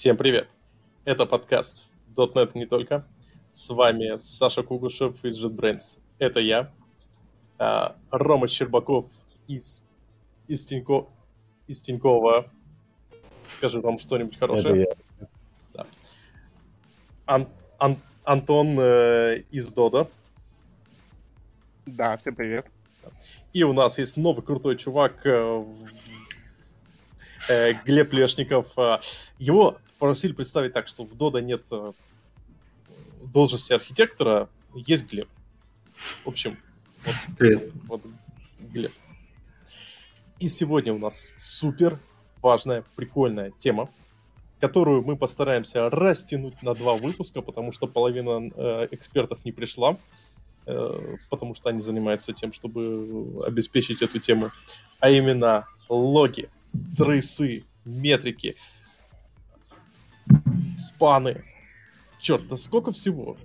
Всем привет! Это подкаст .NET не только. С вами Саша Кугушев из JetBrains. Это я. А, Рома Щербаков из, из, Тинько, из Тинькова. Скажи вам что-нибудь хорошее. Это я. Да. Ан, Ан, Антон э, из Дода. Да, всем привет. И у нас есть новый крутой чувак, э, э, Глеб Лешников. Э, его просили представить так, что в Дода нет должности архитектора, есть Глеб. В общем, вот, Привет. вот Глеб. И сегодня у нас супер важная, прикольная тема, которую мы постараемся растянуть на два выпуска, потому что половина э, экспертов не пришла. Э, потому что они занимаются тем, чтобы обеспечить эту тему, а именно логи, трейсы, метрики, спаны. Черт, да сколько всего.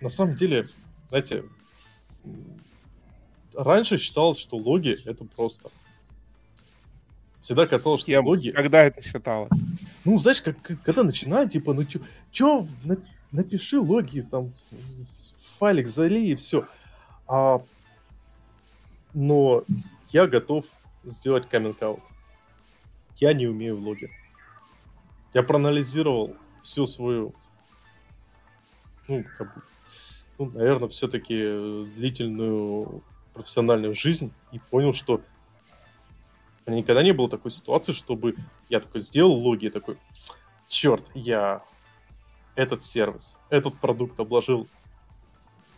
На самом деле, знаете, раньше считалось, что логи это просто. Всегда казалось, что Кем? логи... Когда это считалось? Ну, знаешь, как, когда начинают, типа, ну чё, чё напиши логи там файлик залей и все. А, но я готов сделать каминг-аут. Я не умею в логе. Я проанализировал всю свою, ну, как бы, ну, наверное, все-таки длительную профессиональную жизнь и понял, что никогда не было такой ситуации, чтобы я такой сделал логи и такой, черт, я этот сервис, этот продукт обложил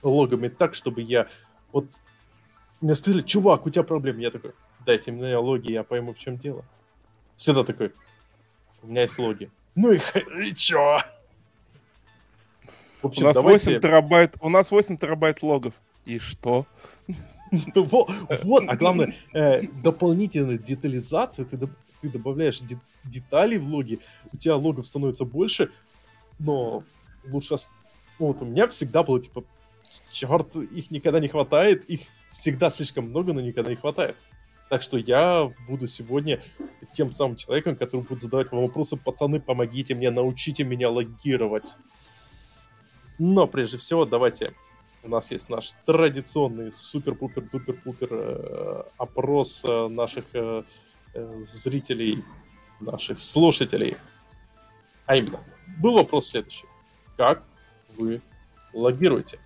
логами так, чтобы я... Вот мне сказали, чувак, у тебя проблемы. Я такой, дайте мне логи, я пойму, в чем дело. Всегда такой, у меня есть логи. Ну и, и чё? В общем, у нас давайте... 8 терабайт, у нас 8 терабайт логов. И что? вот, а главное, э, дополнительная детализация, ты, ты добавляешь деталей в логи, у тебя логов становится больше, но лучше... Вот у меня всегда было, типа, черт, их никогда не хватает, их всегда слишком много, но никогда не хватает. Так что я буду сегодня тем самым человеком, который будет задавать вам вопросы, пацаны, помогите мне, научите меня логировать. Но прежде всего, давайте, у нас есть наш традиционный супер-пупер-дупер-пупер э, опрос э, наших э, э, зрителей, наших слушателей. А именно, был вопрос следующий. Как вы логируете?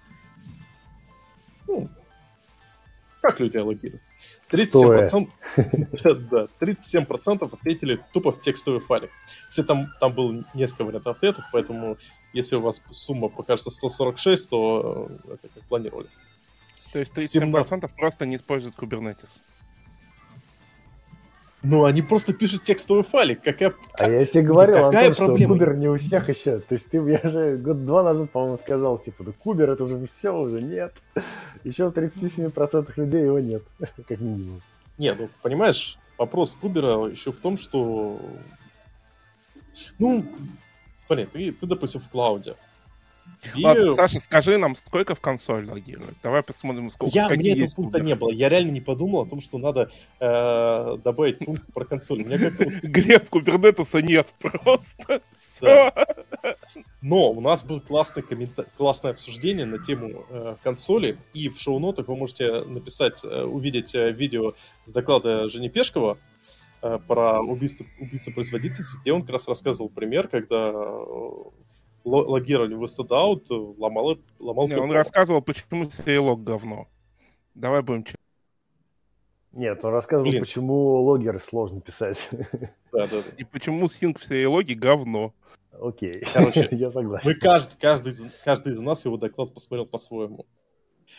Ну, как люди логируют? 37%, да, 37% ответили тупо в текстовый файлик. Кстати, там, там было несколько вариантов ответов, поэтому если у вас сумма покажется 146, то э, это как планировалось. То есть 37% 17... просто не используют Kubernetes. Ну, они просто пишут текстовый файлик. Какая, а я тебе говорил, Антон, проблема? что Кубер не у всех еще. То есть ты, я же год-два назад, по-моему, сказал, типа, да Кубер это уже все уже, нет. Еще в 37% людей его нет, как минимум. Не, ну, понимаешь, вопрос Кубера еще в том, что... Ну, смотри, ты, ты допустим, в клауде. И... Ладно, Саша, скажи нам, сколько в консоль логирует? Давай посмотрим, сколько. Я, какие мне этого пункта не было. Я реально не подумал о том, что надо э, добавить пункт про консоль. Мне как Глеб, кубернетуса нет просто. Но у нас был классный коммента... классное обсуждение на тему э, консоли, и в шоу-нотах вы можете написать, э, увидеть э, видео с доклада Жени Пешкова э, про убийство, убийцу производительности, где он как раз рассказывал пример, когда э, логировали в StDout, ломал, ломал... Не, он рассказывал, почему CLog говно. Давай будем... Нет, он рассказывал, Блин. почему логеры сложно писать. Да, да, да. И почему Sync в CLog говно. Окей, Короче, я согласен. Мы каждый, каждый, каждый из нас его доклад посмотрел по-своему.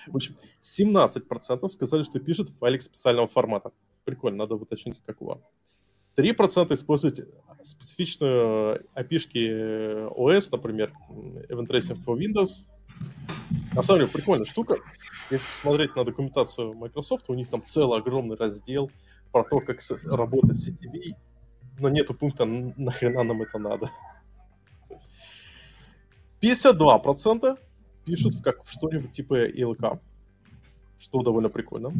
В общем, 17% сказали, что пишут файлик специального формата. Прикольно, надо уточнить, как у вас. 3% используют специфичную API OS, например, Event Tracing for Windows. На самом деле, прикольная штука. Если посмотреть на документацию Microsoft, у них там целый огромный раздел про то, как работать с CTV, но нету пункта «нахрена нам это надо». 52% пишут в, как, в что-нибудь типа ELK, что довольно прикольно.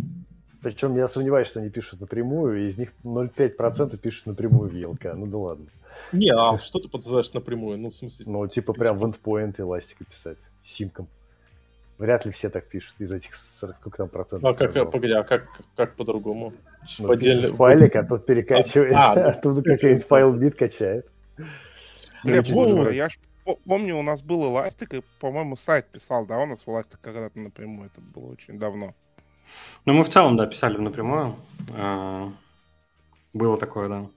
Причем я сомневаюсь, что они пишут напрямую, и из них 0,5% пишут напрямую в ELK. Ну да ладно. Не, а что ты подразумеваешь напрямую? Ну, в смысле... Ну, типа прям в endpoint эластика писать, синком. Вряд ли все так пишут из этих 40, сколько там процентов. А как, погоди, а как, как по-другому? Ну, в отдельный... файлик, а тот перекачивает, а, а оттуда какой-нибудь файл бит качает. Я ж помню, у нас был эластик, и, по-моему, сайт писал, да, у нас в эластик когда-то напрямую, это было очень давно. Ну, мы в целом, да, писали напрямую. А, было такое, да.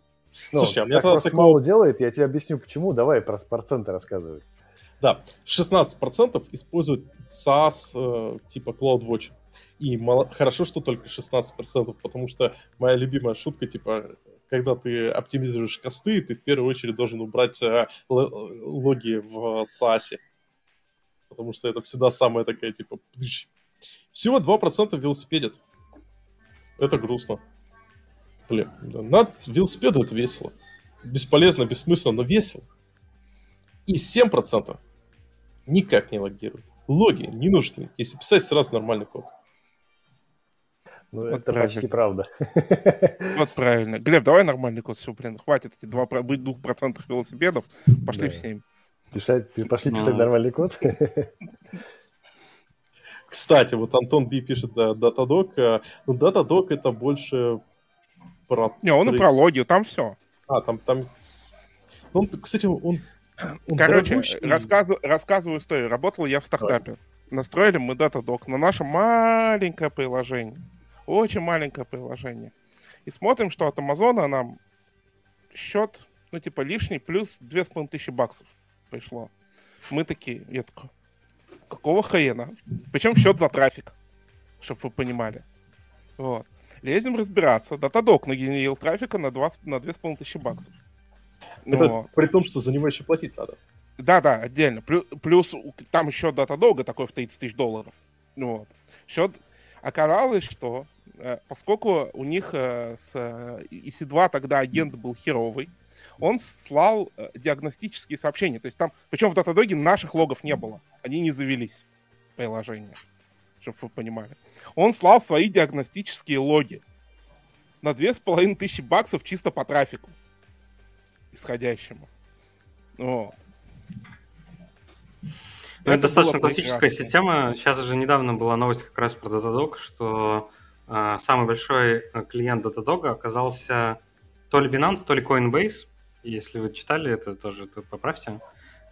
Ну, Слушай, а мне так просто такого... мало делает, я тебе объясню, почему. Давай про проценты рассказывай. Да, 16% используют SaaS э, типа CloudWatch. И мало... хорошо, что только 16%, потому что моя любимая шутка, типа, когда ты оптимизируешь косты, ты в первую очередь должен убрать э, логи в SaaS. Потому что это всегда самая такая, типа, пыщ. Всего 2% велосипедит. Это грустно. Блин, на велосипеду это весело. Бесполезно, бессмысленно, но весело. И 7% никак не логируют. Логи не нужны, если писать сразу нормальный код. Ну, вот это правильно. почти правда. Вот правильно. Глеб, давай нормальный код, все, блин, хватит эти 2%, быть 2% велосипедов, пошли да. в 7. Писать, пошли писать нормальный код. Кстати, вот Антон Би пишет да, Datadog. Э, ну, Datadog это больше про... Не, он и про логи, там все. А, там, там... Ну, кстати, он Короче, рассказываю, рассказываю историю. Работал я в стартапе. Настроили мы Datadog на наше маленькое приложение. Очень маленькое приложение. И смотрим, что от Амазона нам счет, ну, типа, лишний, плюс 2500 баксов пришло. Мы такие, я такой, какого хрена? Причем счет за трафик, чтобы вы понимали. Вот. Лезем разбираться. Datadog нагенерил трафика на, 2, на 2500 баксов. Это вот. при том, что за него еще платить надо. Да, да, отдельно. Плюс, плюс там еще дата долга такой в 30 тысяч долларов. Вот. Счет оказалось, что э, поскольку у них э, с EC2 тогда агент был херовый, он слал э, диагностические сообщения. То есть там, причем в Datadog наших логов не было. Они не завелись, приложение, чтобы вы понимали. Он слал свои диагностические логи на две с половиной тысячи баксов чисто по трафику исходящему. Вот. Ну, это, это достаточно классическая прекрасно. система. Сейчас же недавно была новость как раз про Datadog, что э, самый большой э, клиент Datadog оказался то ли Binance, то ли Coinbase. Если вы читали это, тоже то поправьте.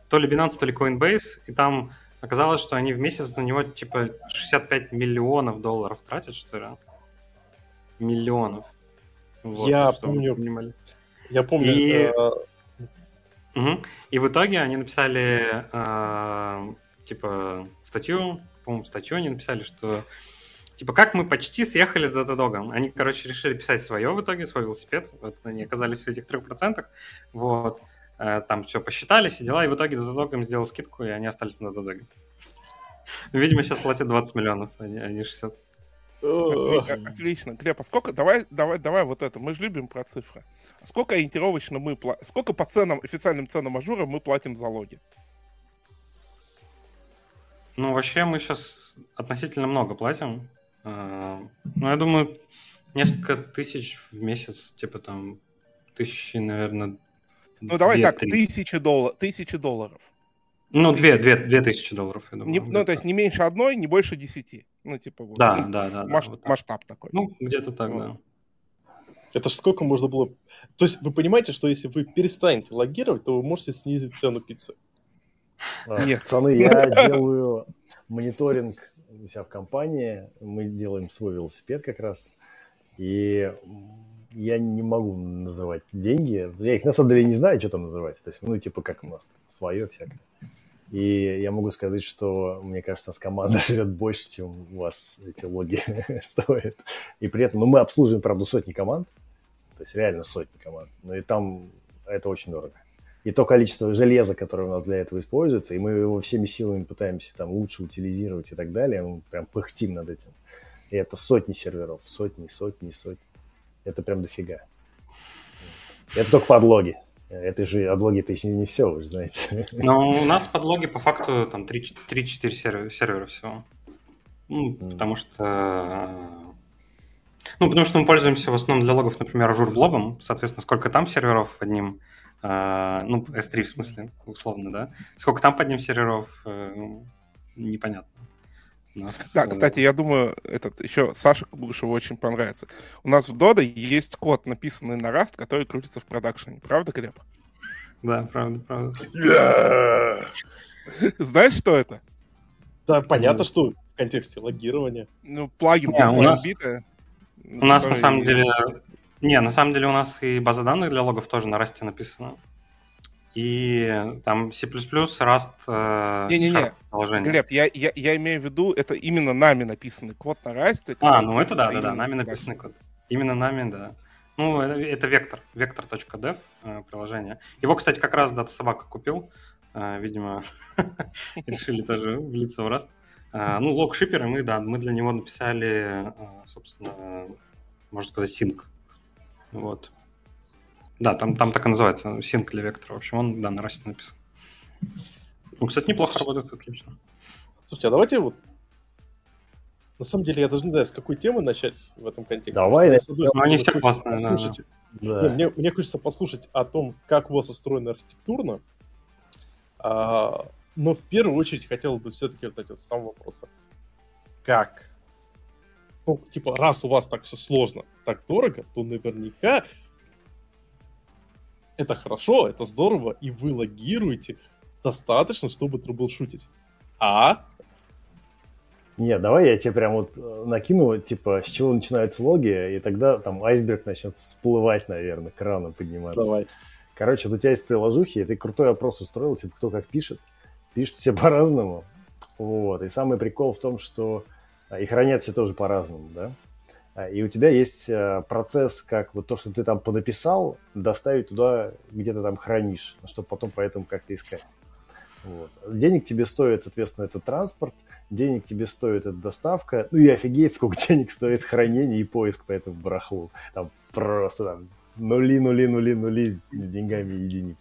То ли Binance, то ли Coinbase. И там оказалось, что они в месяц на него типа 65 миллионов долларов тратят, что ли? Миллионов. Вот, Я помню, я помню. И... Э... Угу. И в итоге они написали э, типа статью, по-моему, статью они написали, что типа как мы почти съехали с Datadog. Они, короче, решили писать свое в итоге, свой велосипед. Вот они оказались в этих трех процентах. Вот. Э, там все посчитали, все дела, и в итоге Datadog им сделал скидку, и они остались на Datadog. Видимо, сейчас платят 20 миллионов, а не 60. Отлично. Глеб, а сколько... Давай, давай, давай вот это. Мы же любим про цифры. А сколько ориентировочно мы... Сколько по ценам, официальным ценам Azure мы платим за логи? Ну, вообще мы сейчас относительно много платим. А, ну, я думаю, несколько тысяч в месяц, типа там тысячи, наверное. Ну, давай 2, так, тысячи, доллар, тысячи долларов. Ну, две, две, две тысячи долларов, я думаю. Не, ну, то есть не меньше одной, не больше десяти. Ну, типа вот. Да, ну, да, да. Маш, да вот масштаб такой. Ну, где-то так, вот. да. Это ж сколько можно было... То есть вы понимаете, что если вы перестанете логировать, то вы можете снизить цену пиццы? Нет. Пацаны, я делаю мониторинг у себя в компании. Мы делаем свой велосипед как раз. И я не могу называть деньги. Я их на самом деле не знаю, что там называть. То есть, ну, типа, как у нас свое всякое. И я могу сказать, что, мне кажется, у нас команда живет больше, чем у вас эти логи стоят. И при этом, ну, мы обслуживаем, правда, сотни команд, то есть реально сотни команд, но и там это очень дорого. И то количество железа, которое у нас для этого используется, и мы его всеми силами пытаемся там лучше утилизировать и так далее, мы прям пыхтим над этим. И это сотни серверов, сотни, сотни, сотни. Это прям дофига. Это только подлоги. Это же подлоги это еще не все, вы же знаете. Но у нас подлоги по факту там 3-4 сервера, сервера всего. Ну, mm. потому что Ну, потому что мы пользуемся в основном для логов, например, Azure Blob, соответственно, сколько там серверов под э, ну, S3 в смысле, условно, да, сколько там под ним серверов, э, непонятно. Нас... Да, кстати, я думаю, этот еще Саша Кугушева очень понравится. У нас в Дода есть код, написанный на Rust, который крутится в продакшене. Правда, Глеб? Да, правда, правда. Знаешь, что это? Да, понятно, что в контексте логирования. Ну, плагин для у нас, у нас на самом деле... Не, на самом деле у нас и база данных для логов тоже на Rust написана. И там C++, Rust, э, Не-не-не, положение. Глеб, я, я, я имею в виду, это именно нами написанный код на Rust. А, ну это да, да, да, нами написанный код. Именно нами, да. Ну, это, это вектор, vector.dev э, приложение. Его, кстати, как раз Data Собака купил. Э, видимо, решили тоже влиться в Rust. Ну, лог шиперы мы, да, мы для него написали, собственно, можно сказать, синк. Вот. Да, там, там так и называется, синк для вектора. В общем, он, да, на Rust написан. Ну, кстати, неплохо работает, отлично. Слушайте, а давайте вот на самом деле, я даже не знаю, с какой темы начать в этом контексте. Давай. Ну, они все классные. Послушать. Да. Мне, мне, мне хочется послушать о том, как у вас устроена архитектурно. А, но в первую очередь хотел бы все-таки задать сам вопрос. Как? Ну, типа, раз у вас так все сложно, так дорого, то наверняка это хорошо, это здорово, и вы логируете достаточно, чтобы трэблшутить. А? Нет, давай я тебе прям вот э, накину, типа, с чего начинаются логи, и тогда там айсберг начнет всплывать, наверное, краном подниматься. Давай. Короче, вот у тебя есть приложухи, и ты крутой опрос устроил, типа, кто как пишет. Пишут все по-разному. Вот. И самый прикол в том, что и хранят все тоже по-разному, да. А, и у тебя есть э, процесс, как вот то, что ты там понаписал, доставить туда, где ты там хранишь, чтобы потом по этому как-то искать. Вот. Денег тебе стоит, соответственно, этот транспорт, денег тебе стоит эта доставка, ну и офигеть, сколько денег стоит хранение и поиск по этому барахлу. Там просто там нули, нули, нули, нули с, деньгами единиц.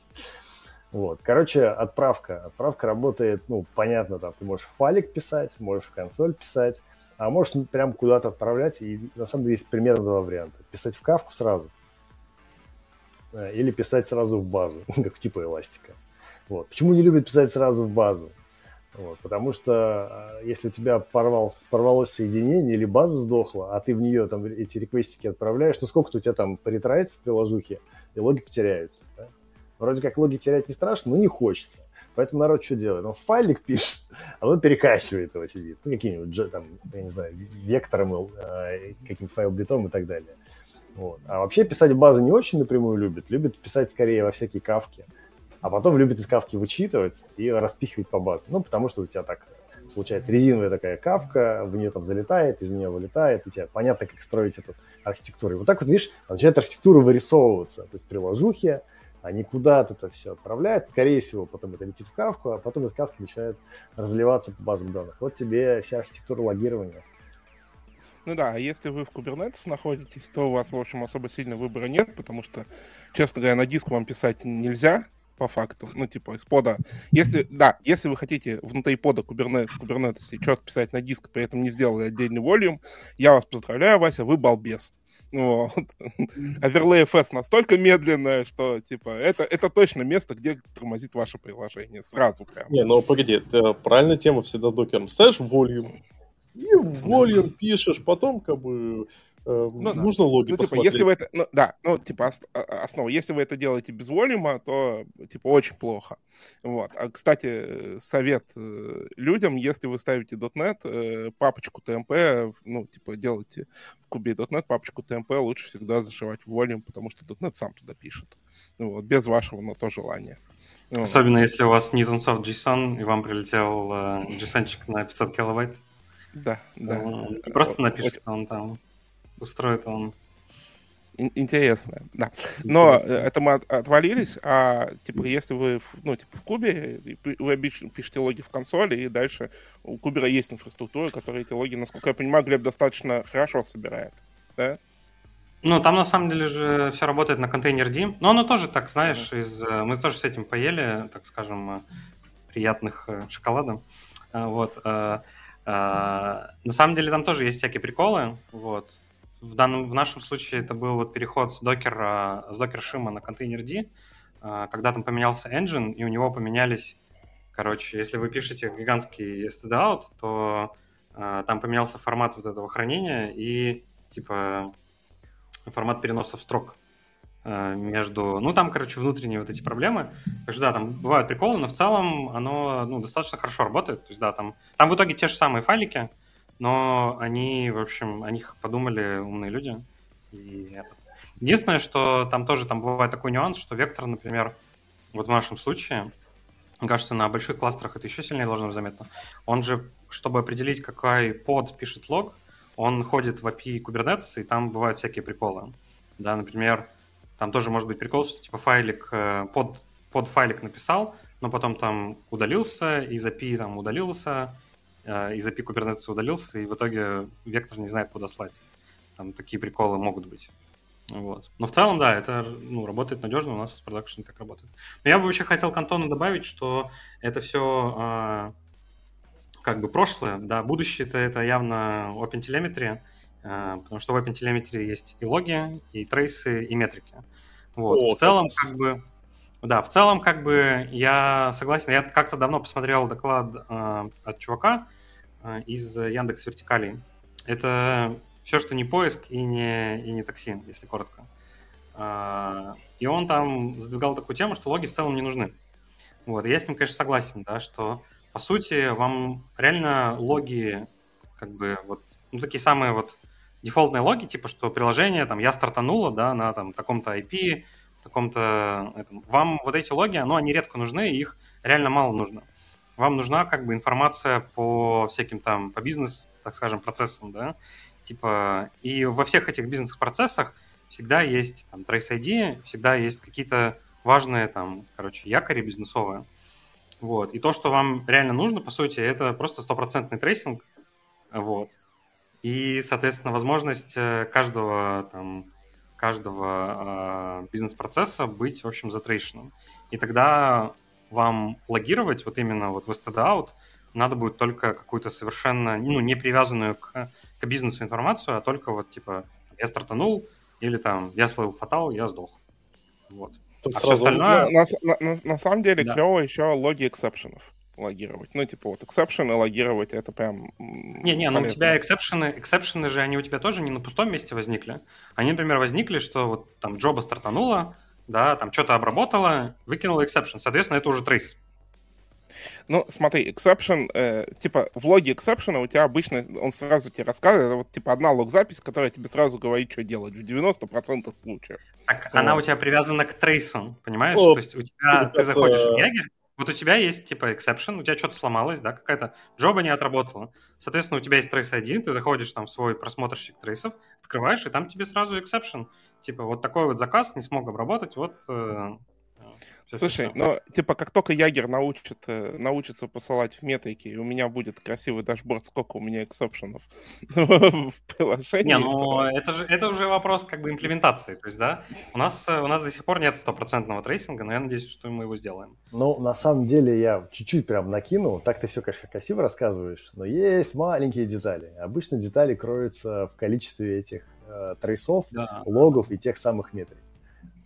Вот. Короче, отправка. Отправка работает, ну, понятно, там ты можешь файлик писать, можешь в консоль писать, а можешь прям куда-то отправлять. И на самом деле есть примерно два варианта. Писать в кавку сразу э, или писать сразу в базу, как типа эластика. Вот. Почему не любят писать сразу в базу? Вот, потому что э, если у тебя порвал, порвалось соединение или база сдохла, а ты в нее там эти реквестики отправляешь, ну сколько у тебя там поретроится в приложухе, и логи потеряются. Да? Вроде как логи терять не страшно, но не хочется. Поэтому народ что делает? Он файлик пишет, а он перекачивает его сидит. Ну, каким-нибудь, там, я не знаю, вектором, э, каким-нибудь файл-битом и так далее. Вот. А вообще писать базы не очень напрямую любит. Любит писать скорее во всякие кавки а потом любит из кавки вычитывать и распихивать по базе. Ну, потому что у тебя так получается резиновая такая кавка, в нее там залетает, из нее вылетает, и тебе понятно, как строить эту архитектуру. И вот так вот, видишь, начинает архитектура вырисовываться. То есть приложухи, они куда-то это все отправляют, скорее всего, потом это летит в кавку, а потом из кавки начинает разливаться по базам данных. Вот тебе вся архитектура логирования. Ну да, а если вы в Kubernetes находитесь, то у вас, в общем, особо сильно выбора нет, потому что, честно говоря, на диск вам писать нельзя, по факту. Ну, типа, из пода. Если, да, если вы хотите внутри пода Kubernetes, Kubernetes что-то писать на диск, при этом не сделали отдельный волюм, я вас поздравляю, Вася, вы балбес. Вот. Overlay FS настолько медленное, что, типа, это, это точно место, где тормозит ваше приложение. Сразу прям. Не, ну погоди, это правильная тема всегда докером. Ставишь volume, и volume пишешь, потом как бы ну, Нужно да. логи ну, типа, если вы это, ну, да, ну, типа, а, основа. Если вы это делаете без волюма, то, типа, очень плохо. Вот. А, кстати, совет э, людям, если вы ставите .NET, э, папочку TMP, ну, типа, делайте в кубе .NET папочку TMP, лучше всегда зашивать в волюм, потому что .NET сам туда пишет. Вот, без вашего на то желания. Особенно если у вас Newtonsoft JSON, и вам прилетел э, JSON на 500 килобайт. Да, да. Он просто напишет, он там устроит он. Интересно, да. Но Интересно. это мы отвалились, а типа если вы ну, типа, в кубе, вы обычно пишете логи в консоли, и дальше у кубера есть инфраструктура, которая эти логи, насколько я понимаю, Глеб достаточно хорошо собирает, да? Ну, там на самом деле же все работает на контейнер D. Но оно тоже так, знаешь, из... Э, мы тоже с этим поели, так скажем, э, приятных э, шоколадов. Вот. На самом деле там тоже есть всякие приколы. Вот в, данном, в нашем случае это был вот переход с докера, с докер шима на контейнер D, а, когда там поменялся engine, и у него поменялись, короче, если вы пишете гигантский std-out, то а, там поменялся формат вот этого хранения и, типа, формат переноса в строк а, между... Ну, там, короче, внутренние вот эти проблемы. Так что, да, там бывают приколы, но в целом оно, ну, достаточно хорошо работает. То есть, да, там, там в итоге те же самые файлики, но они, в общем, о них подумали умные люди. И. Единственное, что там тоже там бывает такой нюанс, что вектор, например, вот в нашем случае, мне кажется, на больших кластерах это еще сильнее должно быть заметно. Он же, чтобы определить, какой под пишет лог, он ходит в API Kubernetes, и там бывают всякие приколы. Да, например, там тоже может быть прикол, что типа файлик э, под, под файлик написал, но потом там удалился, из API там удалился, из API Kubernetes удалился, и в итоге вектор не знает, куда слать. Там такие приколы могут быть. Вот. Но в целом, да, это ну, работает надежно, у нас в продакшене так работает. Но я бы вообще хотел к Антону добавить, что это все а, как бы прошлое, да, будущее-то это явно OpenTelemetry, а, потому что в OpenTelemetry есть и логи, и трейсы, и метрики. Вот. О, в целом, как бы, да, в целом, как бы я согласен. Я как-то давно посмотрел доклад э, от чувака, Э, из Яндекс Вертикалей. Это все, что не поиск и не, и не такси, если коротко. А, и он там задвигал такую тему, что логи в целом не нужны. Вот, я с ним, конечно, согласен, да, что по сути вам реально логи, как бы вот, ну такие самые вот дефолтные логи, типа что приложение, там, я стартанула, да, на там таком-то IP, таком-то, этом. вам вот эти логи, ну, они редко нужны, их реально мало нужно вам нужна как бы информация по всяким там, по бизнес, так скажем, процессам, да, типа, и во всех этих бизнес-процессах всегда есть там Trace ID, всегда есть какие-то важные там, короче, якори бизнесовые. Вот. И то, что вам реально нужно, по сути, это просто стопроцентный трейсинг. Вот. И, соответственно, возможность э, каждого там, каждого э, бизнес-процесса быть, в общем, затрейшенным. И тогда вам логировать вот именно вот в stdout, надо будет только какую-то совершенно, ну, не привязанную к, к бизнесу информацию, а только вот типа я стартанул, или там я словил фатал, я сдох. Вот. а сразу... все остальное... На, на, на, на самом деле да. клево еще логи эксепшенов логировать. Ну, типа, вот эксепшены логировать, это прям... Не-не, ну у тебя эксепшены, эксепшены же, они у тебя тоже не на пустом месте возникли. Они, например, возникли, что вот там джоба стартанула, да, там что-то обработала, выкинула exception. Соответственно, это уже трейс. Ну, смотри, exception, э, типа, в логе exception у тебя обычно, он сразу тебе рассказывает, вот, типа, одна лог-запись, которая тебе сразу говорит, что делать в 90% случаев. Так, вот. она у тебя привязана к трейсу, понимаешь? О, То есть у тебя, ты заходишь в Ягер, вот у тебя есть, типа, exception, у тебя что-то сломалось, да, какая-то джоба не отработала. Соответственно, у тебя есть трейс один, ты заходишь там в свой просмотрщик трейсов, открываешь, и там тебе сразу exception. Типа, вот такой вот заказ не смог обработать, вот э, Слушай, ну, типа, как только Jaeger научит, э, научится посылать в метрики, и у меня будет красивый дашборд, сколько у меня эксепшенов в приложении. Не, ну, это же это уже вопрос как бы имплементации. То есть, да, у нас, э, у нас до сих пор нет стопроцентного трейсинга, но я надеюсь, что мы его сделаем. Ну, на самом деле, я чуть-чуть прям накинул. Так ты все, конечно, красиво рассказываешь, но есть маленькие детали. Обычно детали кроются в количестве этих э, трейсов, да. логов и тех самых метрик.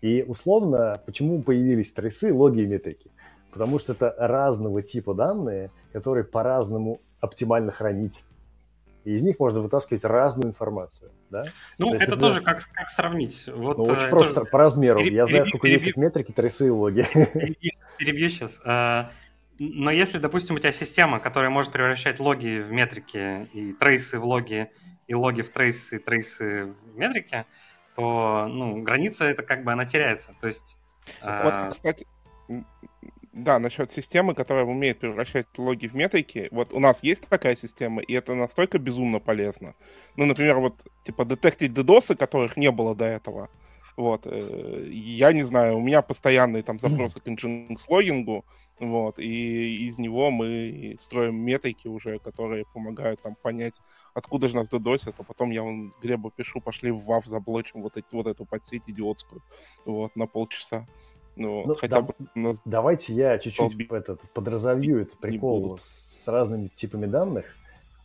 И условно, почему появились трейсы, логи и метрики? Потому что это разного типа данные, которые по-разному оптимально хранить. И из них можно вытаскивать разную информацию. Да? Ну, То это например, тоже как, как сравнить. Вот, ну, очень э, просто тоже... по размеру. Переб... Я знаю, сколько перебью... весят метрики, трейсы и логи. Перебью, перебью сейчас. А, но если, допустим, у тебя система, которая может превращать логи в метрики, и трейсы в логи, и логи в трейсы, и трейсы в метрики, то ну, граница это как бы она теряется. То есть. Вот, а... кстати, да, насчет системы, которая умеет превращать логи в метрики. Вот у нас есть такая система, и это настолько безумно полезно. Ну, например, вот, типа, детектить дедосы, которых не было до этого. Вот, э, я не знаю, у меня постоянные там запросы к Nginx логингу, вот, и из него мы строим метрики уже, которые помогают там понять, откуда же нас додосят, а потом я вон Глебу пишу, пошли в ВАВ заблочим вот, эти, вот эту подсеть идиотскую, вот, на полчаса. Ну, ну хотя да, бы нас... Давайте я чуть-чуть этот, подразовью этот прикол с разными типами данных.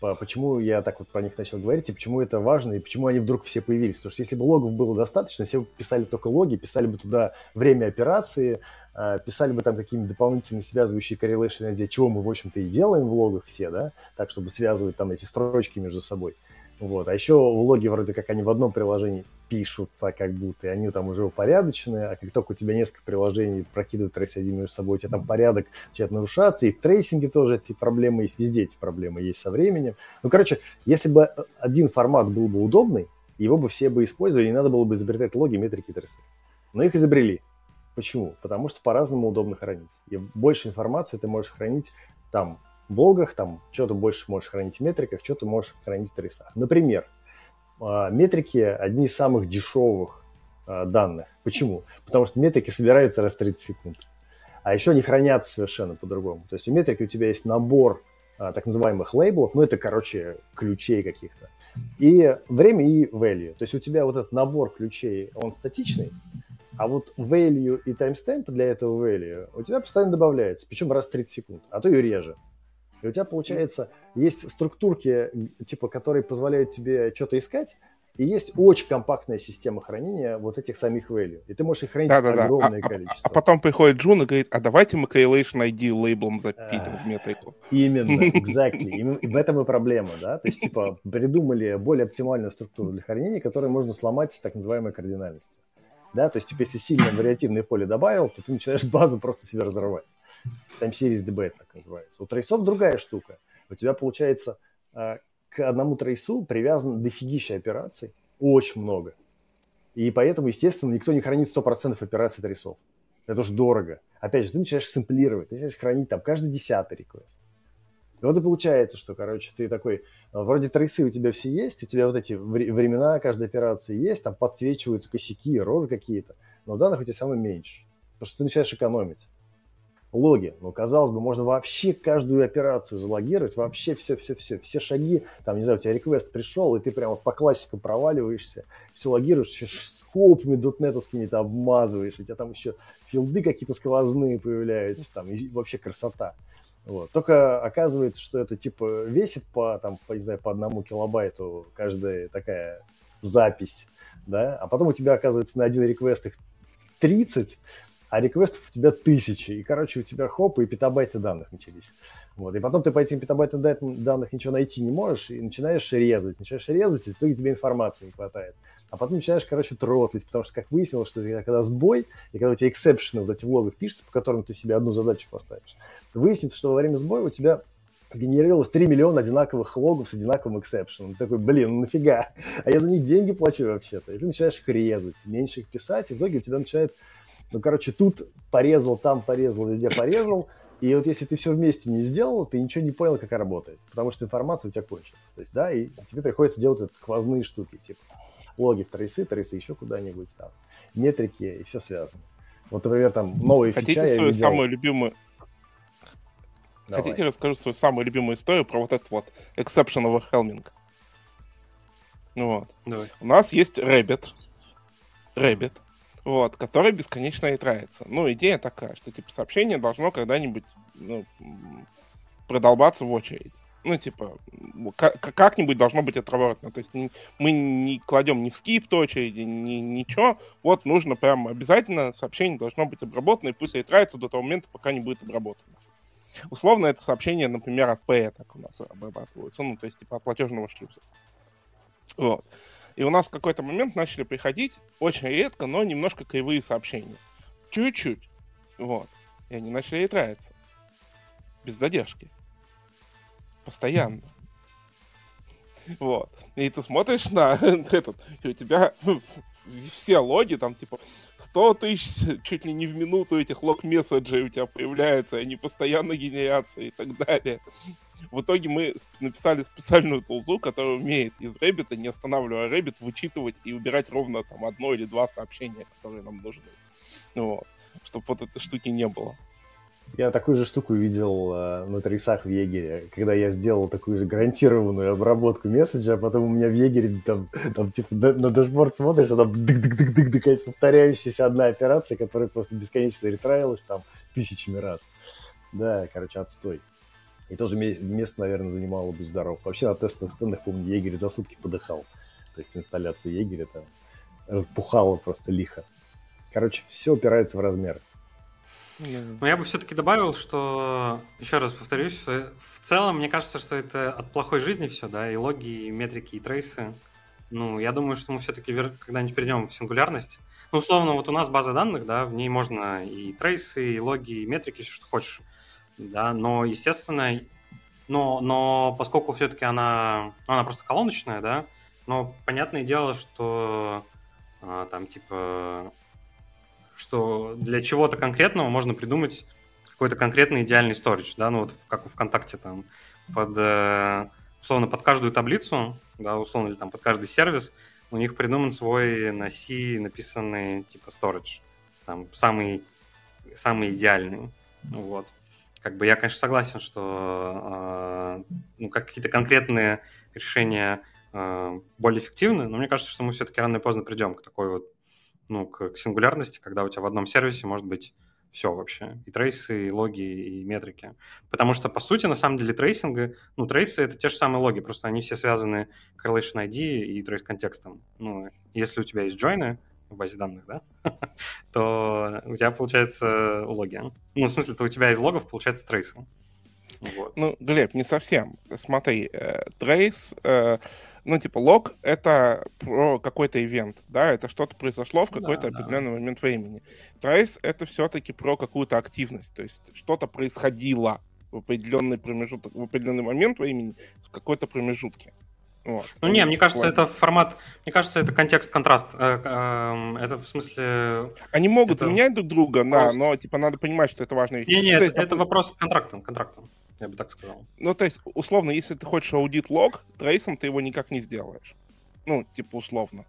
Почему я так вот про них начал говорить, и почему это важно, и почему они вдруг все появились. Потому что если бы логов было достаточно, все бы писали только логи, писали бы туда время операции, а, писали бы там какие-нибудь дополнительные связывающие correlation, для чего мы, в общем-то, и делаем в логах все, да, так, чтобы связывать там эти строчки между собой. Вот. А еще логи вроде как они в одном приложении пишутся как будто, и они там уже упорядочены, а как только у тебя несколько приложений прокидывают трейс один между собой, у тебя там порядок начинает нарушаться, и в трейсинге тоже эти проблемы есть, везде эти проблемы есть со временем. Ну, короче, если бы один формат был бы удобный, его бы все бы использовали, не надо было бы изобретать логи, метрики, трейсы. Но их изобрели. Почему? Потому что по-разному удобно хранить. И больше информации ты можешь хранить там в логах, там что-то больше можешь хранить в метриках, что-то можешь хранить в трейсах. Например, метрики одни из самых дешевых а, данных. Почему? Потому что метрики собираются раз в 30 секунд. А еще они хранятся совершенно по-другому. То есть у метрики у тебя есть набор а, так называемых лейблов, ну это, короче, ключей каких-то. И время и value. То есть у тебя вот этот набор ключей, он статичный, а вот value и timestamp для этого value у тебя постоянно добавляется, причем раз в 30 секунд, а то и реже. И у тебя, получается, есть структурки, типа, которые позволяют тебе что-то искать, и есть очень компактная система хранения вот этих самих value. И ты можешь их хранить да, да, огромное да. количество. А, а потом приходит Джун и говорит, а давайте мы correlation ID лейблом запилим а, в метрику. Именно, exactly. И в этом и проблема, да? То есть, типа, придумали более оптимальную структуру для хранения, которую можно сломать с так называемой кардинальностью. Да, то есть, типа, если сильно вариативное поле добавил, то ты начинаешь базу просто себе разрывать. Time Series DB так называется. У трейсов другая штука. У тебя получается а, к одному трейсу привязан дофигища операций, очень много. И поэтому, естественно, никто не хранит 100% операций трейсов. Это уж дорого. Опять же, ты начинаешь сэмплировать, ты начинаешь хранить там каждый десятый реквест. И вот и получается, что, короче, ты такой, а, вроде трейсы у тебя все есть, у тебя вот эти времена каждой операции есть, там подсвечиваются косяки, рожи какие-то, но данных у тебя самое меньше. Потому что ты начинаешь экономить логи. Ну, казалось бы, можно вообще каждую операцию залогировать, вообще все-все-все, все шаги. Там, не знаю, у тебя реквест пришел, и ты прямо по классику проваливаешься, все логируешь, еще скопами дотнетовскими ты обмазываешь, у тебя там еще филды какие-то сквозные появляются, там, и вообще красота. Вот. Только оказывается, что это типа весит по, там, по, не знаю, по одному килобайту каждая такая запись, да, а потом у тебя оказывается на один реквест их 30, а реквестов у тебя тысячи. И, короче, у тебя хоп, и петабайты данных начались. Вот. И потом ты по этим петабайтам данных ничего найти не можешь, и начинаешь резать. Начинаешь резать, и в итоге тебе информации не хватает. А потом начинаешь, короче, тротлить, потому что, как выяснилось, что когда сбой, и когда у тебя эксепшены вот эти в логах пишутся, по которым ты себе одну задачу поставишь, выяснится, что во время сбоя у тебя сгенерировалось 3 миллиона одинаковых логов с одинаковым эксепшеном. Ты такой, блин, ну нафига? А я за них деньги плачу вообще-то. И ты начинаешь их резать, меньше их писать, и в итоге у тебя начинает ну, короче, тут порезал, там порезал, везде порезал. И вот если ты все вместе не сделал, ты ничего не понял, как это работает. Потому что информация у тебя кончилась. То есть, да, и тебе приходится делать эти сквозные штуки, типа логи в трейсы, трейсы еще куда-нибудь там, метрики и все связано. Вот, например, там новые Хотите фича свою видел... самую любимую... Давай. Хотите, расскажу свою самую любимую историю про вот этот вот exception overwhelming? Ну вот. Давай. У нас есть Rabbit. Rabbit вот, который бесконечно итрается. Ну, идея такая, что, типа, сообщение должно когда-нибудь ну, продолбаться в очередь. Ну, типа, как-нибудь должно быть отработано. То есть мы не кладем ни в скип очереди, ни ничего. Вот нужно прям обязательно сообщение должно быть обработано, и пусть итрается до того момента, пока не будет обработано. Условно, это сообщение, например, от P так у нас обрабатывается, ну, то есть, типа, от платежного шлюза. Вот. И у нас в какой-то момент начали приходить, очень редко, но немножко кривые сообщения. Чуть-чуть. Вот. И они начали тратиться. Без задержки. Постоянно. Вот. И ты смотришь на этот, и у тебя все логи, там, типа, 100 тысяч чуть ли не в минуту этих лог-месседжей у тебя появляются, они постоянно генерятся и так далее. В итоге мы написали специальную тулзу, которая умеет из Rabbit'а, не останавливая Rabbit, вычитывать и убирать ровно там одно или два сообщения, которые нам нужны. Вот. Чтобы вот этой штуки не было. Я такую же штуку видел э, на трейсах в Егере, когда я сделал такую же гарантированную обработку месседжа, а потом у меня в Егере там, там типа на дашборд смотришь, а там дык-дык-дык-дык, повторяющаяся одна операция, которая просто бесконечно ретраилась там тысячами раз. Да, короче, отстой. И тоже место, наверное, занимало бы здоров. Вообще на тестовых стендах, помню, егерь за сутки подыхал. То есть инсталляция егеря там распухала просто лихо. Короче, все опирается в размер. Ну, я бы все-таки добавил, что, еще раз повторюсь, в целом, мне кажется, что это от плохой жизни все, да, и логи, и метрики, и трейсы. Ну, я думаю, что мы все-таки когда-нибудь перейдем в сингулярность. Ну, условно, вот у нас база данных, да, в ней можно и трейсы, и логи, и метрики, все, что хочешь. Да, но, естественно, но, но поскольку все-таки она, ну, она просто колоночная, да, но понятное дело, что а, там, типа, что для чего-то конкретного можно придумать какой-то конкретный идеальный storage, да, ну вот как у ВКонтакте там под, э, условно, под каждую таблицу, да, условно, или там под каждый сервис у них придуман свой на C написанный типа storage, там самый, самый идеальный, вот. Как бы я, конечно, согласен, что э, ну, как какие-то конкретные решения э, более эффективны, но мне кажется, что мы все-таки рано или поздно придем к такой вот ну, к, к сингулярности, когда у тебя в одном сервисе может быть все вообще. И трейсы, и логи, и метрики. Потому что, по сути, на самом деле, трейсинга, ну, трейсы — это те же самые логи, просто они все связаны correlation ID и trace контекстом. Ну, если у тебя есть джойны в базе данных, да, то у тебя получается логи. Ну, в смысле, то у тебя из логов получается трейсы. Вот. Ну, Глеб, не совсем. Смотри, э, трейс, э, ну, типа, лог — это про какой-то ивент, да, это что-то произошло в какой-то да, определенный да. момент времени. Трейс — это все-таки про какую-то активность, то есть что-то происходило в определенный промежуток, в определенный момент времени, в какой-то промежутке. Вот. Ну не, мне кажется, это формат, мне кажется, это контекст-контраст. Э, эм, это в смысле... Они могут это... заменять друг друга, да, но типа надо понимать, что это вещь. Не, нет, это, это вопрос контрактом, контрактом я бы так сказал. Ну, то есть, условно, если ты хочешь аудит лог, трейсом ты его никак не сделаешь. Ну, типа, условно.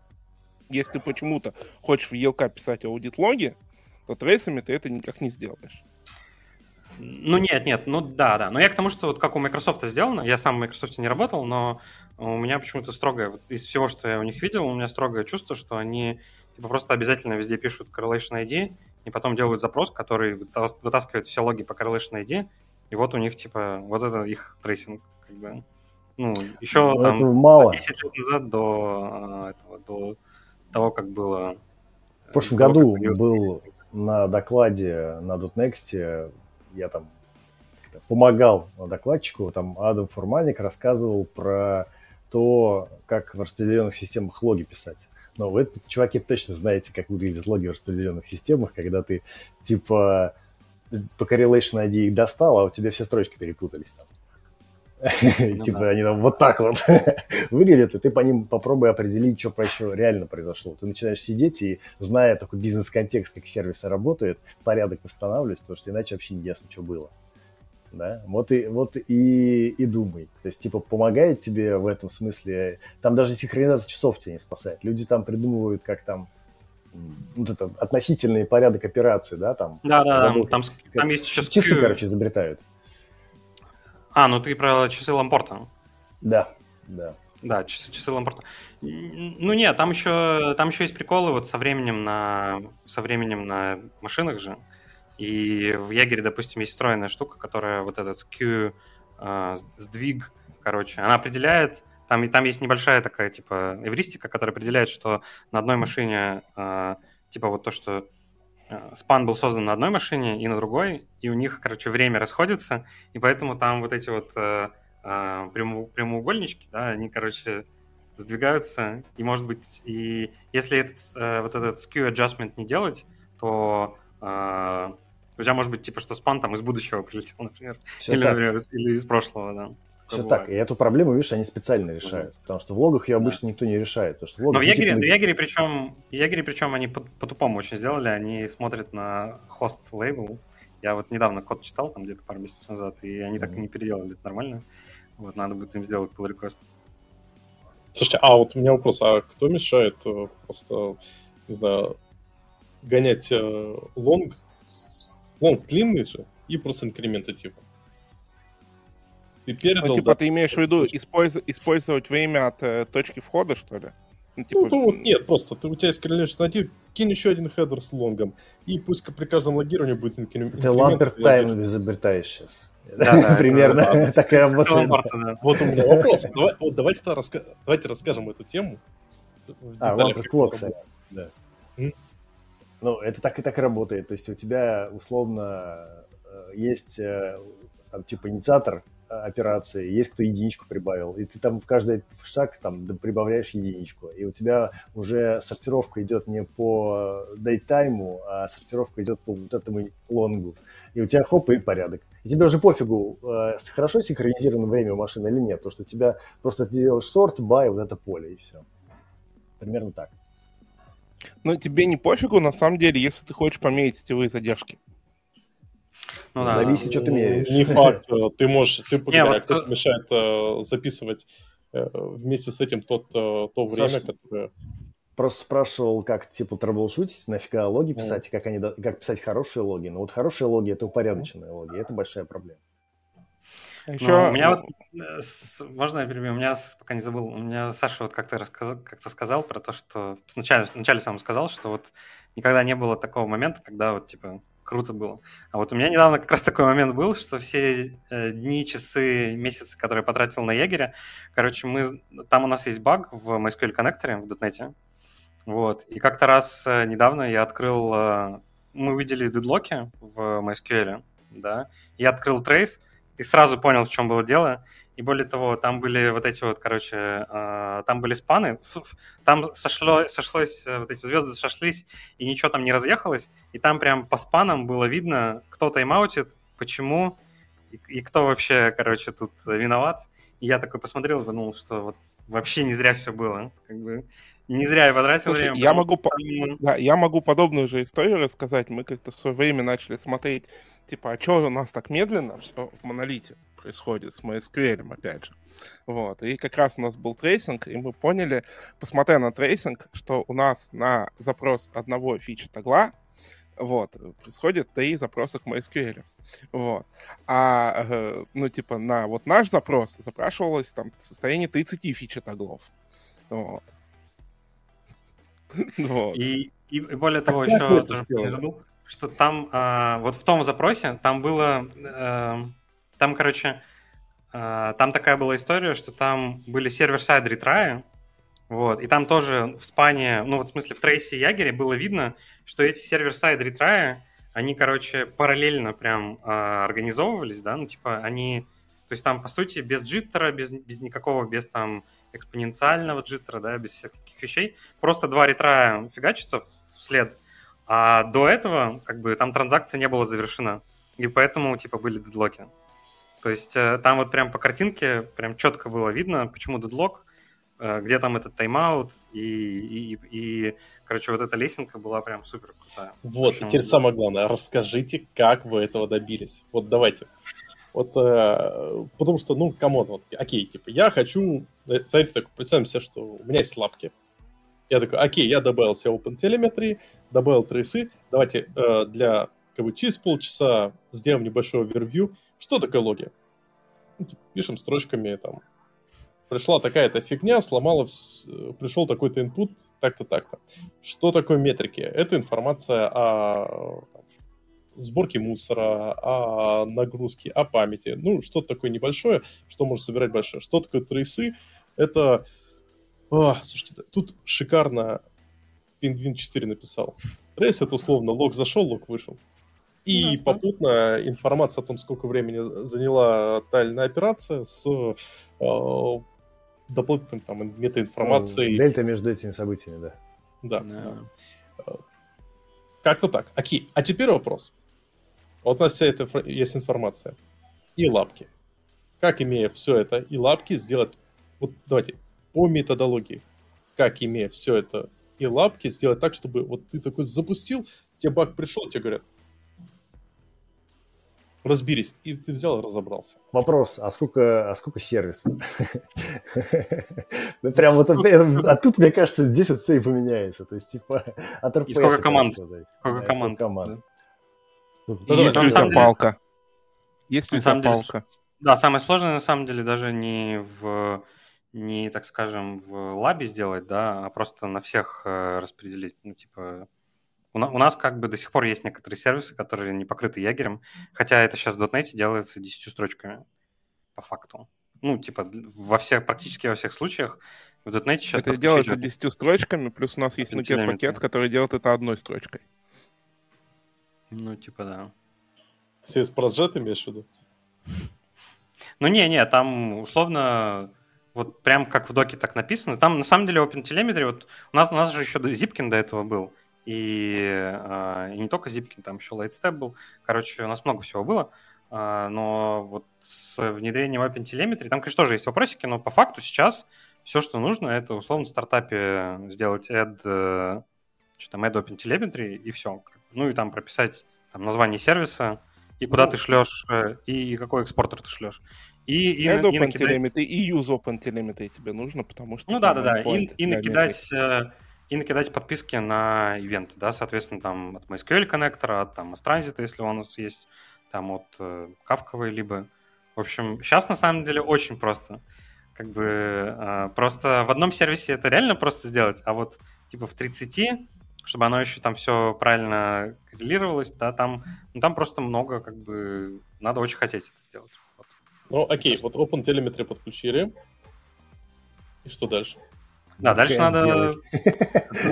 Если ты почему-то хочешь в ELK писать аудит логи, то трейсами ты это никак не сделаешь. Ну нет, нет, ну да, да. Но я к тому, что вот как у Microsoft сделано, я сам в Microsoft не работал, но у меня почему-то строгое, вот из всего, что я у них видел, у меня строгое чувство, что они типа просто обязательно везде пишут correlation ID, и потом делают запрос, который вытаскивает все логи по correlation ID, и вот у них, типа, вот это их трейсинг, как бы. Ну, еще Но ну, там мало. 10 лет назад до, а, этого, до того, как было... В прошлом году был на докладе на .next, я там помогал докладчику, там Адам Фурманик рассказывал про то, как в распределенных системах логи писать. Но вы, чуваки, точно знаете, как выглядят логи в распределенных системах, когда ты, типа, по correlation ID их достал, а у тебя все строчки перепутались там. Ну, типа они там вот так вот выглядят, и ты по ним попробуй определить, что еще реально произошло. Ты начинаешь сидеть и, зная такой бизнес-контекст, как сервисы работают, порядок восстанавливать, потому что иначе вообще не ясно, что было. Да? Вот и, вот и, и думай. То есть, типа, помогает тебе в этом смысле. Там даже синхронизация часов тебя не спасает. Люди там придумывают, как там вот это относительный порядок операций, да, там. Да, да, забыл, там, там есть еще часы, короче, изобретают. А, ну ты про часы Лампорта. Да, да. Да, часы, часы Лампорта. Ну нет, там еще, там еще есть приколы вот со временем на, со временем на машинах же. И в Ягере, допустим, есть встроенная штука, которая вот этот skew, э, сдвиг, короче, она определяет, там, там есть небольшая такая, типа, эвристика, которая определяет, что на одной машине, э, типа, вот то, что спан был создан на одной машине и на другой, и у них, короче, время расходится, и поэтому там вот эти вот э, э, прямоугольнички, да, они, короче, сдвигаются, и, может быть, и если этот, э, вот этот skew adjustment не делать, то э, у тебя может быть, типа, что спан там из будущего прилетел, например, или, например, или из прошлого, да. Все так. И эту проблему, видишь, они специально решают. Угу. Потому что в логах ее обычно да. никто не решает. Потому что в логах Но в Ягере, в Ягере причем, в Ягере причем они по-тупому по очень сделали. Они смотрят на хост лейбл. Я вот недавно код читал, там где-то пару месяцев назад, и они mm так и не переделали. Это нормально. Вот надо будет им сделать pull request. Слушайте, а вот у меня вопрос, а кто мешает э, просто, не знаю, гонять э, long, long длинный же, и просто инкременты типа? Ты передал... Ну, типа, да, ты имеешь в виду использ... использовать время от э, точки входа, что ли? Ну, типа... ну, вот нет, просто ты, у тебя есть correlation ID, кинь еще один хедер с long'ом, и пусть при каждом логировании будет инкремент. Ты Lamport time изобретаешь сейчас. Примерно так и работает. Вот у меня вопрос. Вот давайте давайте расскажем эту тему. А, Лампорт кстати. Да. Ну, это так и так работает. То есть у тебя условно э, есть э, там, типа инициатор операции, есть кто единичку прибавил, и ты там в каждый шаг там прибавляешь единичку, и у тебя уже сортировка идет не по дейтайму, а сортировка идет по вот этому лонгу, и у тебя хоп, и порядок. И тебе уже пофигу, хорошо синхронизировано время у машины или нет, потому что у тебя просто ты делаешь сорт, бай, вот это поле, и все. Примерно так. Но тебе не пофигу, на самом деле, если ты хочешь померить сетевые задержки. Ну, да, Зависит, что ты меряешь. Не факт. Э, ты можешь, ты погибаешь, кто-то мешает э, записывать э, вместе с этим тот, то время, которое... Просто спрашивал, как типа трэблшутить, нафига логи писать, mm. как, они, как писать хорошие логи. Но вот хорошие логи – это упорядоченные логи, это большая проблема. Еще... Ну, у меня вот, можно я перебью? У меня, пока не забыл, у меня Саша вот как-то рассказал, как-то сказал про то, что вначале, вначале сам сказал, что вот никогда не было такого момента, когда вот, типа, круто было. А вот у меня недавно как раз такой момент был, что все э, дни, часы, месяцы, которые я потратил на егеря, короче, мы, там у нас есть баг в MySQL коннекторе в .NET, вот, и как-то раз э, недавно я открыл, э, мы увидели дедлоки в MySQL, да, я открыл трейс, и сразу понял, в чем было дело. И более того, там были вот эти вот, короче, э, там были спаны, там сошло, сошлось, э, вот эти звезды сошлись, и ничего там не разъехалось, и там прям по спанам было видно, кто тайм-аутит, почему, и, и кто вообще, короче, тут виноват. И я такой посмотрел подумал, что вот вообще не зря все было. Как бы не зря я потратил Слушай, время. Я могу, по... да, я могу подобную же историю рассказать. Мы как-то в свое время начали смотреть типа, а что у нас так медленно все в монолите происходит с MySQL, опять же. Вот. И как раз у нас был трейсинг, и мы поняли, посмотря на трейсинг, что у нас на запрос одного feature toggle'а вот, происходит три запроса к MySQL. Вот. А, э, ну, типа, на вот наш запрос запрашивалось там состояние 30 feature toggle'ов. Вот. И, и, более того, еще что там, э, вот в том запросе, там было, э, там, короче, э, там такая была история, что там были server-side ретраи, вот, и там тоже в спане, ну, вот в смысле в трейсе Jaeger'е было видно, что эти server-side ретраи, они, короче, параллельно прям э, организовывались, да, ну, типа, они, то есть там, по сути, без джиттера, без, без никакого, без там экспоненциального джиттера, да, без всяких таких вещей, просто два ретрая фигачатся вслед, а до этого, как бы, там транзакция не была завершена. И поэтому, типа, были дедлоки. То есть э, там вот прям по картинке прям четко было видно, почему дедлок, э, где там этот тайм-аут, и, и, и, короче, вот эта лесенка была прям супер крутая. Вот, и теперь самое главное, расскажите, как вы этого добились. Вот давайте. Вот, э, потому что, ну, come on, вот, окей, типа, я хочу, э, знаете, так, представим себе, что у меня есть лапки. Я такой, окей, я добавил себе OpenTelemetry, добавил трейсы. Давайте э, для как бы, через полчаса сделаем небольшой overview. Что такое логи? Ну, типа, пишем строчками там. Пришла такая-то фигня, сломала, э, пришел такой-то input, так-то, так-то. Что такое метрики? Это информация о сборке мусора, о нагрузке, о памяти. Ну, что-то такое небольшое, что может собирать большое. Что такое трейсы? Это о, слушайте, тут шикарно Пингвин 4 написал. Рейс это условно лог зашел, лог вышел. И uh-huh. попутно информация о том, сколько времени заняла тайная операция с э, дополнительным там метаинформацией. Ну, дельта между этими событиями, да. Да. Да. Как-то так. Окей. А теперь вопрос. Вот у нас вся эта есть информация. И лапки. Как, имея все это и лапки, сделать... Вот давайте, по методологии. Как, имея все это и лапки сделать так, чтобы вот ты такой запустил, тебе баг пришел, тебе говорят, разберись. И ты взял и разобрался. Вопрос, а сколько, а сколько сервисов? Ну, прям вот, а тут, мне кажется, здесь вот все и поменяется. То есть, типа, от РПС. сколько команд? Сколько команд? Есть ли там палка? Есть ли там палка? Да, самое сложное, на самом деле, даже не в не, так скажем, в лабе сделать, да, а просто на всех э, распределить, ну, типа, У, у нас как бы до сих пор есть некоторые сервисы, которые не покрыты ягерем, хотя это сейчас в .NET делается 10 строчками по факту. Ну, типа, во всех, практически во всех случаях в .NET сейчас... Это делается 10 строчками, плюс у нас есть нукет пакет, который делает это одной строчкой. Ну, типа, да. CS Project имеешь в виду? Ну, не-не, там условно вот прям как в доке так написано. Там на самом деле OpenTelemetry, вот у нас, у нас же еще Zipkin до этого был. И, э, и не только Zipkin, там еще Lightstep был. Короче, у нас много всего было. Э, но вот с внедрением OpenTelemetry, там, конечно, тоже есть вопросики, но по факту сейчас все, что нужно, это условно в стартапе сделать add, э, что там, add OpenTelemetry и все. Ну и там прописать там, название сервиса, и куда ну, ты шлешь, э, и какой экспортер ты шлешь. И, и, Add и накидать... и use OpenTelemetry тебе нужно, потому что... Ну да-да-да, и, и накидать... Э, и накидать подписки на ивенты, да, соответственно, там от MySQL коннектора, от там, Transit, если он у нас есть, там от э, Kafka либо. В общем, сейчас на самом деле очень просто. Как бы э, просто в одном сервисе это реально просто сделать, а вот типа в 30 чтобы оно еще там все правильно коррелировалось, да, там, ну, там просто много, как бы, надо очень хотеть это сделать. Вот. Ну, окей, вот Open Telemetry подключили. И что дальше? Да, дальше надо...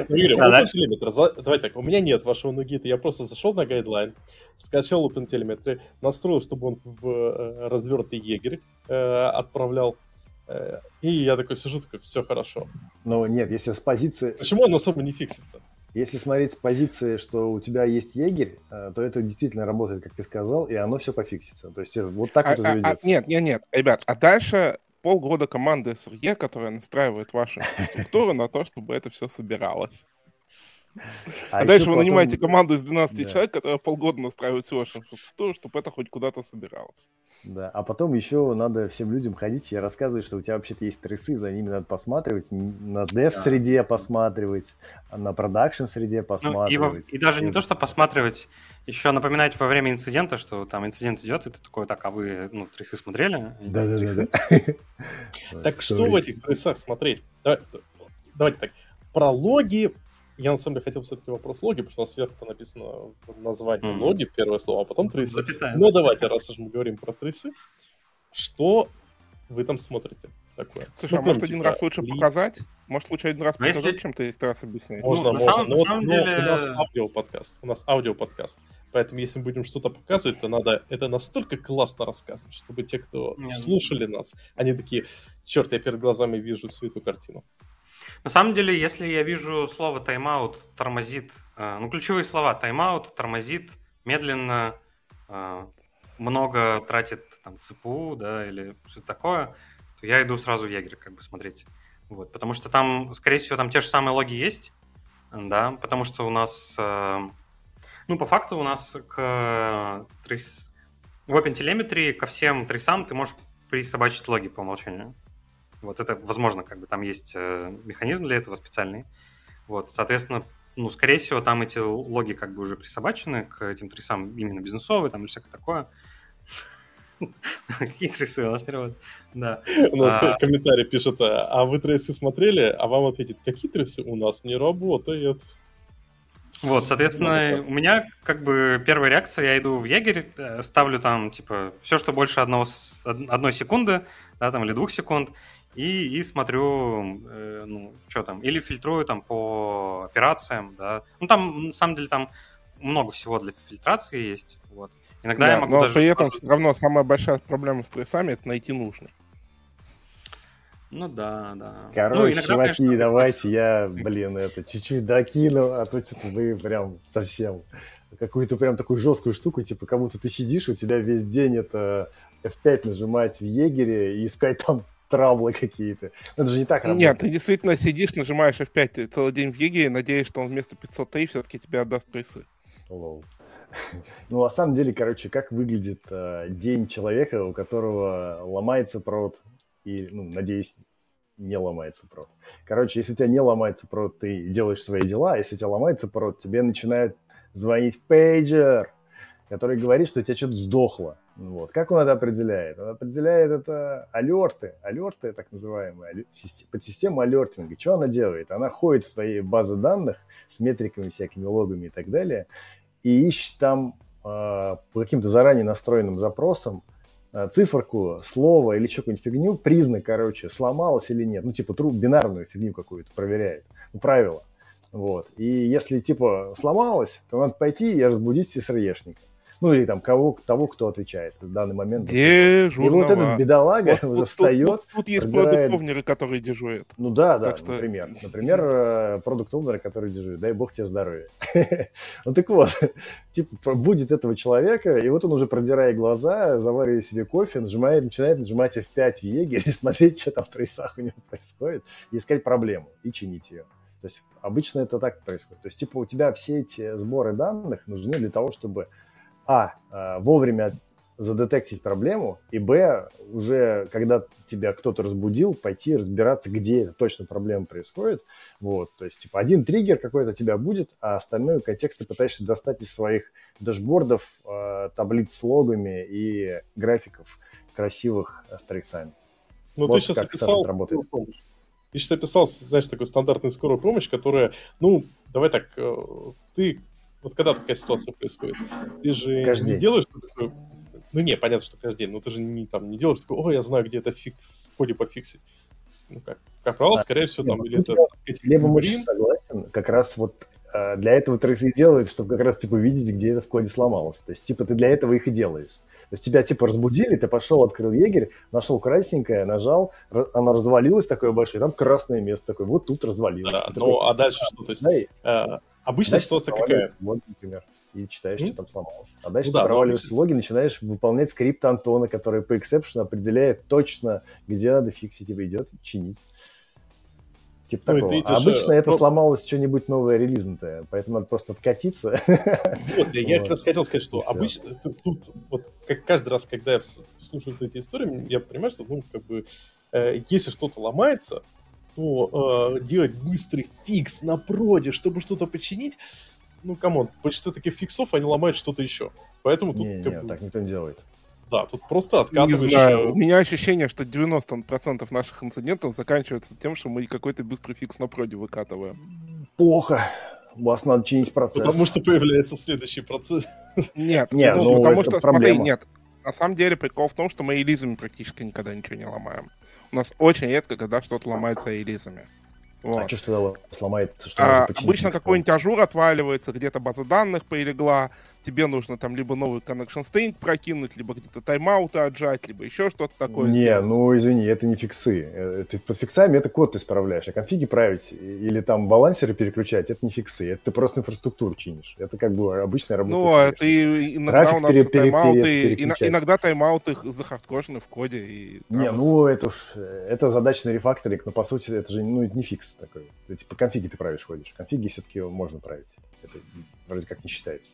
Ну, Юрий, да, давай так, у меня нет вашего нугита, я просто зашел на гайдлайн, скачал Open Telemetry, настроил, чтобы он в э, развернутый егерь э, отправлял, э, и я такой сижу, такой, все хорошо. Но нет, если с позиции... Почему он особо не фиксится? Если смотреть с позиции, что у тебя есть егерь, то это действительно работает, как ты сказал, и оно все пофиксится. То есть вот так а, вот заведется. А, а, нет, нет, нет, ребят, а дальше полгода команды SRE, которая настраивает вашу структуру на то, чтобы это все собиралось. А, а дальше вы потом... нанимаете команду из 12 да. человек, которая полгода настраивает всю вашу инфраструктуру, чтобы это хоть куда-то собиралось. Да, а потом еще надо всем людям ходить и рассказывать, что у тебя вообще-то есть тресы, за ними надо посматривать, на дев-среде да. посматривать, на продакшн-среде посматривать. Ну, и, и даже не то, что посматривать, еще напоминать во время инцидента, что там инцидент идет, и ты такой, так, а вы, ну, тресы смотрели? Да-да-да. Так что в этих тресах смотреть? Давайте так, прологи я на самом деле хотел все-таки вопрос логи, потому что у нас сверху написано в названии mm. логи, первое слово, а потом трейсы. Запятая. Но давайте, раз уж мы говорим про трейсы, что вы там смотрите такое? Слушай, ну, а может один типа, раз лучше ли... показать? Может лучше один раз но показать, если... чем ты их раз объяснять? Можно, ну, можно. Самом, но, самом но деле... у нас аудиоподкаст. У нас аудиоподкаст. Поэтому если мы будем что-то показывать, то надо это настолько классно рассказывать, чтобы те, кто Нет. слушали нас, они такие, черт, я перед глазами вижу всю эту картину. На самом деле, если я вижу слово тайм-аут, тормозит, э, ну, ключевые слова, тайм-аут, тормозит, медленно, э, много тратит там ЦПУ, да, или что-то такое, то я иду сразу в Егерь, как бы смотреть. Вот, потому что там, скорее всего, там те же самые логи есть, да, потому что у нас, э, ну, по факту у нас к трейс, в OpenTelemetry ко всем трейсам ты можешь присобачить логи по умолчанию. Вот это возможно, как бы там есть э, механизм для этого специальный. Вот, соответственно, ну, скорее всего, там эти логи как бы уже присобачены к этим трясам именно бизнесовые, там или всякое такое. Какие трясы у нас не работают? Да. У нас а... комментарий пишет, а вы трясы смотрели? А вам ответит, какие трясы у нас не работают? Вот, соответственно, у меня как бы первая реакция, я иду в егерь, э, ставлю там, типа, все, что больше одного, одной секунды, да, там, или двух секунд, и, и смотрю, э, ну, что там, или фильтрую там по операциям, да. Ну, там, на самом деле, там много всего для фильтрации есть, вот. Иногда да, я могу но даже... при этом все равно самая большая проблема с трейсами — это найти нужный. Ну да, да. Короче, ну, иногда, чуваки, конечно, давайте я, блин, это чуть-чуть докину, а то что-то вы прям совсем какую-то прям такую жесткую штуку, типа, кому-то ты сидишь, у тебя весь день это F5 нажимать в егере и искать там траблы какие-то. Это же не так работает. Нет, ты действительно сидишь, нажимаешь F5 целый день в Еге и надеешься, что он вместо 503 все-таки тебе отдаст прессы. Лоу. Ну, на самом деле, короче, как выглядит э, день человека, у которого ломается провод, и, ну, надеюсь, не ломается провод. Короче, если у тебя не ломается провод, ты делаешь свои дела, а если у тебя ломается провод, тебе начинает звонить пейджер, который говорит, что у тебя что-то сдохло. Вот. Как он это определяет? Он определяет это алерты, алерты так называемые, под систему алертинга. Что она делает? Она ходит в своей базе данных с метриками, всякими логами и так далее, и ищет там э, по каким-то заранее настроенным запросам э, циферку, слово или что какую-нибудь фигню, признак, короче, сломалось или нет. Ну, типа тру, бинарную фигню какую-то проверяет. Ну, правило. Вот. И если, типа, сломалось, то надо пойти и разбудить СРЕшника ну или там кого, того, кто отвечает в данный момент. Дежурного. И вот этот бедолага вот, уже вот, встает. Тут, тут, есть продукт которые дежурят. Ну да, да, что... например. Например, э, продукт-овнеры, которые дежурят. Дай бог тебе здоровья. ну так вот, типа будет этого человека, и вот он уже продирая глаза, заваривая себе кофе, нажимает, начинает нажимать F5 в егере, смотреть, что там в трейсах у него происходит, и искать проблему, и чинить ее. То есть обычно это так происходит. То есть, типа, у тебя все эти сборы данных нужны для того, чтобы а, э, вовремя задетектить проблему, и б, уже когда тебя кто-то разбудил, пойти разбираться, где точно проблема происходит. Вот, то есть, типа, один триггер какой-то тебя будет, а остальной контекст ты пытаешься достать из своих дашбордов, э, таблиц с логами и графиков красивых с трейсами. Ну, вот ты сейчас описал работает. Ты сейчас описал, знаешь, такую стандартную скорую помощь, которая, ну, давай так, э, ты вот когда такая ситуация происходит, ты же каждый не день. делаешь такое, ну не, понятно, что каждый день, но ты же не, там, не делаешь такое, о, я знаю, где это фиг, в коде пофиксить. Ну как, как правило, а, скорее всего, там, или это... Левым очень согласен, как раз вот э, для этого трейсы и делают, чтобы как раз, типа, видеть, где это в коде сломалось. То есть, типа, ты для этого их и делаешь. То есть тебя типа разбудили, ты пошел, открыл егерь, нашел красненькое, нажал, она развалилась такое большое, там красное место такое, вот тут развалилось. Да, ну такой, а дальше что? То есть да, э, Обычная ситуация какая? Логи, например, и читаешь, mm? что там сломалось. А дальше ну, ты да, проваливаешься в логи, начинаешь выполнять скрипт Антона, который по эксепшену определяет точно, где надо фиксить, и идет чинить. Типа ну, такого. А обычно э, это ну... сломалось что-нибудь новое релизнутое, поэтому надо просто откатиться. Вот, я, я как раз хотел сказать, что обычно тут, вот как каждый раз, когда я слушаю эти истории, я понимаю, что ну, как бы, э, если что-то ломается, то э, делать быстрый фикс на проде, чтобы что-то починить, ну, come on, большинство таких фиксов, они ломают что-то еще. Поэтому тут... Не, как не, бы... так никто не делает. Да, тут просто откатываешь... Не знаю, у меня ощущение, что 90% наших инцидентов заканчивается тем, что мы какой-то быстрый фикс на проде выкатываем. Плохо. У вас надо чинить процесс. Потому что появляется следующий процесс. Нет, нет ну, ну, потому что, проблема. смотри, нет. На самом деле прикол в том, что мы релизами практически никогда ничего не ломаем. У нас очень редко, когда что-то ломается релизами. Вот. А что что сломается? Что а, обычно какой-нибудь Azure отваливается, где-то база данных полегла, тебе нужно там либо новый connection string прокинуть, либо где-то тайм-ауты отжать, либо еще что-то такое. Не, сделать. ну извини, это не фиксы. Э, ты под фиксами это код ты исправляешь, а конфиги править или там балансеры переключать, это не фиксы, это ты просто инфраструктуру чинишь. Это как бы обычная работа. Ну, это и иногда Трафик у нас пере, тайм-ауты, пере, иногда тайм-ауты захардкошены в коде. И, там... Не, ну это уж, это задачный рефакторинг, но по сути это же ну, это не фикс такой. Ты, типа конфиги ты правишь ходишь. Конфиги все-таки можно править. Это вроде как не считается.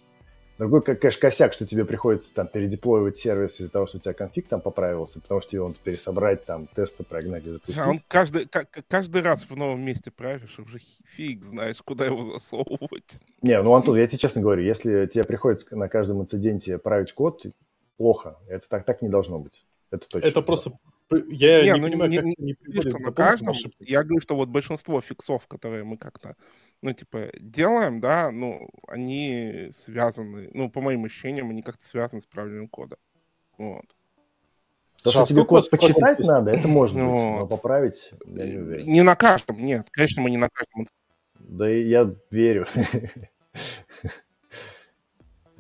Другой, конечно, косяк, что тебе приходится там передеплоивать сервис из-за того, что у тебя конфиг там поправился, потому что его пересобрать, там, тесты прогнать и запустить. А он каждый, каждый раз в новом месте правишь, уже фиг знаешь, куда его засовывать. Не, ну, Антон, я тебе честно говорю, если тебе приходится на каждом инциденте править код, плохо. Это так, так не должно быть. Это точно. Это просто я не, не ну, понимаю, не, как не, не, не на каждом. Я говорю, что вот большинство фиксов, которые мы как-то ну, типа, делаем, да, ну, они связаны, ну, по моим ощущениям, они как-то связаны с правильным кодом. Вот. То, что тебе код почитать надо, это можно ну, быть, но поправить я не уверен. Не на каждом, нет, конечно, мы не на каждом. Да я верю.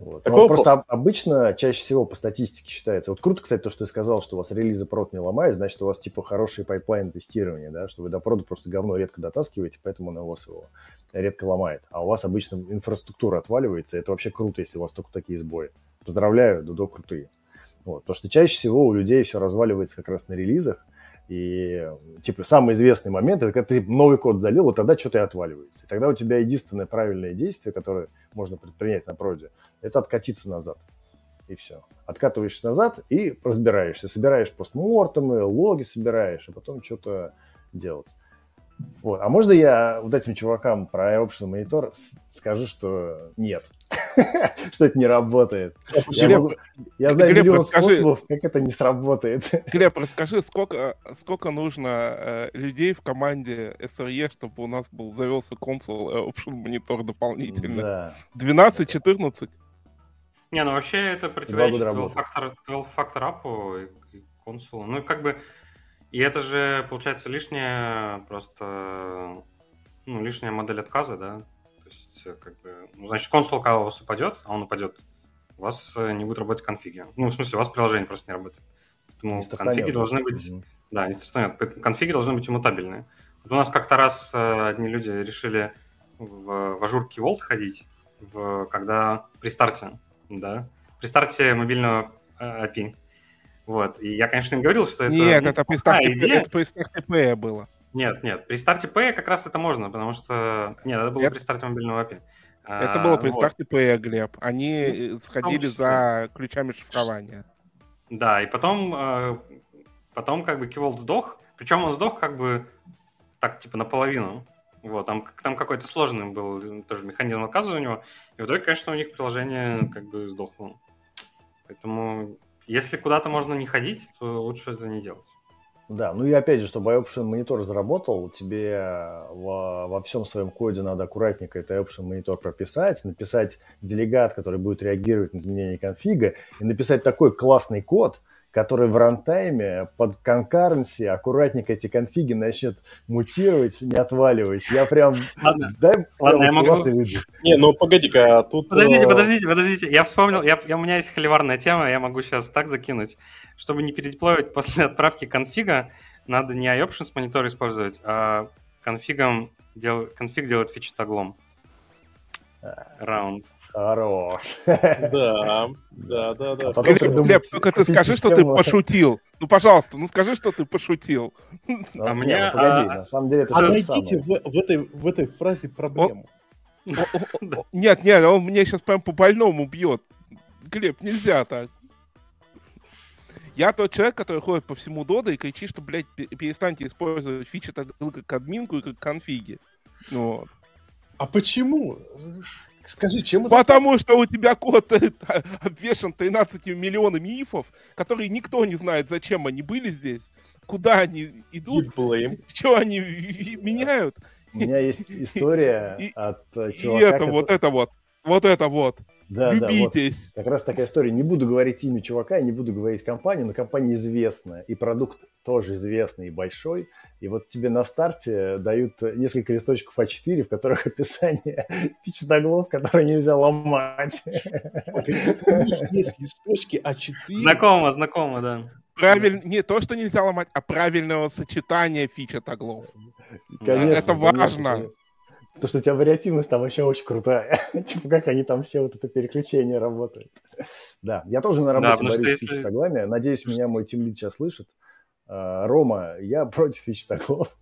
Вот. Такой просто обычно чаще всего по статистике считается. Вот круто, кстати, то, что ты сказал, что у вас релизы прод не ломает, значит, у вас типа хороший пайплайн тестирования, да, что вы до прода просто говно редко дотаскиваете, поэтому на вас его редко ломает. А у вас обычно инфраструктура отваливается, это вообще круто, если у вас только такие сбои. Поздравляю, Дудо крутые. Вот. Потому что чаще всего у людей все разваливается как раз на релизах, и, типа, самый известный момент, это когда ты новый код залил, вот тогда что-то и отваливается. И тогда у тебя единственное правильное действие, которое можно предпринять на проде, это откатиться назад. И все. Откатываешься назад и разбираешься. Собираешь постмортемы, логи собираешь, а потом что-то делать. Вот. А можно я вот этим чувакам про Option Monitor скажу, что нет. что это не работает. Я, могу... я знаю Глеб, миллион расскажи... способов, как это не сработает. Глеб, расскажи, сколько, сколько нужно э, людей в команде SRE, чтобы у нас был завелся консул Option монитор дополнительно? Да. 12-14? Не, ну вообще это противоречит 12-фактор апу и, и консулу. Ну, как бы... И это же, получается, лишняя просто... Ну, лишняя модель отказа, да? Есть, э, как бы, ну, значит, консул, когда у вас упадет, а он упадет, у вас э, не будет работать конфиги. Ну, в смысле, у вас приложение просто не работает. Поэтому не конфиги должны быть... Да, не стартанет. Конфиги должны быть иммутабельные. Вот у нас как-то раз э, одни люди решили в, в ажурке Vault ходить, в, когда при старте, да, при старте мобильного API. Вот. И я, конечно, им говорил, что это... Нет, ну, это, при старте, идея. это при старте P было. Нет, нет, при старте P как раз это можно, потому что... Нет, это было это... при старте мобильного API. Это было при вот. старте P, Глеб. Они ну, сходили за ключами шифрования. Да, и потом, э, потом как бы Киволт сдох, причем он сдох как бы так, типа, наполовину. Вот, там, там какой-то сложный был тоже механизм отказа у него. И в итоге, конечно, у них приложение как бы сдохло. Поэтому, если куда-то можно не ходить, то лучше это не делать. Да, ну и опять же, чтобы iOption монитор заработал, тебе во, во всем своем коде надо аккуратненько этот iOption монитор прописать, написать делегат, который будет реагировать на изменение конфига, и написать такой классный код, который в рантайме под конкуренции аккуратненько эти конфиги начнет мутировать, не отваливать. Я прям... Ладно, дай Ладно, я могу... Не, ну погоди-ка, а тут... Подождите, э, подождите, подождите. Я вспомнил, я, я, у меня есть холиварная тема, я могу сейчас так закинуть. Чтобы не передеплоить после отправки конфига, надо не iOptions монитор использовать, а конфигом дел... конфиг делать фичтаглом. Раунд. Хорош. Да, да, да, да. А потом Глеб, Глеб, только ты скажи, что ты пошутил. Ну, пожалуйста, ну скажи, что ты пошутил. Ну, а мне... Ну, погоди, а, на самом деле это а найдите в, в, этой, в этой фразе проблему. Нет, нет, он мне сейчас прям по больному бьет. Глеб, нельзя так. Я тот человек, который ходит по всему Дода и кричит, что, блядь, перестаньте использовать фичи как админку и как конфиги. Вот. А почему? Скажи, чем это... Потому что у тебя код э, обвешен 13 миллионами ифов, которые никто не знает, зачем они были здесь, куда они идут, что они меняют. У меня есть история от чувака... И это, вот это вот, вот это вот. Да, Любитесь. Да, вот. Как раз такая история. Не буду говорить имя чувака, не буду говорить компанию, но компания известная, и продукт тоже известный и большой. И вот тебе на старте дают несколько листочков А4, в которых описание фичтаглов, которые нельзя ломать. Есть листочки А4. Знакомо, знакомо, да. Правиль... Не то, что нельзя ломать, а правильного сочетания фича таглов. Конечно, Это важно. Конечно. Потому что у тебя вариативность там вообще очень крутая. типа, как они там все вот это переключение работают. да, я тоже на работе да, борюсь с фичтаглами. Надеюсь, меня мой тимлид сейчас слышит. А, Рома, я против фичтаглов.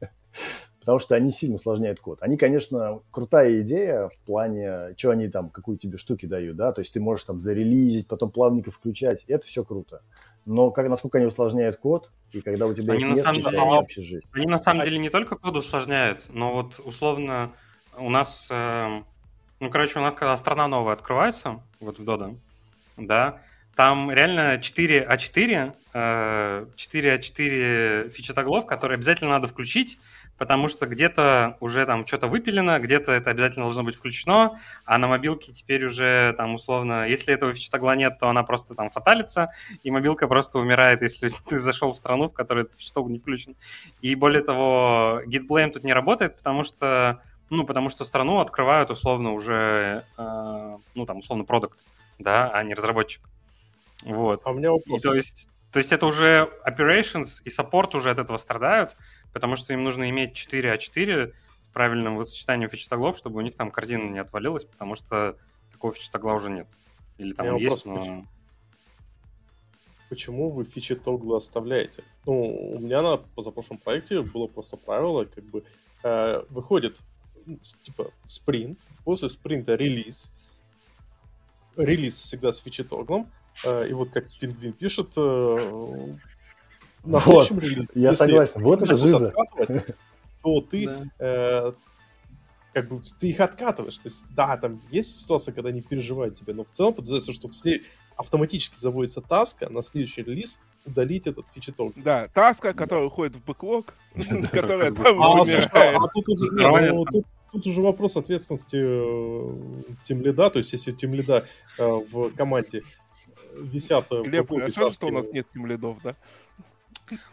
потому что они сильно усложняют код. Они, конечно, крутая идея в плане, что они там, какую тебе штуки дают, да, то есть ты можешь там зарелизить, потом плавненько включать, это все круто. Но как, насколько они усложняют код, и когда у тебя они их несколько, самом... они вообще жесть. Они на самом деле не только код усложняют, но вот условно у нас, э, ну, короче, у нас когда страна новая открывается, вот в Дода, да, там реально 4А4, 4А4 фича-таглов, которые обязательно надо включить, потому что где-то уже там что-то выпилено, где-то это обязательно должно быть включено, а на мобилке теперь уже там условно, если этого фичтагла нет, то она просто там фаталится, и мобилка просто умирает, если ты зашел в страну, в которой этот фичтаг не включен. И более того, git тут не работает, потому что ну, потому что страну открывают условно уже, э, ну, там, условно, продукт, да, а не разработчик. Вот. А у меня вопрос. И, то, есть, то есть это уже operations и support уже от этого страдают, потому что им нужно иметь 4А4 с правильным сочетанием фичтаглов, чтобы у них там корзина не отвалилась, потому что такого фичтагла уже нет. Или там есть, вопрос, но... Почему вы фичи тогла оставляете? Ну, у меня на позапрошлом проекте было просто правило, как бы э, выходит типа спринт, после спринта релиз, релиз всегда с фичетоглом, э, и вот как Пингвин пишет, э, на вот, следующем релизе, я согласен, вот это жизнь. То ты, да. э, как бы ты их откатываешь. То есть, да, там есть ситуация, когда они переживают тебя, но в целом подразумевается, что в след... автоматически заводится таска на следующий релиз удалить этот фичеток. Да, таска, которая уходит в бэклог, которая там а, а тут ну, тут уже вопрос ответственности тем лида, то есть если тем лида э, в команде висят... Э, Глеб, а что у нас нет тем лидов, да?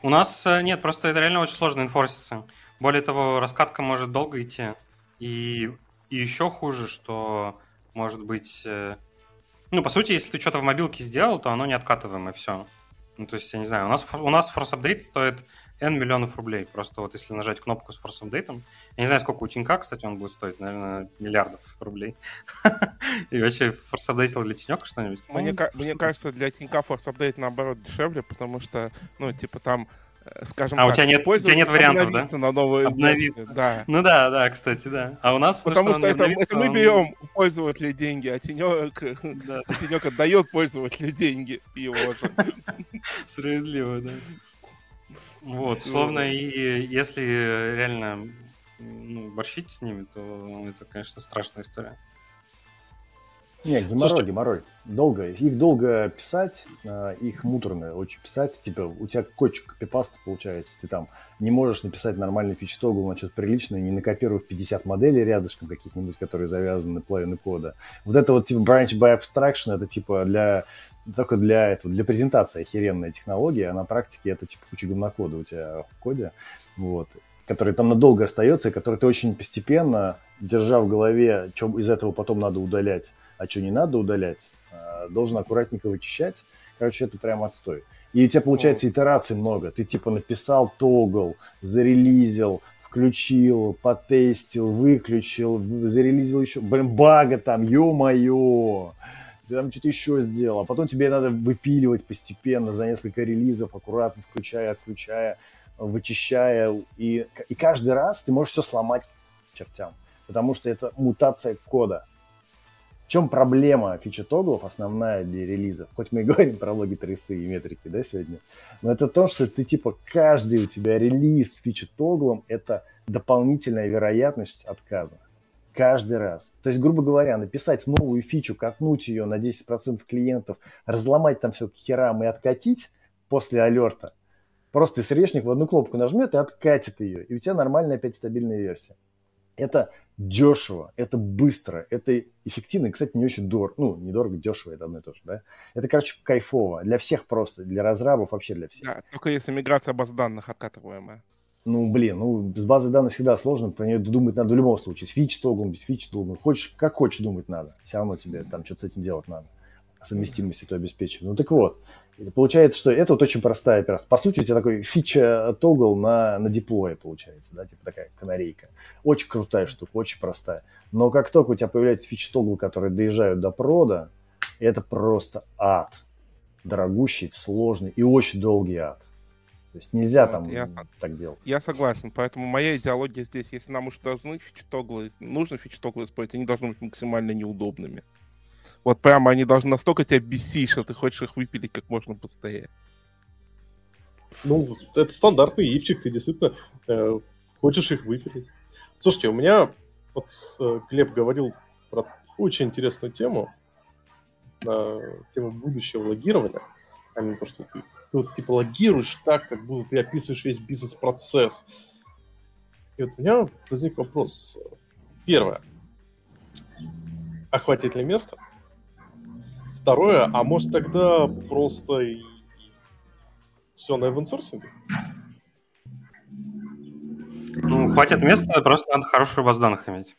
У нас э, нет, просто это реально очень сложно инфорситься. Более того, раскатка может долго идти. И, и еще хуже, что может быть... Ну, по сути, если ты что-то в мобилке сделал, то оно не откатываемое, все. Ну, то есть, я не знаю, у нас, у нас Force Update стоит N миллионов рублей. Просто вот если нажать кнопку с Force Update, я не знаю, сколько у Тинька, кстати, он будет стоить, наверное, миллиардов рублей. И вообще Force Update для Тинька что-нибудь? Мне, мне кажется, для Тинька Force Update наоборот дешевле, потому что, ну, типа там Э, скажем а так, у тебя нет, у тебя нет вариантов, да? на новые Обновиться. Да. Ну да, да, кстати, да. А у нас потому что, это, это мы берем у пользователя деньги, а тенек, да. тенек отдает пользователю деньги его же. Справедливо, да. Вот, словно и если реально ну, борщить с ними, то это, конечно, страшная история. Не, геморрой, Слушайте, геморрой. Долго. Их долго писать, а, их муторно очень писать. Типа, у тебя кочек копипаста получается. Ты там не можешь написать нормальный фичтогл на что-то приличное, не накопировав 50 моделей рядышком каких-нибудь, которые завязаны на половину кода. Вот это вот типа branch by abstraction, это типа для только для этого, для презентации охеренная технология, а на практике это типа куча говнокода у тебя в коде, вот, который там надолго остается, и который ты очень постепенно, держа в голове, что из этого потом надо удалять, а что не надо удалять, а, должен аккуратненько вычищать. Короче, это прям отстой. И у тебя получается итераций много. Ты типа написал тогл, зарелизил, включил, потестил, выключил, зарелизил еще. Блин, бага там, ё-моё. Ты там что-то еще сделал. А потом тебе надо выпиливать постепенно за несколько релизов, аккуратно включая, отключая, вычищая. И, и каждый раз ты можешь все сломать чертям. Потому что это мутация кода. В чем проблема фичи тоглов основная для релизов? Хоть мы и говорим про логи тресы и метрики, да, сегодня, но это то, что ты, типа, каждый у тебя релиз с фичи это дополнительная вероятность отказа. Каждый раз. То есть, грубо говоря, написать новую фичу, катнуть ее на 10% клиентов, разломать там все к херам и откатить после алерта. Просто СРЕшник в одну кнопку нажмет и откатит ее. И у тебя нормальная опять стабильная версия. Это дешево, это быстро, это эффективно, и, кстати, не очень дорого. Ну, недорого, дешево, это одно и то же, да? Это, короче, кайфово. Для всех просто, для разрабов, вообще для всех. Да, только если миграция баз данных откатываемая. Ну, блин, ну, с базой данных всегда сложно, про нее думать надо в любом случае. С фич толком, без фич толком. Хочешь, как хочешь думать надо. Все равно тебе там что-то с этим делать надо. Совместимость это обеспечивать. Ну, так вот, Получается, что это вот очень простая операция. По сути, у тебя такой фича тогл на, на диплое получается, да, типа такая канарейка. Очень крутая штука, очень простая. Но как только у тебя появляется фича тогл, которые доезжают до прода, это просто ад. Дорогущий, сложный и очень долгий ад. То есть нельзя вот, там я, так делать. Я согласен, поэтому моя идеология здесь, если нам уж должны фичи-тоглы, нужно фичи-тоглы использовать, они должны быть максимально неудобными. Вот прямо они должны настолько тебя бесить, что ты хочешь их выпилить как можно быстрее. Ну, это стандартный ивчик, ты действительно э, хочешь их выпилить. Слушайте, у меня вот э, Глеб говорил про очень интересную тему, э, тему будущего логирования. А не то, что ты, ты вот типа логируешь так, как будто ты описываешь весь бизнес-процесс. И вот у меня возник вопрос. Первое. А хватит ли места? Второе, а может тогда просто и... все на эвансорсинге? Ну, хватит места, просто надо хорошую базу данных иметь.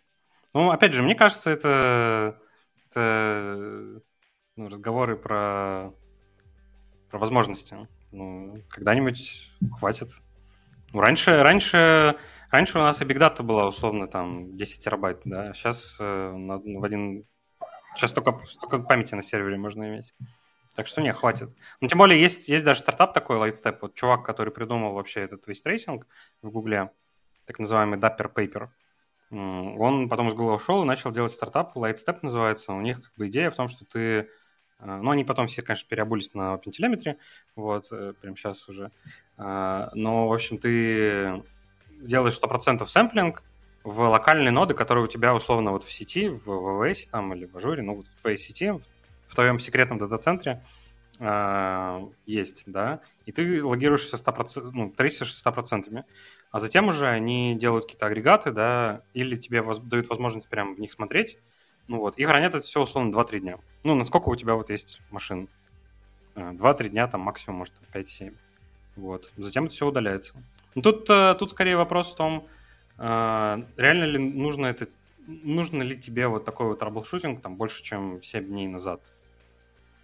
Ну, опять же, мне кажется, это, это ну, разговоры про, про возможности. Ну, когда-нибудь хватит. Ну, раньше, раньше, раньше у нас и Data была условно там 10 терабайт, да, сейчас э, на, в один Сейчас только, столько памяти на сервере можно иметь. Так что не, хватит. Ну, тем более, есть, есть даже стартап такой, Lightstep, вот чувак, который придумал вообще этот весь трейсинг в Гугле, так называемый Dapper Paper. Он потом из Google ушел и начал делать стартап, Lightstep называется. У них как бы идея в том, что ты... Э, ну, они потом все, конечно, переобулись на OpenTelemetry, вот, э, прямо сейчас уже. А, но, в общем, ты делаешь 100% сэмплинг, в локальные ноды, которые у тебя условно вот в сети, в ВВС там или в ажуре, ну вот в твоей сети, в твоем секретном дата-центре э, есть, да, и ты логируешься 100%, ну, трейсишь 100%, а затем уже они делают какие-то агрегаты, да, или тебе дают возможность прямо в них смотреть, ну вот, и хранят это все условно 2-3 дня. Ну, насколько у тебя вот есть машин? 2-3 дня, там максимум, может, 5-7. Вот. Затем это все удаляется. Ну, тут, э, тут скорее вопрос в том, э, реально ли нужно это, нужно ли тебе вот такой вот troubleshooting там больше, чем 7 дней назад?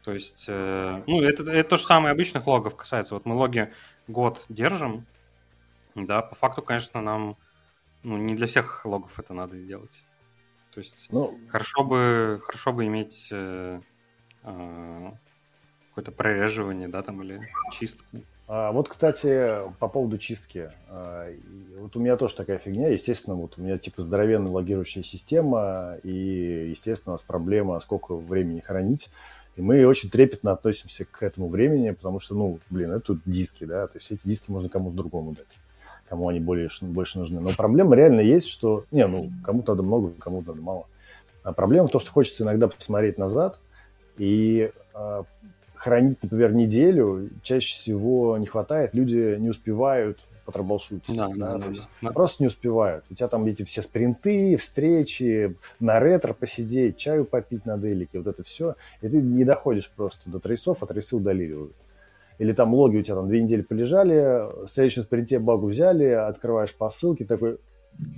То есть, э, ну, это, это то же самое обычных логов касается. Вот мы логи год держим, да, по факту, конечно, нам, ну, не для всех логов это надо делать. То есть, ну, хорошо бы, хорошо бы иметь э, э, какое-то прореживание, да, там, или чистку. А, вот, кстати, по поводу чистки. А, вот у меня тоже такая фигня. Естественно, вот у меня типа здоровенная логирующая система, и, естественно, у нас проблема, сколько времени хранить. И мы очень трепетно относимся к этому времени, потому что, ну, блин, это тут диски, да, то есть эти диски можно кому-то другому дать, кому они более, больше нужны. Но проблема реально есть, что, не, ну, кому-то надо много, кому-то надо мало. А проблема в том, что хочется иногда посмотреть назад и а, хранить, например, неделю чаще всего не хватает, люди не успевают потраблшутить. Да, да, да, да. Просто не успевают. У тебя там эти все спринты, встречи, на ретро посидеть, чаю попить на делике, вот это все. И ты не доходишь просто до трейсов, а трейсы удалили. Или там логи у тебя там две недели полежали, в следующем спринте багу взяли, открываешь по ссылке, такой,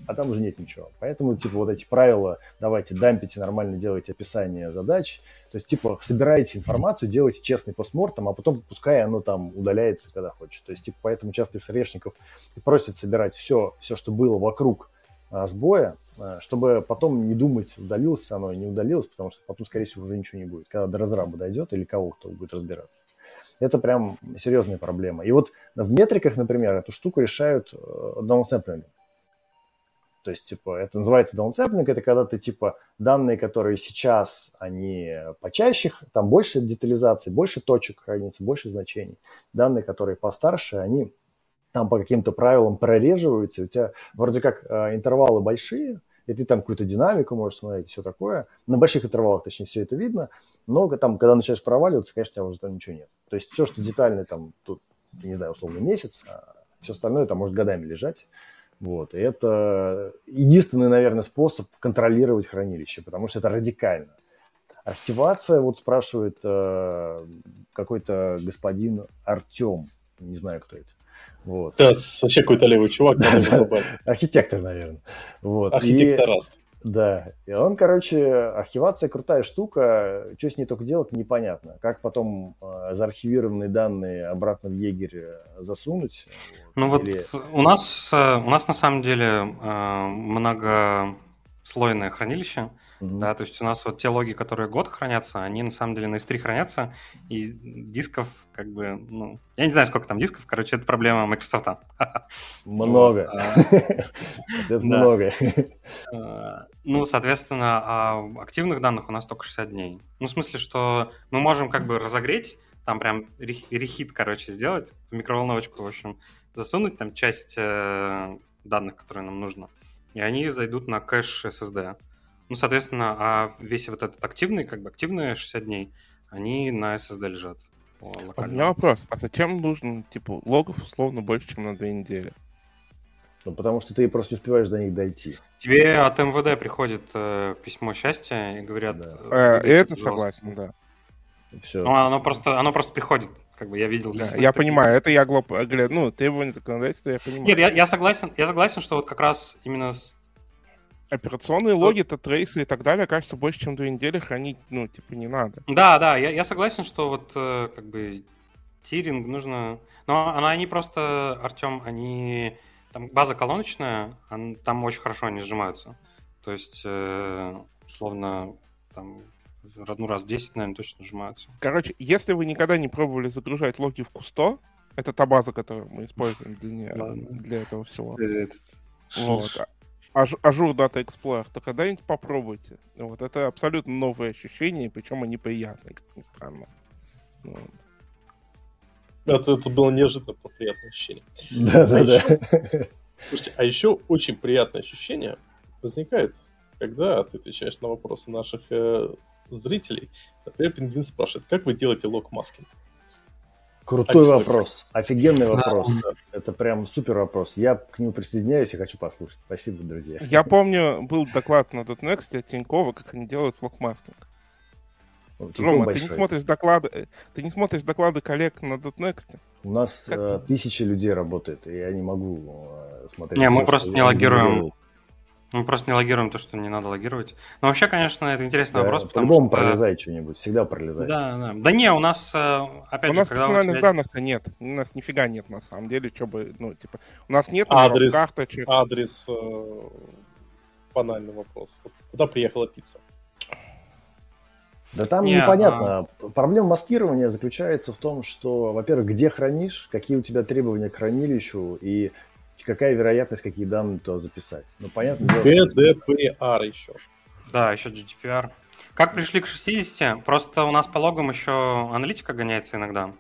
а там уже нет ничего. Поэтому, типа, вот эти правила, давайте дампите, нормально делайте описание задач, то есть, типа, собираете информацию, делайте честный постмортом, а потом пускай оно там удаляется, когда хочешь. То есть, типа, поэтому часто из решников просят собирать все, все, что было вокруг а, сбоя, а, чтобы потом не думать, удалилось оно и не удалилось, потому что потом, скорее всего, уже ничего не будет, когда до разраба дойдет или кого кто будет разбираться. Это прям серьезная проблема. И вот в метриках, например, эту штуку решают даунсэмплингом. То есть, типа, это называется даунсэмплинг, это когда ты, типа, данные, которые сейчас, они почаще, там больше детализации, больше точек хранится, больше значений. Данные, которые постарше, они там по каким-то правилам прореживаются, у тебя вроде как э, интервалы большие, и ты там какую-то динамику можешь смотреть, все такое. На больших интервалах, точнее, все это видно, но там, когда начинаешь проваливаться, конечно, у тебя уже там ничего нет. То есть все, что детальное, там, тут, не знаю, условно, месяц, а все остальное там может годами лежать. Вот. И это единственный, наверное, способ контролировать хранилище, потому что это радикально. Активация, вот спрашивает э, какой-то господин Артем, не знаю, кто это. Вот. Да, вообще какой-то левый чувак. Архитектор, наверное. Вот. Архитектораст. Да, и он, короче, архивация крутая штука, что с ней только делать непонятно. Как потом э, заархивированные данные обратно в егерь э, засунуть? Ну вот, или... вот у нас, э, у нас на самом деле э, многослойное хранилище, Mm-hmm. Да, то есть у нас вот те логи, которые год хранятся, они на самом деле на S3 хранятся, и дисков как бы, ну, я не знаю, сколько там дисков, короче, это проблема Microsoft. Много. А, это много. А, ну, соответственно, а активных данных у нас только 60 дней. Ну, в смысле, что мы можем как бы разогреть, там прям рехит, короче, сделать, в микроволновочку, в общем, засунуть там часть э, данных, которые нам нужно, и они зайдут на кэш SSD. Ну, соответственно, а весь вот этот активный, как бы активные 60 дней, они на SSD лежат. А у меня вопрос, а зачем нужно, типа, логов условно больше, чем на две недели? Ну, потому что ты просто не успеваешь до них дойти. Тебе от МВД приходит э, письмо счастья и говорят... Да. Э, э это согласен, да. Все. Ну, оно просто, оно просто приходит, как бы я видел. Да, я понимаю, это я глуп, ну, требования законодательства я понимаю. Нет, я, я согласен, я согласен, что вот как раз именно с Операционные логи, это трейсы и так далее, кажется, больше, чем две недели хранить, ну, типа, не надо. Да, да, я, я согласен, что вот, э, как бы, тиринг нужно... Но она, они просто, Артем, они... Там база колоночная, там очень хорошо они сжимаются. То есть, э, условно, там, ну, раз в 10, наверное, точно сжимаются. Короче, если вы никогда не пробовали загружать логи в Кусто, это та база, которую мы используем для, для этого всего. Вот. Azure Data Explorer, то когда-нибудь попробуйте. Вот, это абсолютно новые ощущения, причем они приятные, как ни странно. Вот. Это, это было неожиданно приятное ощущение. Да, а да, еще, да. Слушайте, а еще очень приятное ощущение, возникает, когда ты отвечаешь на вопросы наших э, зрителей. Например, Пингвин спрашивает, как вы делаете лог-маскинг? Крутой Отстой. вопрос, офигенный вопрос. Да. Это прям супер вопрос. Я к нему присоединяюсь и хочу послушать. Спасибо, друзья. Я помню, был доклад на .next от Тинькова, как они делают лог-маскинг. Ну, Рома, ты не смотришь доклады, э, ты не смотришь доклады коллег на .next? У нас э, тысячи людей работает, и я не могу э, смотреть. Не, мы просто не логируем. Мы просто не логируем то, что не надо логировать. Но вообще, конечно, это интересный да, вопрос, потому по-любому что... пролезай что-нибудь, всегда пролезай. Да, да. Да не, у нас, э, опять у же, нас персональных тебя... данных-то нет. У нас нифига нет, на самом деле, что бы, ну, типа, у нас нет адрес, карточек. Адрес, э, банальный вопрос. Куда приехала пицца? Да там не, непонятно. А... Проблема маскирования заключается в том, что, во-первых, где хранишь, какие у тебя требования к хранилищу и какая вероятность, какие данные туда записать. Ну, понятно. GDPR еще. Да, еще GDPR. Как пришли к 60? Просто у нас по логам еще аналитика гоняется иногда.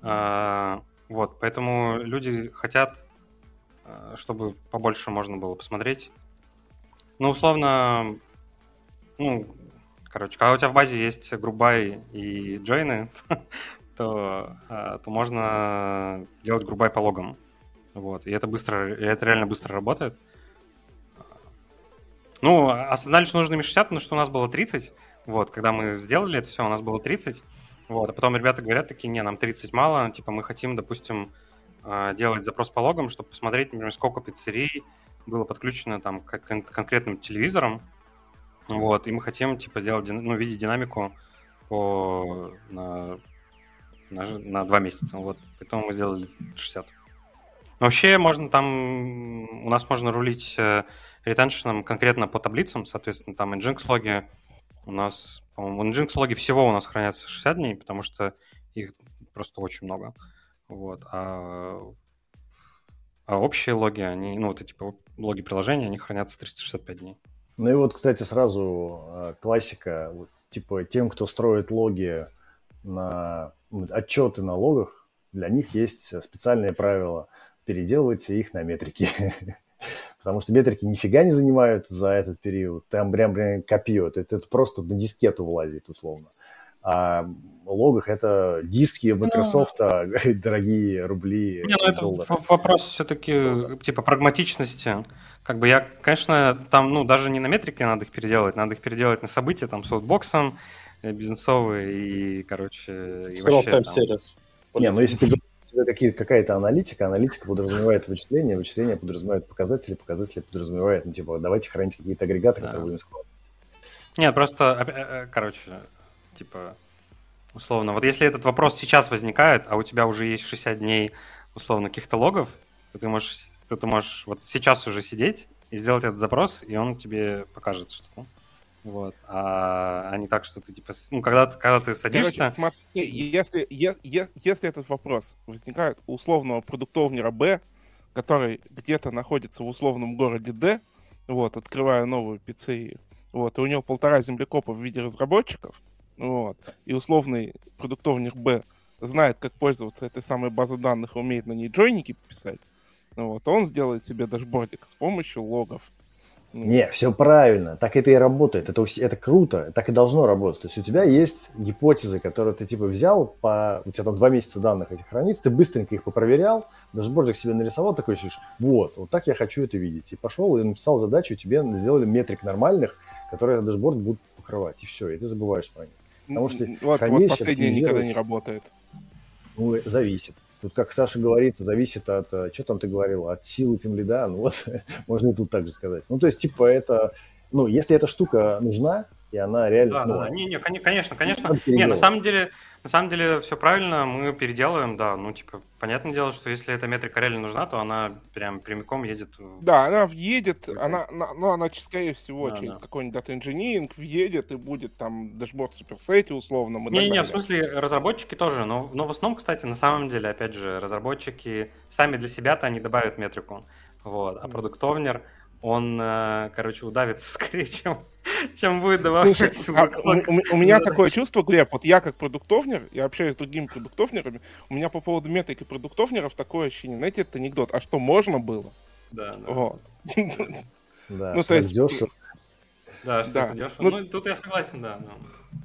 А, вот, поэтому люди хотят, а, чтобы побольше можно было посмотреть. Ну, условно, ну, Короче, когда у тебя в базе есть грубай и джойны, то, а, то можно делать грубай по логам. Вот. И это быстро, это реально быстро работает. Ну, осознали, что нужно 60, но что у нас было 30. Вот, когда мы сделали это все, у нас было 30. Вот, а потом ребята говорят такие, не, нам 30 мало, типа мы хотим, допустим, а, делать запрос по логам, чтобы посмотреть, например, сколько пиццерий было подключено там к конкретным телевизорам, вот, и мы хотим, типа, делать, ну, видеть динамику по, на, на, на два месяца. Вот, поэтому мы сделали 60. Вообще можно там, у нас можно рулить э, ретеншеном конкретно по таблицам, соответственно, там Nginx логи у нас, по-моему, Nginx логи всего у нас хранятся 60 дней, потому что их просто очень много. Вот, а, а общие логи, они, ну, вот эти логи приложения, они хранятся 365 дней. Ну и вот, кстати, сразу а, классика, типа тем, кто строит логи на отчеты на логах, для них есть специальные правила. Переделывайте их на метрики. Потому что метрики нифига не занимают за этот период. Там прям, прям копье. Это, это просто на дискету влазит, условно. А логах это диски ну, Microsoft, ну, дорогие рубли. Не, ну это вопрос все-таки типа прагматичности. Как бы я, конечно, там, ну, даже не на метрике надо их переделать, надо их переделать на события, там, с аутбоксом, э, бизнесовые и, короче... И вообще, там... сервис. Не, ну если ты какие, какая-то аналитика, аналитика подразумевает вычисление, вычисление подразумевает показатели, показатели подразумевает, ну, типа, давайте хранить какие-то агрегаты, да. которые будем складывать. Нет, просто, э, короче, типа, условно, вот если этот вопрос сейчас возникает, а у тебя уже есть 60 дней, условно, каких-то логов, то ты можешь то ты можешь вот сейчас уже сидеть и сделать этот запрос, и он тебе покажет что-то. Вот. А, а не так, что ты типа. Ну, когда, когда ты садишься. Короче, смотри, если, если, если этот вопрос возникает у условного продуктовнера Б, который где-то находится в условном городе Д, вот, открывая новую пиццерию, вот, и у него полтора землекопа в виде разработчиков, вот, и условный продуктовник Б знает, как пользоваться этой самой базой данных и умеет на ней джойники писать, вот, он сделает себе дашбордик с помощью логов. Не, все правильно, так это и работает, это, это круто, так и должно работать. То есть у тебя есть гипотезы, которые ты типа взял, по, у тебя там два месяца данных этих хранится, ты быстренько их попроверял, дашбордик себе нарисовал, такой ищешь, вот, вот так я хочу это видеть. И пошел и написал задачу, тебе сделали метрик нормальных, которые этот дашборд будут покрывать, и все, и ты забываешь про них. Потому что вот, вот последнее никогда не работает. Ну, зависит. Тут, как Саша говорит, зависит от, э, что там ты говорил, от силы тимлида, ну вот, можно и тут так же сказать. Ну, то есть, типа, это, ну, если эта штука нужна, и она реально... Да, ну, да, не, не, конечно, конечно. Не, на самом деле, на самом деле все правильно, мы переделываем, да. Ну, типа, понятное дело, что если эта метрика реально нужна, то она прям прямиком едет. Да, она въедет, она, ну, она, скорее всего, да, через да. какой-нибудь дата инжиниринг въедет и будет там дашборд суперсете условно. Не, не, в смысле, разработчики тоже, но, но в основном, кстати, на самом деле, опять же, разработчики сами для себя-то они добавят метрику. Вот, а продуктовнер, он, э, короче, удавится скорее, чем, чем будет добавлять Слушай, а, у, у, меня такое чувство, Глеб, вот я как продуктовнер, я общаюсь с другими продуктовнерами, у меня по поводу метрики продуктовнеров такое ощущение, знаете, это анекдот, а что можно было? Да, да. Вот. Да, ну, то есть... дешево. Да, что да. это дешево. Ну, ну, тут я согласен, да. Но...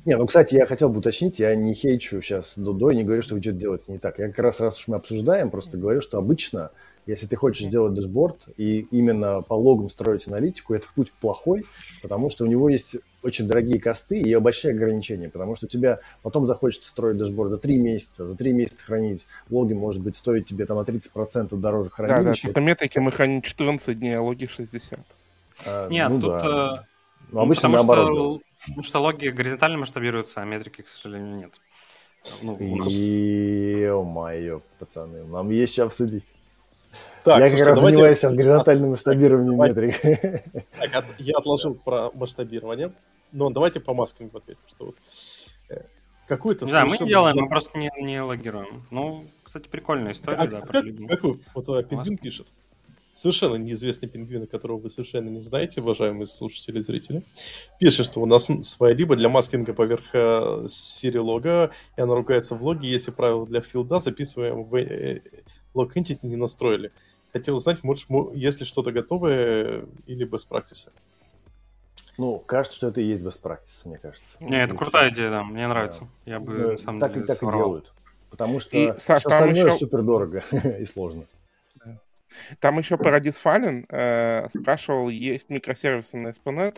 Не, ну, кстати, я хотел бы уточнить, я не хейчу сейчас Дудо и не говорю, что вы что-то делаете не так. Я как раз, раз уж мы обсуждаем, просто говорю, что обычно если ты хочешь сделать дэшборд и именно по логам строить аналитику, это путь плохой, потому что у него есть очень дорогие косты и большие ограничения, потому что у тебя потом захочется строить дэшборд за 3 месяца, за 3 месяца хранить логи, может быть, стоит тебе там на 30% дороже хранилища. Да, да, по метрике мы храним 14 дней, а логи 60. А, Нет, ну, тут... Да. Э... Ну, обычно потому наоборот. Что, потому что логи горизонтально масштабируются, а метрики, к сожалению, нет. Ну, нас... Ё-моё, пацаны, нам есть что обсудить. Так, я слушайте, как раз давайте... занимаюсь сейчас горизонтальным масштабированием метрик. Так, я отложил про масштабирование. Но давайте по маскингу ответим, что вот э, какую-то... Да, мы не делаем, мы просто не, не логируем. Ну, кстати, прикольная история, а, да, как, про Какую? Вот uh, Пингвин пишет. Совершенно неизвестный пингвин, которого вы совершенно не знаете, уважаемые слушатели и зрители, пишет, что у нас своя либо для маскинга поверх э, серилога, и она ругается в логе, если правила для филда записываем в э, лог entity не настроили хотел узнать, может, если что-то готовое или без практисы. Ну, кажется, что это и есть best practice, мне кажется. Не, это крутая идея, да, мне нравится. Да. Я бы, да, на самом так, деле, так и делают. Потому что и, Саш, все остальное еще... супер дорого и сложно. Там еще Paradis Fallen э, спрашивал, есть микросервисы на SPNet,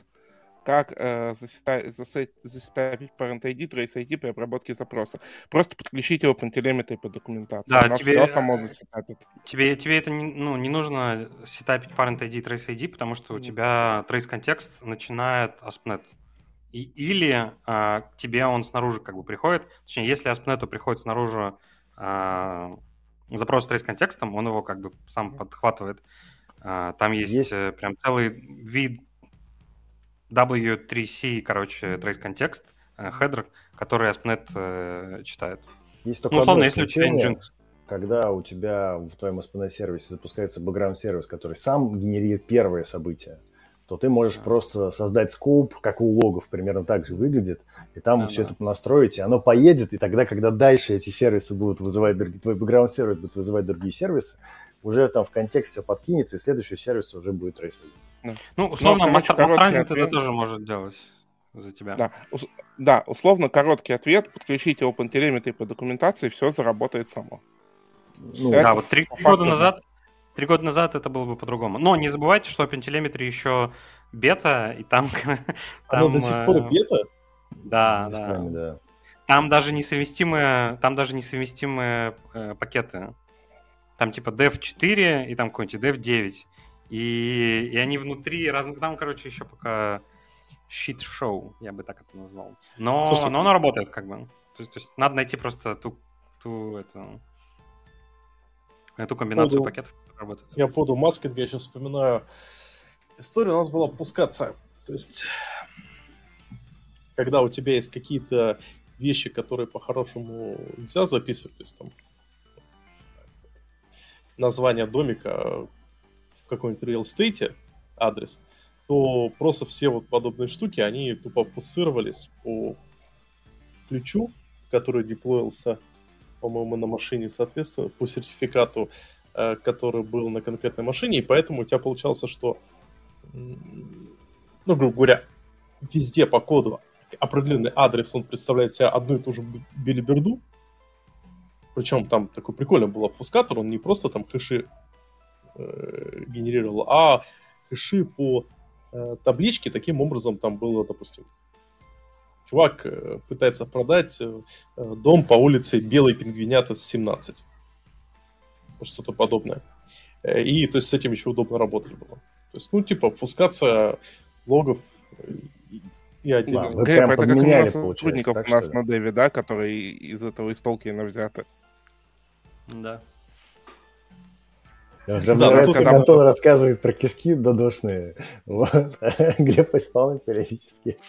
как э, засетапить Parent ID, Trace ID при обработке запроса. Просто подключите OpenTelemetry по документации. Да, тебе, все само засетапит. Тебе, тебе это не, ну, не нужно сетапить Parent ID, Trace ID, потому что у тебя Trace контекст начинает ASP.NET. И, или а, к тебе он снаружи как бы приходит. Точнее, если ASP.NET приходит снаружи а, запрос с trace контекстом, он его как бы сам подхватывает. А, там есть, есть э, прям целый вид W3C, короче, trace контекст, хедер, который ASP.NET э, читает. Есть ну, условно, если у тебя Nginx. Когда у тебя в твоем ASP.NET сервисе запускается бэкграунд-сервис, который сам генерирует первое событие, то ты можешь да. просто создать скоп, как у логов, примерно так же выглядит, и там да, все да. это настроить, и оно поедет, и тогда, когда дальше эти сервисы будут вызывать, другие, твой бэкграунд-сервис будет вызывать другие сервисы, уже там в контексте все подкинется, и следующий сервис уже будет трейсить. Ну, условно, Но, Transit ответ... это тоже может делать за тебя. Да, ус- да, условно короткий ответ, подключите OpenTelemetry по документации, все заработает само. Ну, это да, вот три года назад Три года назад это было бы по-другому. Но не забывайте, что OpenTelemetry еще бета, и там... Оно там, до сих пор э, бета? Да, да. Нами, да. Там даже несовместимые, там даже несовместимые э, пакеты. Там типа dev4 и там какой-нибудь dev9. И, и они внутри разных... Там, короче, еще пока щит-шоу, я бы так это назвал. Но, Слушайте, но оно работает как бы. То, то есть надо найти просто ту, ту, эту, эту комбинацию поводу, пакетов, которая работает. Я по поводу маскинга, я сейчас вспоминаю. История у нас была пускаться. То есть, когда у тебя есть какие-то вещи, которые по-хорошему нельзя записывать, то есть там название домика, каком-нибудь real estate адрес, то просто все вот подобные штуки, они тупо фусировались по ключу, который деплоился, по-моему, на машине, соответственно, по сертификату, э, который был на конкретной машине, и поэтому у тебя получалось, что, ну, грубо говоря, везде по коду определенный адрес, он представляет себя одну и ту же билиберду, причем там такой прикольный был обфускатор, он не просто там хэши э, генерировал, а хэши по э, табличке таким образом там было, допустим, чувак э, пытается продать э, дом по улице Белый Пингвинята 17. Что-то подобное. Э, и то есть с этим еще удобно работать было. То есть, ну, типа, пускаться логов и, отдельно. Да, это как у нас сотрудников у нас на Деве, да, которые из этого из Толкина взяты. Да. Мне да, Антон рассказывает про кишки додошные. Вот. Глеб исполнит периодически.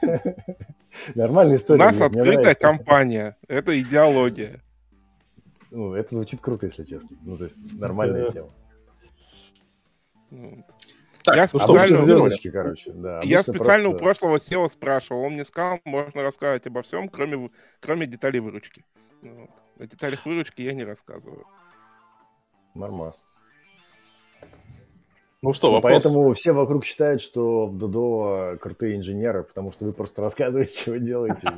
Нормальная история. У нас открытая компания. Это идеология. Ну, это звучит круто, если честно. Ну, то есть нормальная тема. Так, я специально, звездочки, короче, да, я специально просто... у прошлого SEO спрашивал, он мне сказал, можно рассказывать обо всем, кроме, кроме деталей выручки. Вот. О деталях выручки я не рассказываю. Нормас. Ну что, вопрос? Поэтому все вокруг считают, что в Дудо крутые инженеры, потому что вы просто рассказываете, что вы делаете.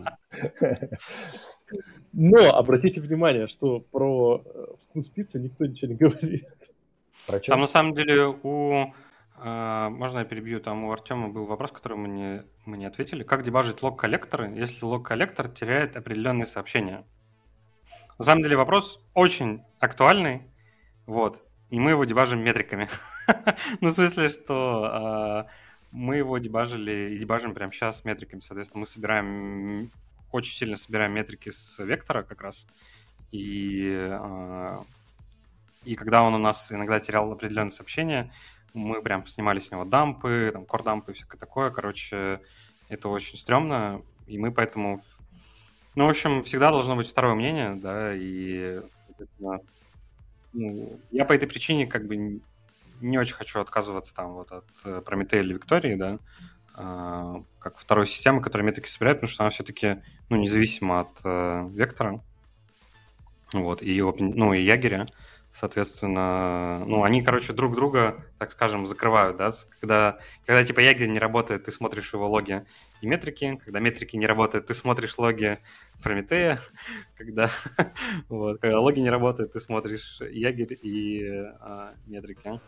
Но обратите внимание, что про э, вкус пиццы никто ничего не говорит. Про Там на самом деле у... Э, можно я перебью? Там у Артема был вопрос, который мы не, мы не ответили. Как дебажить лог-коллекторы, если лог-коллектор теряет определенные сообщения? На самом деле вопрос очень актуальный. Вот. И мы его дебажим метриками. ну, в смысле, что э, мы его дебажили и дебажим прямо сейчас метриками. Соответственно, мы собираем, очень сильно собираем метрики с вектора как раз. И, э, и когда он у нас иногда терял определенные сообщения, мы прям снимали с него дампы, там, кордампы и всякое такое. Короче, это очень стрёмно, и мы поэтому... Ну, в общем, всегда должно быть второе мнение, да, и ну, я по этой причине как бы не очень хочу отказываться там вот от э, Прометея или Виктории, да, э, как второй системы, которая метрики собирает, потому что она все-таки, ну, независима от э, Вектора, вот, и, ну, и Ягеря, соответственно, ну, они, короче, друг друга, так скажем, закрывают, да, когда, когда типа Ягер не работает, ты смотришь его логи и метрики, когда метрики не работают, ты смотришь логи Прометея, когда, вот, когда логи не работают, ты смотришь Ягерь и а, метрики.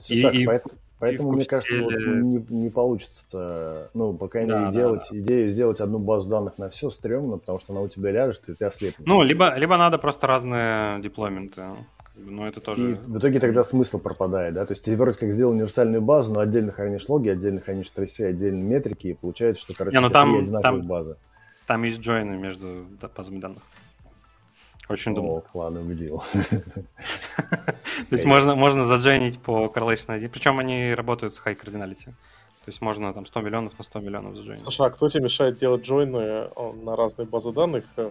Все и, так, и, поэтому, поэтому мне кажется, вот не, не получится, ну, по крайней мере, да, делать да. идею сделать одну базу данных на все стрёмно, потому что она у тебя ляжет, и ты ослепнешь. Ну, либо, либо надо просто разные деплойменты. Но это тоже... И в итоге тогда смысл пропадает, да? То есть ты вроде как сделал универсальную базу, но отдельно хранишь логи, отдельно хранишь трейсы, отдельно метрики, и получается, что, короче, Не, ну там, одинаковые там, базы. Там есть джойны между базами данных. Очень. О, ладно, убедил. То есть можно, можно заджойнить по correlation 1. Причем они работают с high cardinality. То есть можно там 100 миллионов на 100 миллионов заджойнить. Слушай, а кто тебе мешает делать джойны э, на разные базы данных? Э,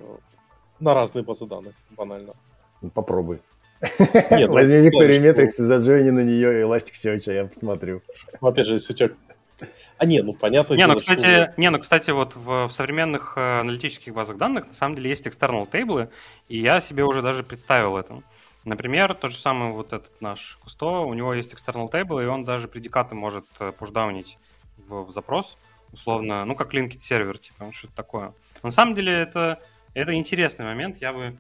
на разные базы данных, банально. Ну, попробуй. Нет, Возьми Викторию Метрикс и заджойни на нее и Elasticsearch, я посмотрю. Ну, опять же, если у тебя а не, ну понятно. Не, ну кстати, что... не, ну кстати, вот в, в современных э, аналитических базах данных на самом деле есть external тейблы, и я себе уже даже представил это. Например, тот же самый вот этот наш Кусто, у него есть external table, и он даже предикаты может э, пушдаунить в, в запрос, условно, ну как linked сервер, типа, что-то такое. На самом деле это, это интересный момент, я бы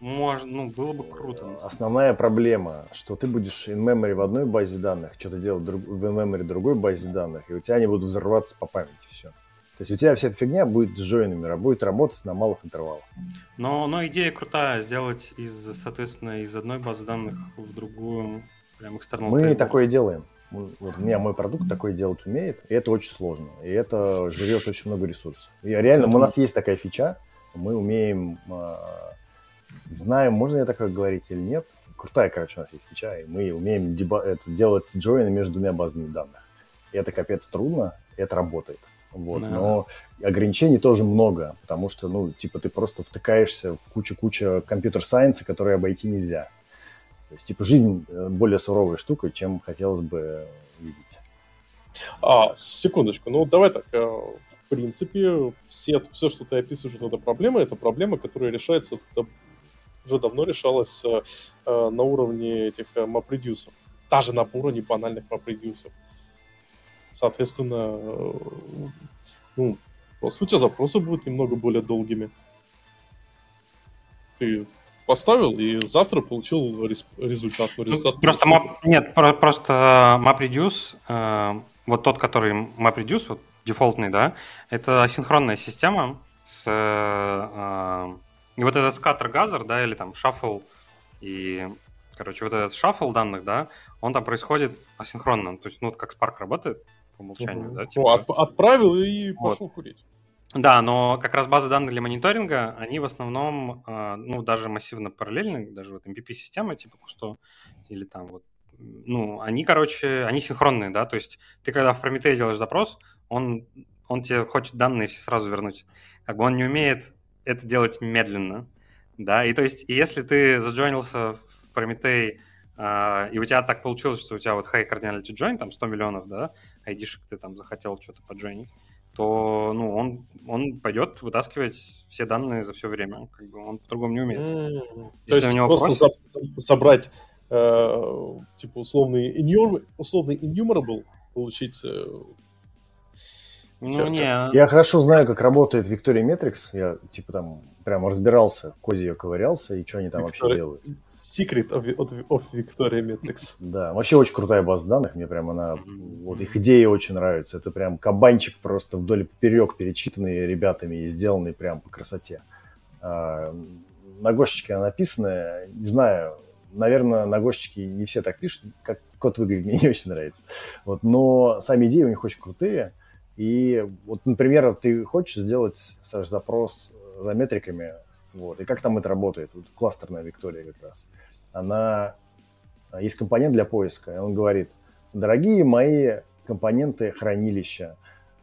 можно, ну, было бы круто. Основная проблема, что ты будешь in-memory в одной базе данных, что-то делать друг, в in-memory другой базе данных, и у тебя они будут взрываться по памяти, все. То есть у тебя вся эта фигня будет с джойнами, будет работать на малых интервалах. Но, но идея крутая, сделать из, соответственно, из одной базы данных в другую, прям external Мы table. такое делаем. Вот у меня мой продукт такое делать умеет, и это очень сложно. И это жрет очень много ресурсов. И реально, у нас есть такая фича, мы умеем а, знаем, можно я такое говорить или нет. Крутая, короче, у нас есть фича, и мы умеем деба- это, делать джойны между двумя базами данных. И это капец трудно, и это работает. Вот. Да. Но ограничений тоже много, потому что, ну, типа, ты просто втыкаешься в кучу-кучу компьютер-сайенса, которые обойти нельзя. То есть, типа, жизнь э, более суровая штука, чем хотелось бы видеть. А, секундочку, ну давай так, э, в принципе, все, все, что ты описываешь, вот эта проблема, это проблема, которая решается уже давно решалась э, э, на уровне этих э, MapReduce. Даже на уровне банальных MapReduce. Соответственно, э, ну, по сути, запросы будут немного более долгими. Ты поставил и завтра получил рез, результат. Но результат ну, просто map, нет, про, просто MapReduce, э, вот тот, который MapReduce, вот дефолтный, да, это асинхронная система с э, и вот этот скаттер газер, да, или там шаффл, и, короче, вот этот шаффл данных, да, он там происходит асинхронно. То есть, ну, как Spark работает по умолчанию, угу. да. Типа... От, отправил и пошел вот. курить. Да, но как раз базы данных для мониторинга, они в основном, а, ну, даже массивно параллельны, даже вот MPP-системы типа Кусто или там вот, ну, они, короче, они синхронные, да, то есть ты когда в Prometheus делаешь запрос, он, он тебе хочет данные все сразу вернуть. Как бы он не умеет это делать медленно, да, и то есть, если ты заджойнился в Прометей, Uh, и у тебя так получилось, что у тебя вот high cardinality join, там 100 миллионов, да, айдишек ты там захотел что-то поджойнить, то, ну, он, он пойдет вытаскивать все данные за все время, как бы он по-другому не умеет. Mm-hmm. То есть просто просят... собрать э, типа условный, inum, условный enumerable получить э, ну, не. Я хорошо знаю, как работает Victoria Metrics. Я, типа, там прям разбирался, в коде ее ковырялся, и что они там Victoria... вообще делают. Secret of, of, of Victoria Metrics. Да, вообще очень крутая база данных. Мне прям она... Вот их идея очень нравится. Это прям кабанчик просто вдоль и поперек перечитанный ребятами и сделанный прям по красоте. А, на Гошечке она написана. Не знаю, наверное, на Гошечке не все так пишут, как код выглядит, мне не очень нравится. Вот, но сами идеи у них очень крутые. И вот, например, ты хочешь сделать, Саш, запрос за метриками, вот, и как там это работает? Вот кластерная Виктория как раз. Она, есть компонент для поиска, и он говорит, дорогие мои компоненты хранилища,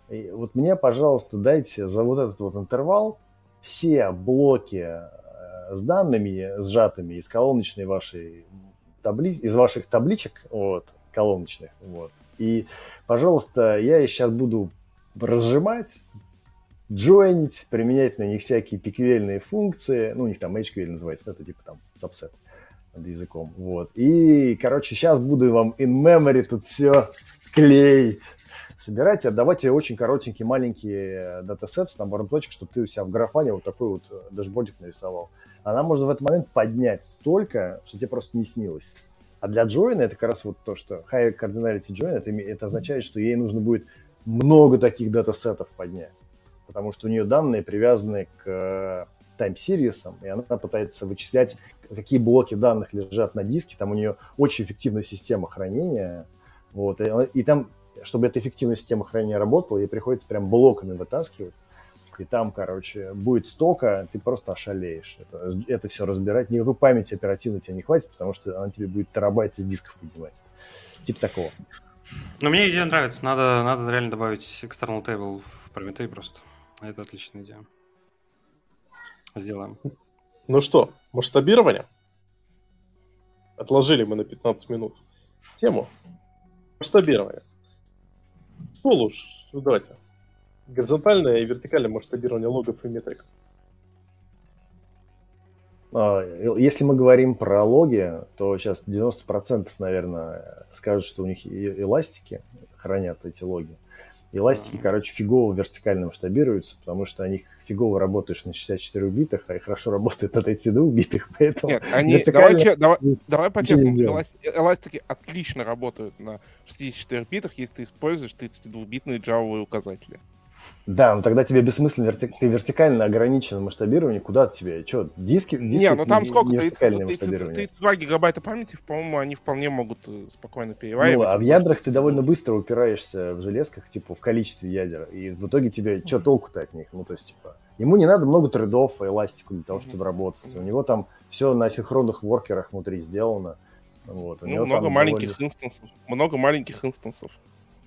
и вот мне, пожалуйста, дайте за вот этот вот интервал все блоки э, с данными сжатыми из колоночной вашей табли... из ваших табличек, вот, колоночных, вот. И, пожалуйста, я сейчас буду разжимать, джойнить, применять на них всякие пиквельные функции. Ну, у них там HQL называется, это типа там subset над языком. Вот. И, короче, сейчас буду вам in memory тут все клеить. Собирать и отдавать очень коротенькие маленькие датасет с набором точек, чтобы ты у себя в графане вот такой вот дашбордик нарисовал. Она может в этот момент поднять столько, что тебе просто не снилось. А для джойна это как раз вот то, что high cardinality join, это, это означает, что ей нужно будет много таких датасетов поднять, потому что у нее данные привязаны к time series ам, и она пытается вычислять, какие блоки данных лежат на диске. Там у нее очень эффективная система хранения. Вот, и, и там, чтобы эта эффективная система хранения работала, ей приходится прям блоками вытаскивать. И там, короче, будет стока, ты просто ошалеешь. Это, это все разбирать. Никакой памяти оперативной тебе не хватит, потому что она тебе будет терабайт из дисков поднимать. Типа такого. Ну, мне идея нравится. Надо, надо реально добавить external table в Prometheus просто. Это отличная идея. Сделаем. Ну что, масштабирование? Отложили мы на 15 минут тему. Масштабирование. Пол уж, ну, давайте. Горизонтальное и вертикальное масштабирование логов и метрик. А, если мы говорим про логи, то сейчас 90% наверное, скажут, что у них эластики хранят эти логи. Эластики, короче, фигово вертикально масштабируются, потому что они фигово работаешь на 64 битах, а и хорошо работают на 32 битах, поэтому... Нет, они... Давай, давай, давай по-честному, эластики отлично работают на 64 битах, если ты используешь 32-битные джавовые указатели. Да, но тогда тебе бессмысленно верти... ты вертикально ограничен в масштабировании. Куда тебе? Что, диски? диски не, ну там сколько? 32 гигабайта памяти, по-моему, они вполне могут э, спокойно переваривать. Ну, а в ядрах ты довольно быстро упираешься в железках, типа, в количестве ядер. И в итоге тебе, что толку-то от них? Ну, то есть, типа, ему не надо много трейдов и эластику для того, чтобы работать. У него там все на синхронных воркерах внутри сделано. Вот, ну, много маленьких довольно... инстансов. Много маленьких инстансов.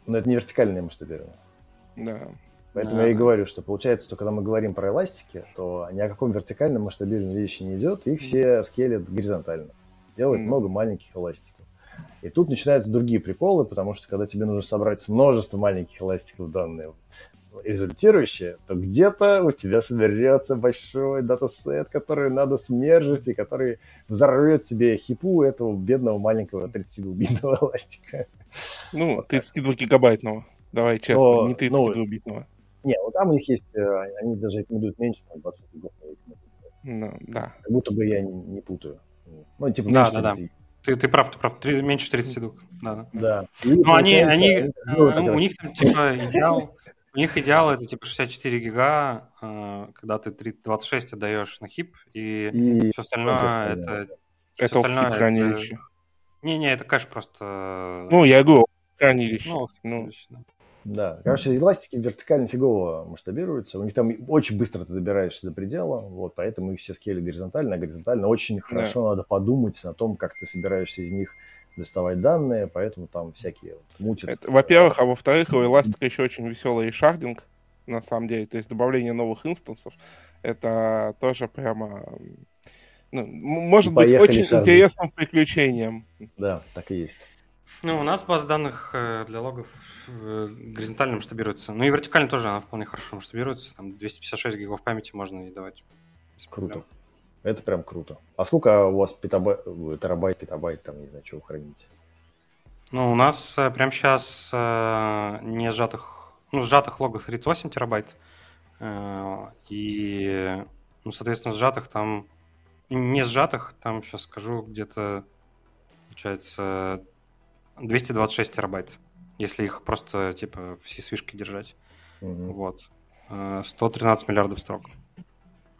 Но это не вертикальное масштабирование. Да. Поэтому я и говорю, что получается, что когда мы говорим про эластики, то ни о каком вертикальном масштабировании речи не идет, их все скелят горизонтально. Делают mm. много маленьких эластиков. И тут начинаются другие приколы, потому что когда тебе нужно собрать множество маленьких эластиков данные, результирующие, то где-то у тебя соберется большой датасет, который надо смержить и который взорвет тебе хипу этого бедного маленького 32-битного эластика. Ну, 32-гигабайтного. Давай честно, то, не 32-битного. Ну, не, вот там у них есть, э, они даже рекомендуют меньше, там, 20 гигов. Ну, да. Как будто бы я не, не путаю. Ну, типа, да, да, 30. да. Ты, ты прав, ты прав. 3, меньше 30 дуг. Да, да. Ну, они, они, ну, у них там, типа, идеал, у них идеал это, типа, 64 гига, э, когда ты 26 отдаешь на хип, и, и все остальное это... Это все остальное, хранилище. Не-не, это кэш просто... Ну, я говорю, хранилище. Ну, ну, да. Короче, эластики вертикально фигово масштабируются. У них там очень быстро ты добираешься до предела, вот, поэтому их все скели горизонтально, а горизонтально очень хорошо да. надо подумать о том, как ты собираешься из них доставать данные, поэтому там всякие вот, мутят. Во-первых, а во-вторых, у эластика еще очень веселый шардинг, на самом деле, то есть добавление новых инстансов, это тоже прямо, ну, может Поехали быть очень шардинг. интересным приключением. Да, так и есть. Ну, у нас база данных э, для логов э, горизонтально масштабируется. Ну и вертикально тоже она вполне хорошо масштабируется. Там 256 гигов памяти можно и давать. Круто. Это прям круто. А сколько у вас петабайт, терабайт, петабайт, там, не знаю, чего храните? Ну, у нас э, прямо сейчас э, не сжатых, ну, сжатых логов 38 терабайт. Э, и, ну, соответственно, сжатых там, не сжатых, там, сейчас скажу, где-то, получается, 226 терабайт, если их просто, типа, все свишки держать. Угу. Вот. 113 миллиардов строк.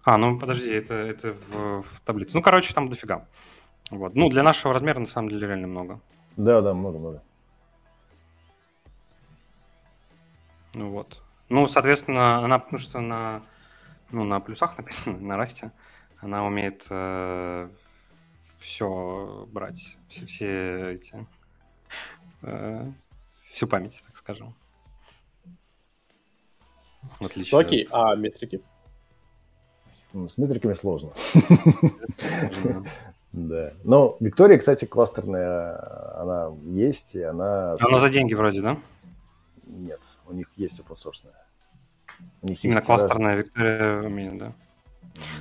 А, ну подожди, это, это в, в таблице. Ну, короче, там дофига. Вот. Ну, для нашего размера, на самом деле, реально много. Да, да, много-много. Ну вот. Ну, соответственно, она, потому что на, ну, на плюсах написано, на расте, она умеет э, все брать, все, все эти, э, всю память, так скажем. В отличие ну, окей, а метрики? Ну, с метриками сложно. Да. Но Виктория, кстати, кластерная, она есть, и она... Она за деньги вроде, да? Нет, у них есть open source. У них Именно кластерная Виктория умеет, да.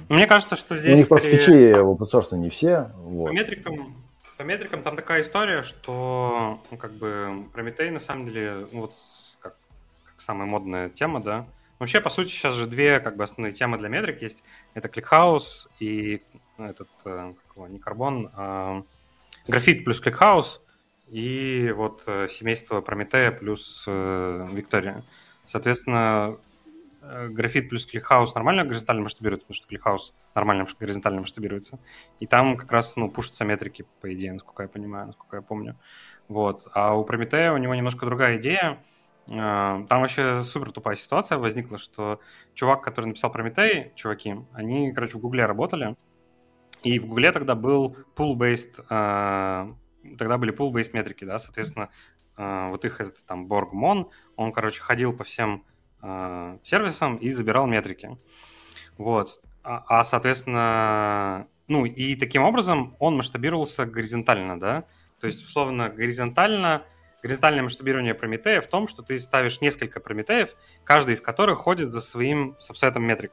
Но мне кажется, что здесь... У них просто фичи open source не все. По метрикам, по метрикам там такая история, что ну, как бы Прометей на самом деле, ну, вот как, как самая модная тема, да, Вообще, по сути, сейчас же две как бы основные темы для метрик есть. Это ClickHouse и ну, этот, э, как его, не карбон, а графит плюс ClickHouse и вот э, семейство Прометея плюс э, Виктория. Соответственно, графит плюс ClickHouse нормально горизонтально масштабируется, потому что ClickHouse нормально горизонтально масштабируется. И там как раз, ну, пушатся метрики, по идее, насколько я понимаю, насколько я помню. Вот. А у Прометея у него немножко другая идея – а, там вообще супер тупая ситуация возникла, что чувак, который написал Прометей, чуваки, они, короче, в Гугле работали, и в Гугле тогда был pool-based, а, тогда были pool-based метрики, да, соответственно, вот их этот там Боргмон, он, короче, ходил по всем сервисам и забирал метрики. Вот. А, а, соответственно, ну и таким образом он масштабировался горизонтально, да, то есть, условно, горизонтально горизонтальное масштабирование Прометея в том, что ты ставишь несколько Прометеев, каждый из которых ходит за своим сабсетом метрик.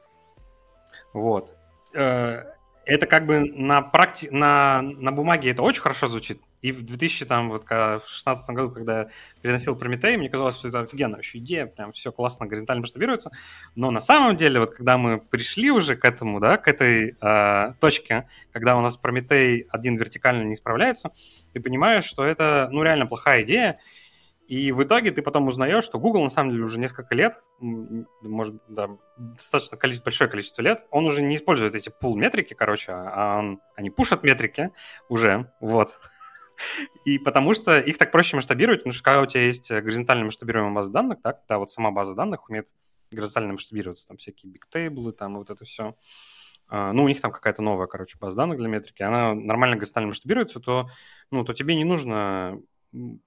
Вот. Э, это как бы на, практи... на, на бумаге это очень хорошо звучит. И в 2000, там, вот, в 2016 году, когда я переносил Прометей, мне казалось, что это офигенная вообще идея, прям все классно, горизонтально масштабируется. Но на самом деле, вот когда мы пришли уже к этому, да, к этой э, точке, когда у нас Прометей один вертикально не справляется, ты понимаешь, что это, ну, реально плохая идея, и в итоге ты потом узнаешь, что Google на самом деле уже несколько лет, может, да, достаточно количество, большое количество лет, он уже не использует эти пул метрики, короче, а он, они пушат метрики уже, вот. И потому что их так проще масштабировать, потому что когда у тебя есть горизонтально масштабируемая база данных, так, да, вот сама база данных умеет горизонтально масштабироваться, там всякие бигтейблы, там вот это все. А, ну, у них там какая-то новая, короче, база данных для метрики, она нормально горизонтально масштабируется, то, ну, то тебе не нужно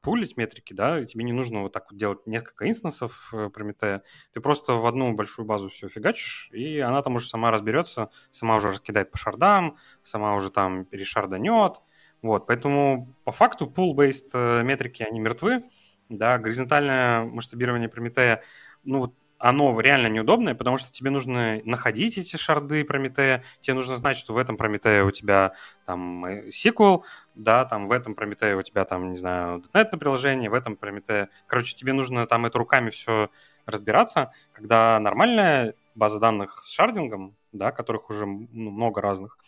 пулить метрики, да, тебе не нужно вот так вот делать несколько инстансов э, Прометея. Ты просто в одну большую базу все фигачишь, и она там уже сама разберется, сама уже раскидает по шардам, сама уже там перешарданет. Вот, поэтому по факту pool-based э, метрики, они мертвы, да, горизонтальное масштабирование Прометея, ну вот оно реально неудобное, потому что тебе нужно находить эти шарды Прометея, тебе нужно знать, что в этом Прометее у тебя там SQL, да, там в этом Прометее у тебя там, не знаю, .NET на приложение, в этом Прометее... Короче, тебе нужно там это руками все разбираться, когда нормальная база данных с шардингом, да, которых уже ну, много разных,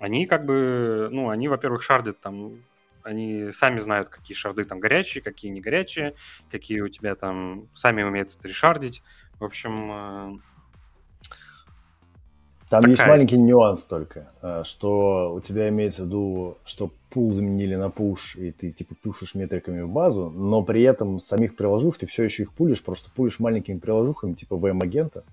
они как бы, ну, они, во-первых, шардят там они сами знают, какие шарды там горячие, какие не горячие, какие у тебя там сами умеют это решардить. В общем... Э, Там есть маленький нюанс только, э, что у тебя имеется в виду, что пул заменили на пуш, и ты типа пушишь метриками в базу, но при этом самих приложух ты все еще их пулишь, просто пулишь маленькими приложухами типа VM-агента.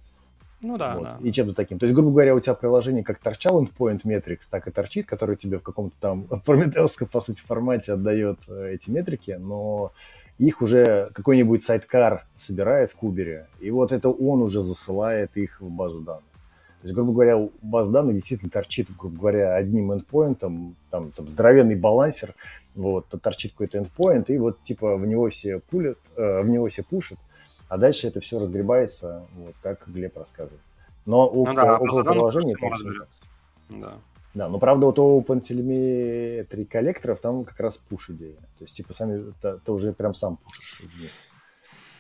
Ну да, вот, да. И чем-то таким. То есть, грубо говоря, у тебя приложение как торчал endpoint metrics, так и торчит, который тебе в каком-то там прометеевском, по сути, формате отдает э, эти метрики, но их уже какой-нибудь сайткар собирает в кубере, и вот это он уже засылает их в базу данных. То есть, грубо говоря, база данных действительно торчит, грубо говоря, одним эндпоинтом, там, там здоровенный балансер, вот, торчит какой-то эндпоинт, и вот типа в него все пулят, э, в него все пушат, а дальше это все разгребается, вот, как Глеб рассказывает. Но у, ну, да, около приложения... Да. Да, но правда вот у OpenTelemetry коллекторов там как раз пуш идея. То есть типа сами, ты, ты уже прям сам пушишь.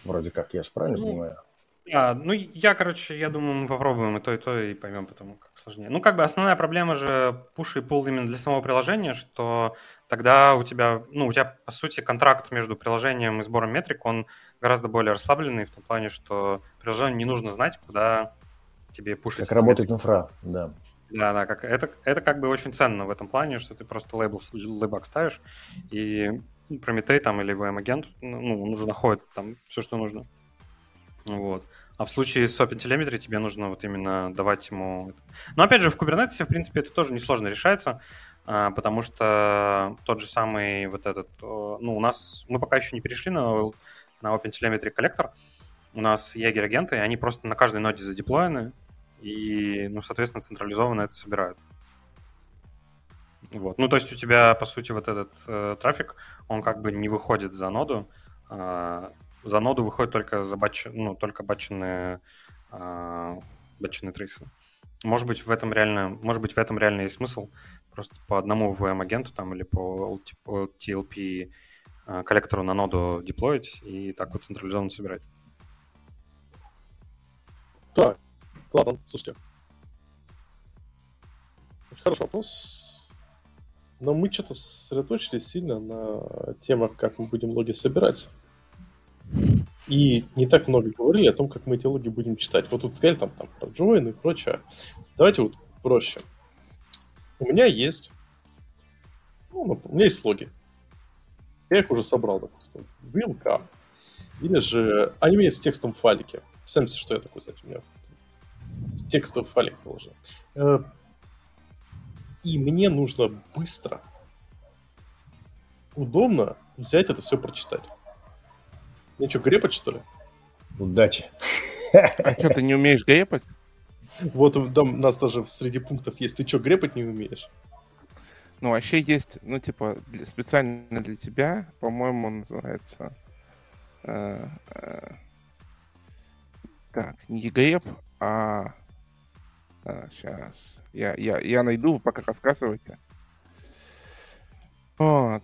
Вроде как, я же правильно ну, понимаю? Да, ну я, короче, я думаю, мы попробуем и то, и то, и поймем потом, как сложнее. Ну, как бы основная проблема же push и pull именно для самого приложения, что тогда у тебя, ну, у тебя, по сути, контракт между приложением и сбором метрик, он гораздо более расслабленный в том плане, что приложению не нужно знать, куда тебе пушить. Как работает инфра, да. Да, да, как, это, это как бы очень ценно в этом плане, что ты просто лейбл лейбак ставишь, и Прометей там или VM-агент, ну, он уже находит там все, что нужно. Вот. А в случае с OpenTelemetry тебе нужно вот именно давать ему... Но опять же, в Kubernetes, в принципе, это тоже несложно решается, потому что тот же самый вот этот... Ну, у нас... Мы пока еще не перешли на, на OpenTelemetry коллектор. У нас Jaeger-агенты, они просто на каждой ноде задеплоены, и, ну, соответственно, централизованно это собирают. Вот. Ну, то есть у тебя, по сути, вот этот э, трафик, он как бы не выходит за ноду, э, за ноду выходит только за батч, ну, только батченные, э, батченные трейсы. Может быть, в этом реально, может быть, в этом реально есть смысл просто по одному VM-агенту там или по TLP э, коллектору на ноду деплоить и так вот централизованно собирать. Так, ладно, слушайте. Очень хороший вопрос. Но мы что-то сосредоточились сильно на темах, как мы будем логи собирать. И не так много говорили о том, как мы эти логи будем читать. Вот тут сказали там, там про join и прочее. Давайте вот проще. У меня есть... Ну, у меня есть логи. Я их уже собрал, допустим, в VLK. Или же они у меня есть в текстовом файлике. Представляете, что я такое, кстати, у меня текстовый файлик положил. Э, и мне нужно быстро, удобно взять это все прочитать. Мне что, грепать, что ли? Удачи. А что, ты не умеешь грепать? Вот там у нас даже среди пунктов есть. Ты что, грепать не умеешь? Ну, вообще есть, ну, типа, для, специально для тебя, по-моему, называется... Э, э, так, не греб, а а, сейчас. Я, я, я найду, пока рассказывайте. Вот.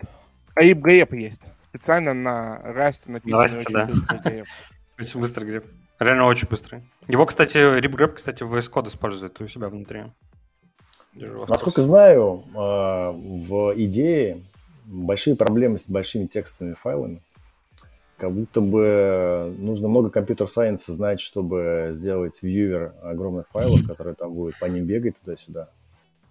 А и греб есть. Специально на расте написано Расте, очень да. Очень быстрый греб. Реально очень быстрый. Его, кстати, RipGrab, кстати, в VS Code использует у себя внутри. Насколько знаю, а, в идее большие проблемы с большими текстовыми файлами как будто бы нужно много компьютер-сайенса знать, чтобы сделать вьювер огромных файлов, которые там будут по ним бегать туда-сюда.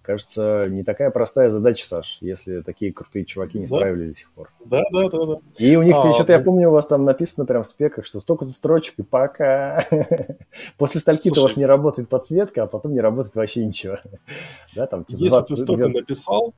Кажется, не такая простая задача, Саш, если такие крутые чуваки не да? справились до сих пор. Да, да, да, да. И у них а, что-то, я помню, у вас там написано прям в спеках, что столько-то строчек, и пока. После стальки-то у вас не работает подсветка, а потом не работает вообще ничего. Да, там, типа, если ты столько написал,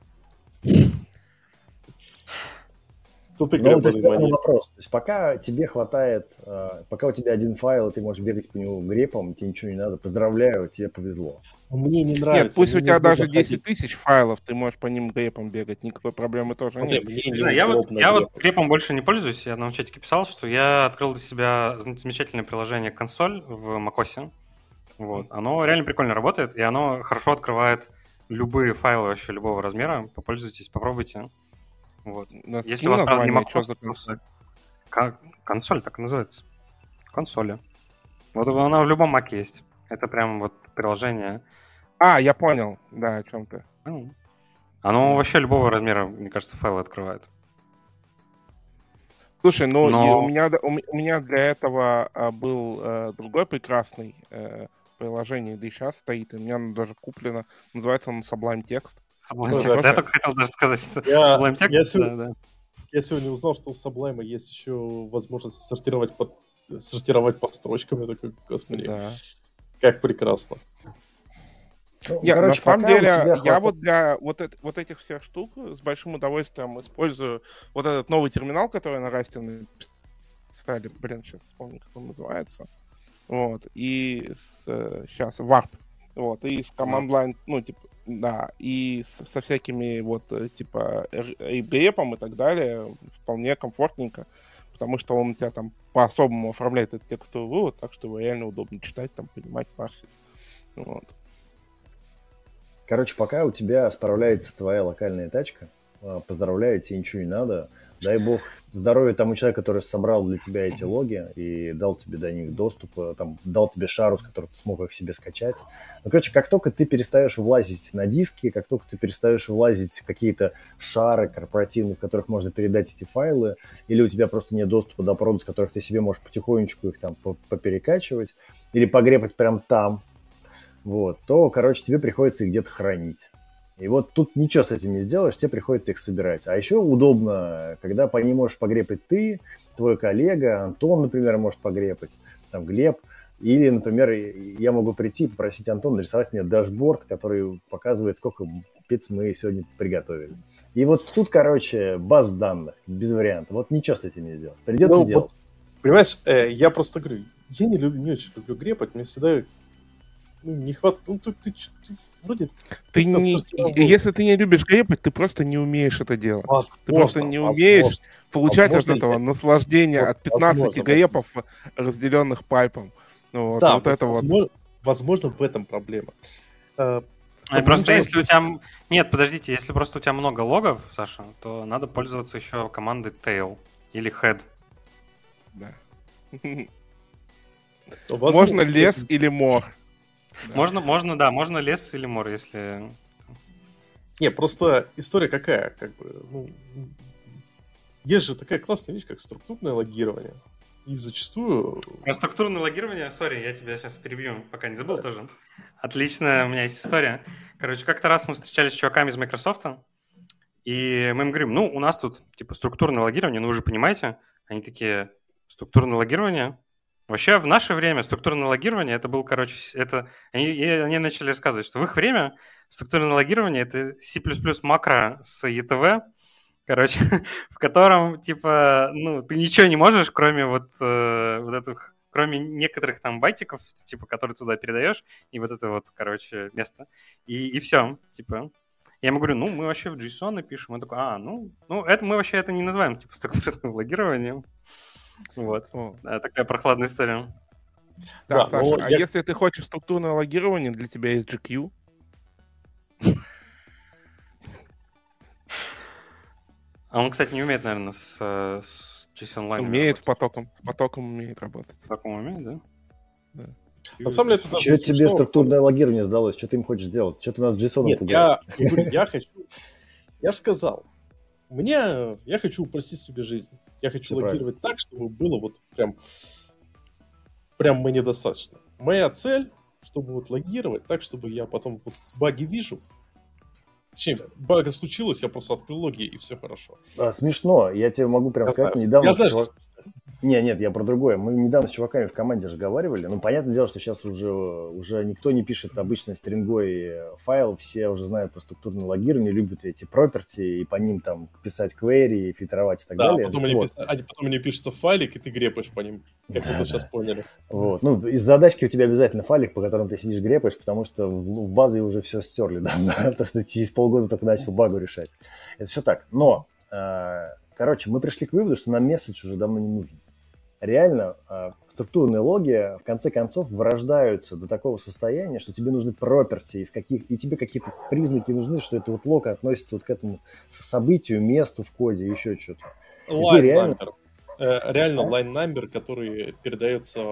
Тут ну, то есть, вопрос. То есть пока тебе хватает, э, пока у тебя один файл, и ты можешь бегать по нему грепом, тебе ничего не надо, поздравляю, тебе повезло. Мне не нравится. Нет, пусть у тебя даже 10 тысяч файлов, ты можешь по ним грепом бегать, никакой проблемы тоже Смотри, нет. Не знаю, я, вот, я вот грепом больше не пользуюсь, я на чатике писал, что я открыл для себя замечательное приложение консоль в macOS. Вот. Оно реально прикольно работает, и оно хорошо открывает любые файлы вообще любого размера. Попользуйтесь, попробуйте. Вот. Нас Если у вас, правда, не Mac за консоль? консоль так называется. Консоли. Вот она в любом маке есть. Это прям вот приложение. А, я понял. Да, о чем ты. Оно вообще любого размера, мне кажется, файлы открывает. Слушай, ну Но... у, меня, у, меня для этого а, был а, другой прекрасный а, приложение, да и сейчас стоит, и у меня оно даже куплено. Называется он Sublime Text. Sublime Text. Я только хотел даже сказать, что я, Sublime Text. Я, сегодня, да, да. я сегодня узнал, что у Sublime есть еще возможность сортировать по, сортировать по строчкам. Я такой, господи, да. как прекрасно. Ну, я, короче, на самом деле, я вот для вот, это, вот этих всех штук с большим удовольствием использую вот этот новый терминал, который на Расте написали. Блин, сейчас вспомню, как он называется. Вот. И с, сейчас Warp. Вот. И с command line, ну, типа, да, и с, со всякими вот э, типа репом и так далее вполне комфортненько, потому что он у тебя там по-особому оформляет этот текстовый вывод, так что его реально удобно читать, там, понимать, парсить. Вот. Короче, пока у тебя справляется твоя локальная тачка, а, поздравляю, тебе ничего не надо. Дай бог здоровья тому человеку, который собрал для тебя эти логи и дал тебе до них доступ, э, там, дал тебе шару, с которой ты смог их себе скачать. Ну, короче, как только ты перестаешь влазить на диски, как только ты перестаешь влазить в какие-то шары корпоративные, в которых можно передать эти файлы, или у тебя просто нет доступа до продуктов, с которых ты себе можешь потихонечку их там поперекачивать, или погрепать прям там, вот, то, короче, тебе приходится их где-то хранить. И вот тут ничего с этим не сделаешь, тебе приходится их собирать. А еще удобно, когда по ним можешь погрепать ты, твой коллега, Антон, например, может погрепать, там Глеб. Или, например, я могу прийти и попросить Антона нарисовать мне дашборд, который показывает, сколько пиц мы сегодня приготовили. И вот тут, короче, баз данных, без вариантов. Вот ничего с этим не сделать. Придется ну, делать. Вот, понимаешь, э, я просто говорю, я не, люблю, не очень люблю грепать, мне всегда ну, не хватает. Ну, ты, ты, ты вроде... Ты не, если ты не любишь грепать, ты просто не умеешь это делать. Возможно, ты просто не умеешь возможно. получать возможно, от этого я... наслаждение от 15 возможно, грепов, разделенных пайпом. Вот, да, вот это возможно, вот. возможно, в этом проблема. А, просто если у тебя... Нет, подождите, если просто у тебя много логов, Саша, то надо пользоваться еще командой tail или head. Да. Можно лес или мор. Можно, можно, да, можно лес или мор, если... Не, просто история какая, как бы, ну, есть же такая классная вещь, как структурное логирование. И зачастую... Про структурное логирование, сори, я тебя сейчас перебью, пока не забыл да. тоже. Отличная у меня есть история. Короче, как-то раз мы встречались с чуваками из Microsoft, и мы им говорим, ну, у нас тут, типа, структурное логирование, ну, вы же понимаете. Они такие, структурное логирование? Вообще, в наше время структурное логирование, это был, короче, это... Они, они начали рассказывать, что в их время структурное логирование — это C++ макро с ETV, короче, в котором, типа, ну, ты ничего не можешь, кроме вот, э, вот этих кроме некоторых там байтиков, типа, которые туда передаешь, и вот это вот, короче, место. И, и все, типа. Я ему говорю, ну, мы вообще в JSON пишем. Он такой, а, ну, ну, это мы вообще это не называем, типа, структурным логированием. Вот. Да, такая прохладная история. Да, да Саша, а я... если ты хочешь структурное логирование, для тебя есть GQ? А он, кстати, не умеет, наверное, с, с JSON Line. Умеет в потоком. В потоком умеет работать. В потоком умеет, да? Да. На самом деле, это Что тебе структурное логирование сдалось? Что ты им хочешь сделать? Что ты нас JSON Нет, я, я хочу... Я же сказал, мне... Я хочу упростить себе жизнь. Я хочу Все логировать правильно. так, чтобы было вот прям, прям мне достаточно. Моя цель, чтобы вот логировать так, чтобы я потом вот баги вижу, Точнее, бага случилось, я просто открыл логи, и все хорошо. А, смешно. Я тебе могу прям я сказать, знаю. недавно... Я знаю, чувак... Не, нет, я про другое. Мы недавно с чуваками в команде разговаривали. Ну, понятное дело, что сейчас уже, уже никто не пишет обычный стрингой файл. Все уже знают про структурное логирование, любят эти проперти, и по ним там писать query, фильтровать и так да, далее. Потом вот. они, пис... они потом они пишутся в файлик, и ты грепаешь по ним, как да, вы сейчас поняли. Вот. Ну, из задачки у тебя обязательно файлик, по которому ты сидишь грепаешь, потому что в, в базе уже все стерли, да, то, что через полгода только начал багу решать. Это все так. Но, э, короче, мы пришли к выводу, что нам месседж уже давно не нужен реально э, структурные логи в конце концов вырождаются до такого состояния, что тебе нужны проперти, из каких, и тебе какие-то признаки нужны, что это вот лог относится вот к этому событию, месту в коде, еще что-то. Line реально... number. Э, реально line number, который передается...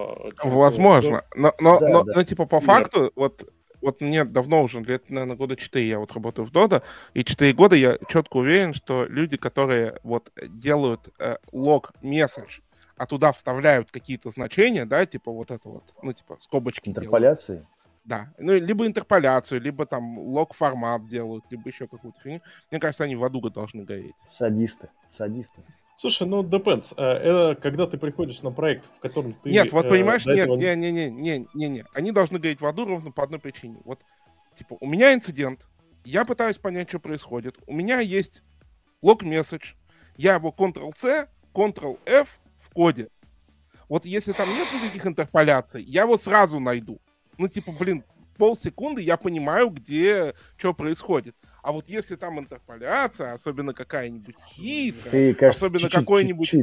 Возможно, но, но, да, но, да. но типа по Нет. факту, вот вот мне давно уже, лет, наверное, года 4 я вот работаю в Dodo, и 4 года я четко уверен, что люди, которые вот делают э, лог месседж а туда вставляют какие-то значения, да, типа вот это вот, ну, типа скобочки. Интерполяции? Делают. Да, ну, либо интерполяцию, либо там лог-формат делают, либо еще какую-то фигню. Мне кажется, они в аду должны гореть. Садисты, садисты. Слушай, ну, depends. Э, это когда ты приходишь на проект, в котором ты... Нет, вот э, понимаешь, нет, этого... не, не, не, не, не, не. Они должны гореть в аду ровно по одной причине. Вот, типа, у меня инцидент, я пытаюсь понять, что происходит. У меня есть лог-месседж, я его Ctrl-C, Ctrl-F, коде. Вот если там нет никаких интерполяций, я вот сразу найду. Ну, типа, блин, полсекунды я понимаю, где что происходит. А вот если там интерполяция, особенно какая-нибудь хитрая, Ты, кажется, особенно какой-нибудь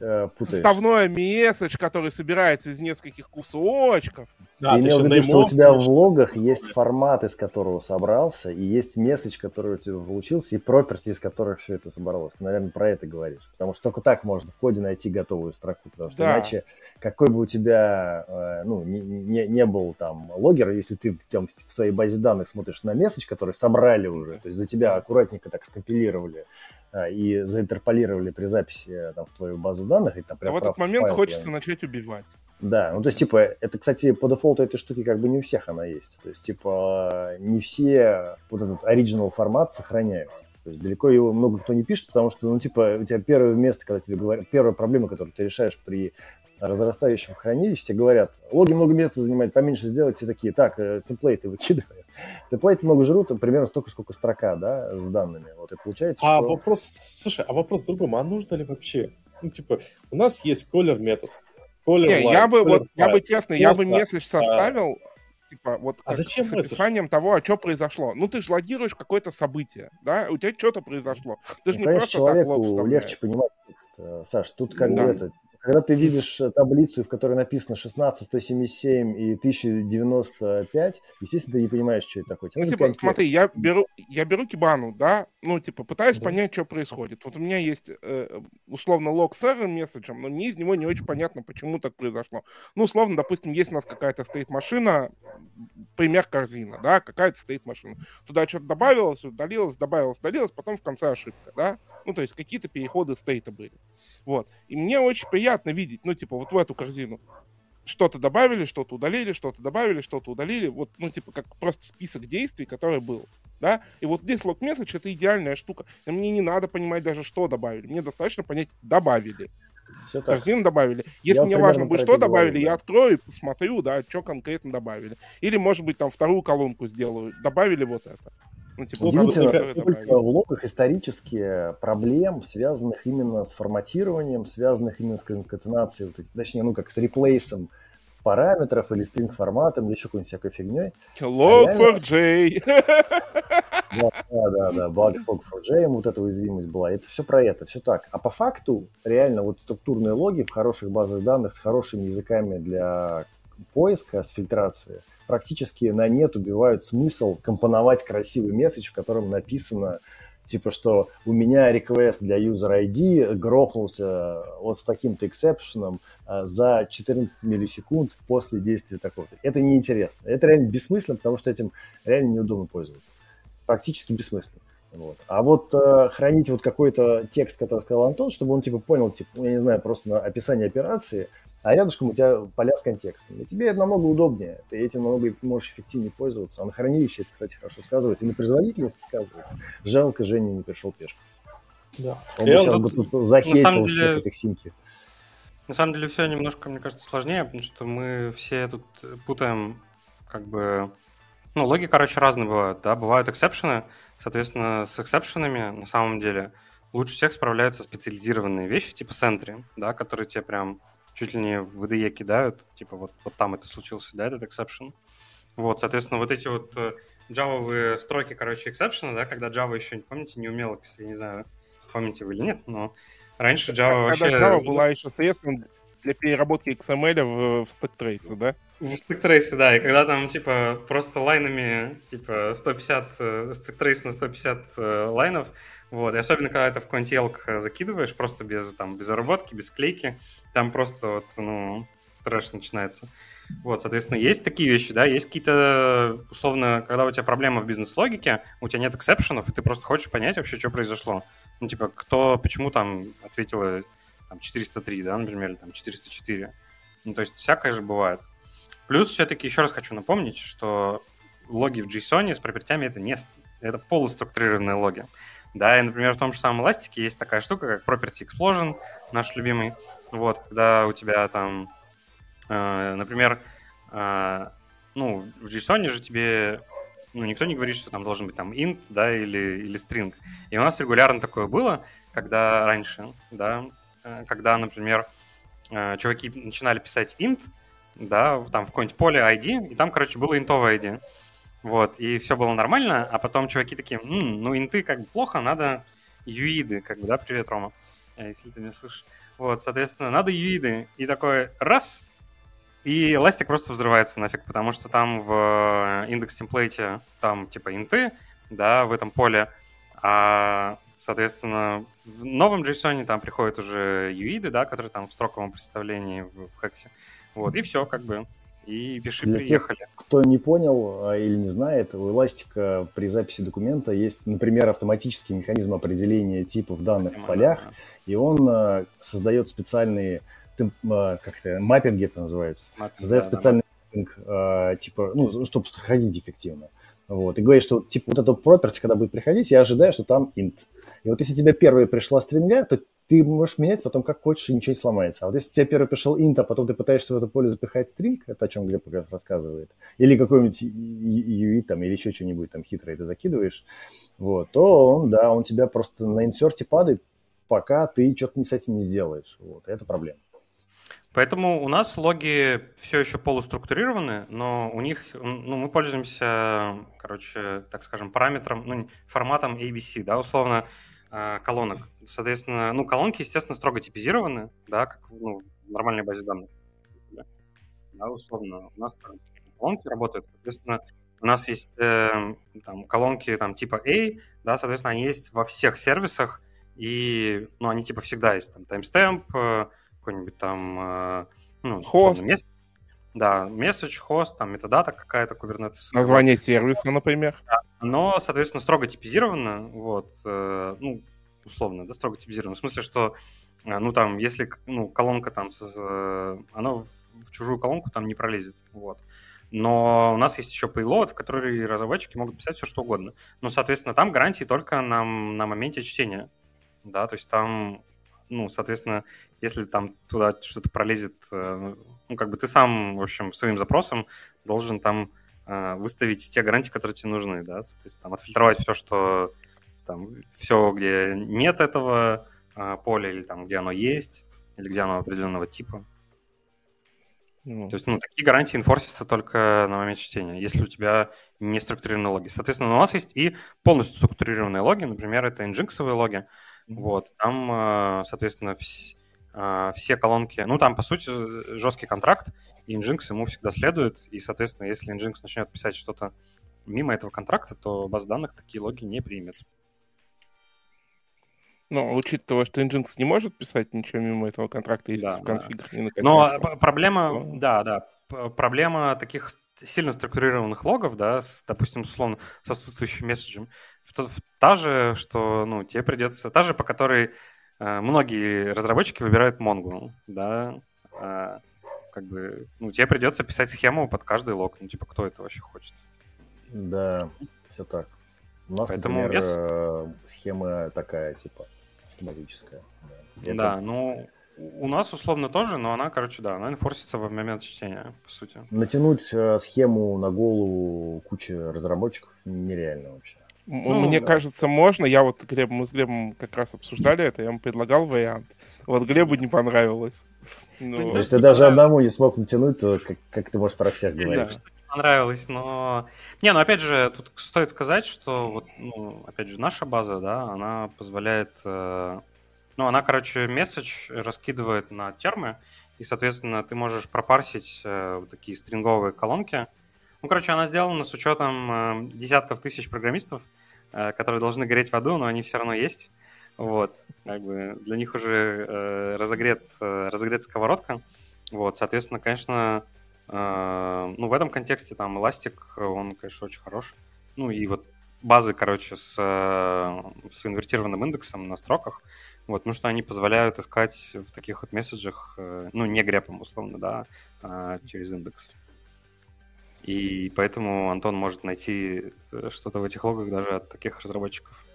э, составной месседж, который собирается из нескольких кусочков, Да, ты имел в виду, что у тебя в логах есть формат, из которого собрался, и есть месседж, который у тебя получился, и property, из которых все это собралось. Ты, наверное, про это говоришь. Потому что только так можно в коде найти готовую строку. Потому что да. иначе, какой бы у тебя э, ну, не, не, не был там логер, если ты там, в своей базе данных смотришь на месседж, который собрали уже, то есть за тебя аккуратненько так скомпилировали, э, и заинтерполировали при записи э, там, в твою базу данных. И, там, а в этот момент хочется начать убивать. Да, ну то есть, типа, это, кстати, по дефолту этой штуки как бы не у всех она есть. То есть, типа, не все вот этот оригинал формат сохраняют. То есть далеко его много кто не пишет, потому что, ну, типа, у тебя первое место, когда тебе говорят, первая проблема, которую ты решаешь при разрастающем хранилище, тебе говорят, логи много места занимают, поменьше сделать, все такие, так, э, темплейты выкидывают. Темплейты много жрут, примерно столько, сколько строка, да, с данными. Вот и получается, А что... вопрос, слушай, а вопрос в другом, а нужно ли вообще? Ну, типа, у нас есть колер метод, Color Не, line, я бы, вот, я бы честно, я бы месседж составил, а... типа, вот а зачем с описанием месседж? того, а что произошло. Ну, ты же логируешь какое-то событие, да? У тебя что-то произошло. Ты же ну, не конечно, просто человеку так легче понимать текст. Э, Саш, тут как да. бы это, когда ты видишь э, таблицу, в которой написано 16, 177 и 1095, естественно, ты не понимаешь, что это такое. Ну, типа, смотри, я беру, я беру кибану, да, ну, типа, пытаюсь да. понять, что происходит. Вот у меня есть, э, условно, лог с error месседжем, но мне из него не очень понятно, почему так произошло. Ну, условно, допустим, есть у нас какая-то стоит машина, пример корзина, да, какая-то стоит машина. Туда что-то добавилось, удалилось, добавилось, удалилось, потом в конце ошибка, да. Ну, то есть какие-то переходы стейта были. Вот. И мне очень приятно видеть, ну, типа, вот в эту корзину что-то добавили, что-то удалили, что-то добавили, что-то удалили. Вот, ну, типа, как просто список действий, который был. Да? И вот здесь log message это идеальная штука. И мне не надо понимать даже, что добавили. Мне достаточно понять, добавили. Все Корзину добавили. Если я мне важно будет, что добавили, говорю, да. я открою и посмотрю, да, что конкретно добавили. Или, может быть, там вторую колонку сделаю. Добавили вот это. Ну, типа, Удивительно, в логах исторически проблем, связанных именно с форматированием, связанных именно с конкатенацией, вот, точнее, ну, как с реплейсом параметров или стринг форматом или еще какой-нибудь всякой фигней. Log4j. Да, да, да, да, баг Log4j, вот эта уязвимость была. Это все про это, все так. А по факту, реально, вот структурные логи в хороших базах данных с хорошими языками для поиска, с фильтрацией, практически на нет убивают смысл компоновать красивый месседж, в котором написано, типа, что у меня request для user ID грохнулся вот с таким-то эксепшеном а, за 14 миллисекунд после действия такого-то. Это неинтересно. Это реально бессмысленно, потому что этим реально неудобно пользоваться. Практически бессмысленно. Вот. А вот э, хранить вот какой-то текст, который сказал Антон, чтобы он типа понял, типа, ну, я не знаю, просто на описание операции, а рядышком у тебя поля с контекстом. И тебе это намного удобнее, ты этим намного можешь эффективнее пользоваться. А на хранилище это, кстати, хорошо сказывается. И на производительности сказывается. Жалко, Женя не пришел пешком. Да. Он бы сейчас бы тут захейтил деле... всех этих симки. На самом деле все немножко, мне кажется, сложнее, потому что мы все тут путаем как бы... Ну, логи, короче, разные бывают, да, бывают эксепшены, соответственно, с эксепшенами на самом деле лучше всех справляются специализированные вещи, типа Sentry, да, которые тебе прям чуть ли не в VDE кидают, типа вот, вот там это случился, да, этот exception. Вот, соответственно, вот эти вот Java строки, короче, exception, да, когда Java еще, помните, не умела писать, я не знаю, помните вы или нет, но раньше Java когда вообще... Java была еще средством для переработки XML в, в стек-трейсе, да? В стек-трейсе, да, и когда там, типа, просто лайнами, типа, 150, стек-трейс на 150 э, лайнов, вот, и особенно, когда это в QuantELK закидываешь, просто без, там, без заработки, без клейки, там просто вот, ну, трэш начинается. Вот, соответственно, есть такие вещи, да, есть какие-то, условно, когда у тебя проблема в бизнес-логике, у тебя нет эксепшенов, и ты просто хочешь понять вообще, что произошло. Ну, типа, кто, почему там ответила там, 403, да, например, или там 404. Ну, то есть всякое же бывает. Плюс все-таки еще раз хочу напомнить, что логи в JSON с пропертями это не это полуструктурированные логи. Да, и, например, в том же самом эластике есть такая штука, как Property Explosion, наш любимый. Вот, когда у тебя там, э, например, э, ну, в JSON же тебе ну, никто не говорит, что там должен быть там int, да, или, или string. И у нас регулярно такое было, когда раньше, да, э, когда, например, э, чуваки начинали писать int, да, там в какое-нибудь поле ID, и там, короче, было интовое ID. Вот, и все было нормально, а потом чуваки такие, М, ну, инты как бы плохо, надо юиды, как бы, да, привет, Рома, э, если ты меня слышишь. Вот, соответственно, надо юиды. И такой раз, и Elastic просто взрывается нафиг, потому что там в индекс темплейте там типа инты, да, в этом поле, а, соответственно, в новом JSON там приходят уже юиды, да, которые там в строковом представлении в, в хексе. Вот, и все, как бы. И пиши, Для приехали. Тех, кто не понял а, или не знает, у Elastic при записи документа есть, например, автоматический механизм определения типов данных в полях, да. И он а, создает специальные а, как это, маппинги это называется, Маппинг, создает да, специальный да. маппинг, типа, ну, чтобы ходить эффективно. Вот, и говорит, что типа вот эта property, когда будет приходить, я ожидаю, что там int. И вот если тебе первая пришла стринга, то ты можешь менять потом как хочешь, и ничего не сломается. А вот если тебе первый пришел int, а потом ты пытаешься в это поле запихать стринг, это о чем Глеб как раз рассказывает, или какой-нибудь UI там, или еще что-нибудь там хитрое ты закидываешь, вот, то он, да, он тебя просто на инсерте падает, пока ты что-то с этим не сделаешь. Вот, это проблема. Поэтому у нас логи все еще полуструктурированы, но у них, ну, мы пользуемся, короче, так скажем, параметром, ну, форматом ABC, да, условно, э, колонок. Соответственно, ну, колонки, естественно, строго типизированы, да, как ну, в нормальной базе данных. Да, условно, у нас там колонки работают, соответственно, у нас есть э, там, колонки там, типа A, да, соответственно, они есть во всех сервисах, и, ну, они типа всегда есть, там, timestamp, э, какой-нибудь там... Э, ну, хост. Мест... Да, message, хост, там метадата какая-то, Kubernetes. Название сервиса, например. Да. Но, соответственно, строго типизировано, вот, э, ну, условно, да, строго типизировано. В смысле, что, ну, там, если, ну, колонка там, она в, в чужую колонку там не пролезет, вот. Но у нас есть еще payload, в который разработчики могут писать все, что угодно. Но, соответственно, там гарантии только на, на моменте чтения. Да, то есть там ну, соответственно, если там туда что-то пролезет, э, ну, как бы ты сам, в общем, своим запросом должен там э, выставить те гарантии, которые тебе нужны, да, соответственно, там отфильтровать все, что там, все, где нет этого э, поля, или там, где оно есть, или где оно определенного типа. Mm. То есть, ну, такие гарантии инфорсятся только на момент чтения, если у тебя не структурированные логи. Соответственно, у нас есть и полностью структурированные логи, например, это инжинксовые логи, вот, там, э, соответственно, э, все колонки, ну, там, по сути, жесткий контракт, и Nginx ему всегда следует, и, соответственно, если Nginx начнет писать что-то мимо этого контракта, то база данных такие логи не примет. Ну, учитывая, что Nginx не может писать ничего мимо этого контракта, если да, в конфигах да. не накосячил. Но проблема, ну. да, да, проблема таких сильно структурированных логов, да, с, допустим, условно, с отсутствующим месседжем, та же, что, ну, тебе придется, та же, по которой э, многие разработчики выбирают Mongo, да, э, как бы, ну, тебе придется писать схему под каждый лог, ну, типа, кто это вообще хочет? Да, все так. У нас, Поэтому например, вес... э, схема такая, типа, автоматическая. Да, да ну, у нас условно тоже, но она, короче, да, она инфорсится в момент чтения, по сути. Натянуть э, схему на голову кучи разработчиков нереально вообще. Ну, Мне да. кажется, можно. Я вот Глеб, мы с Глебом как раз обсуждали это, я ему предлагал вариант. Вот Глебу не понравилось. Ну, То есть ты даже одному не смог натянуть, то как, как ты можешь про всех говорить? Да. Понравилось, но... Не, ну опять же, тут стоит сказать, что вот, ну, опять же, наша база, да, она позволяет... Э... Ну, она, короче, месседж раскидывает на термы, и, соответственно, ты можешь пропарсить э, вот такие стринговые колонки. Ну, короче, она сделана с учетом э, десятков тысяч программистов, Э, которые должны гореть в аду, но они все равно есть. Вот, как бы для них уже э, разогрет, э, разогрет сковородка. Вот, соответственно, конечно, э, ну, в этом контексте там эластик, он, конечно, очень хорош. Ну, и вот базы, короче, с, э, с инвертированным индексом на строках, вот, ну, что они позволяют искать в таких вот месседжах, э, ну, не грепом, условно, да, э, через индекс. И поэтому Антон может найти э, что-то в этих логах даже от таких разработчиков.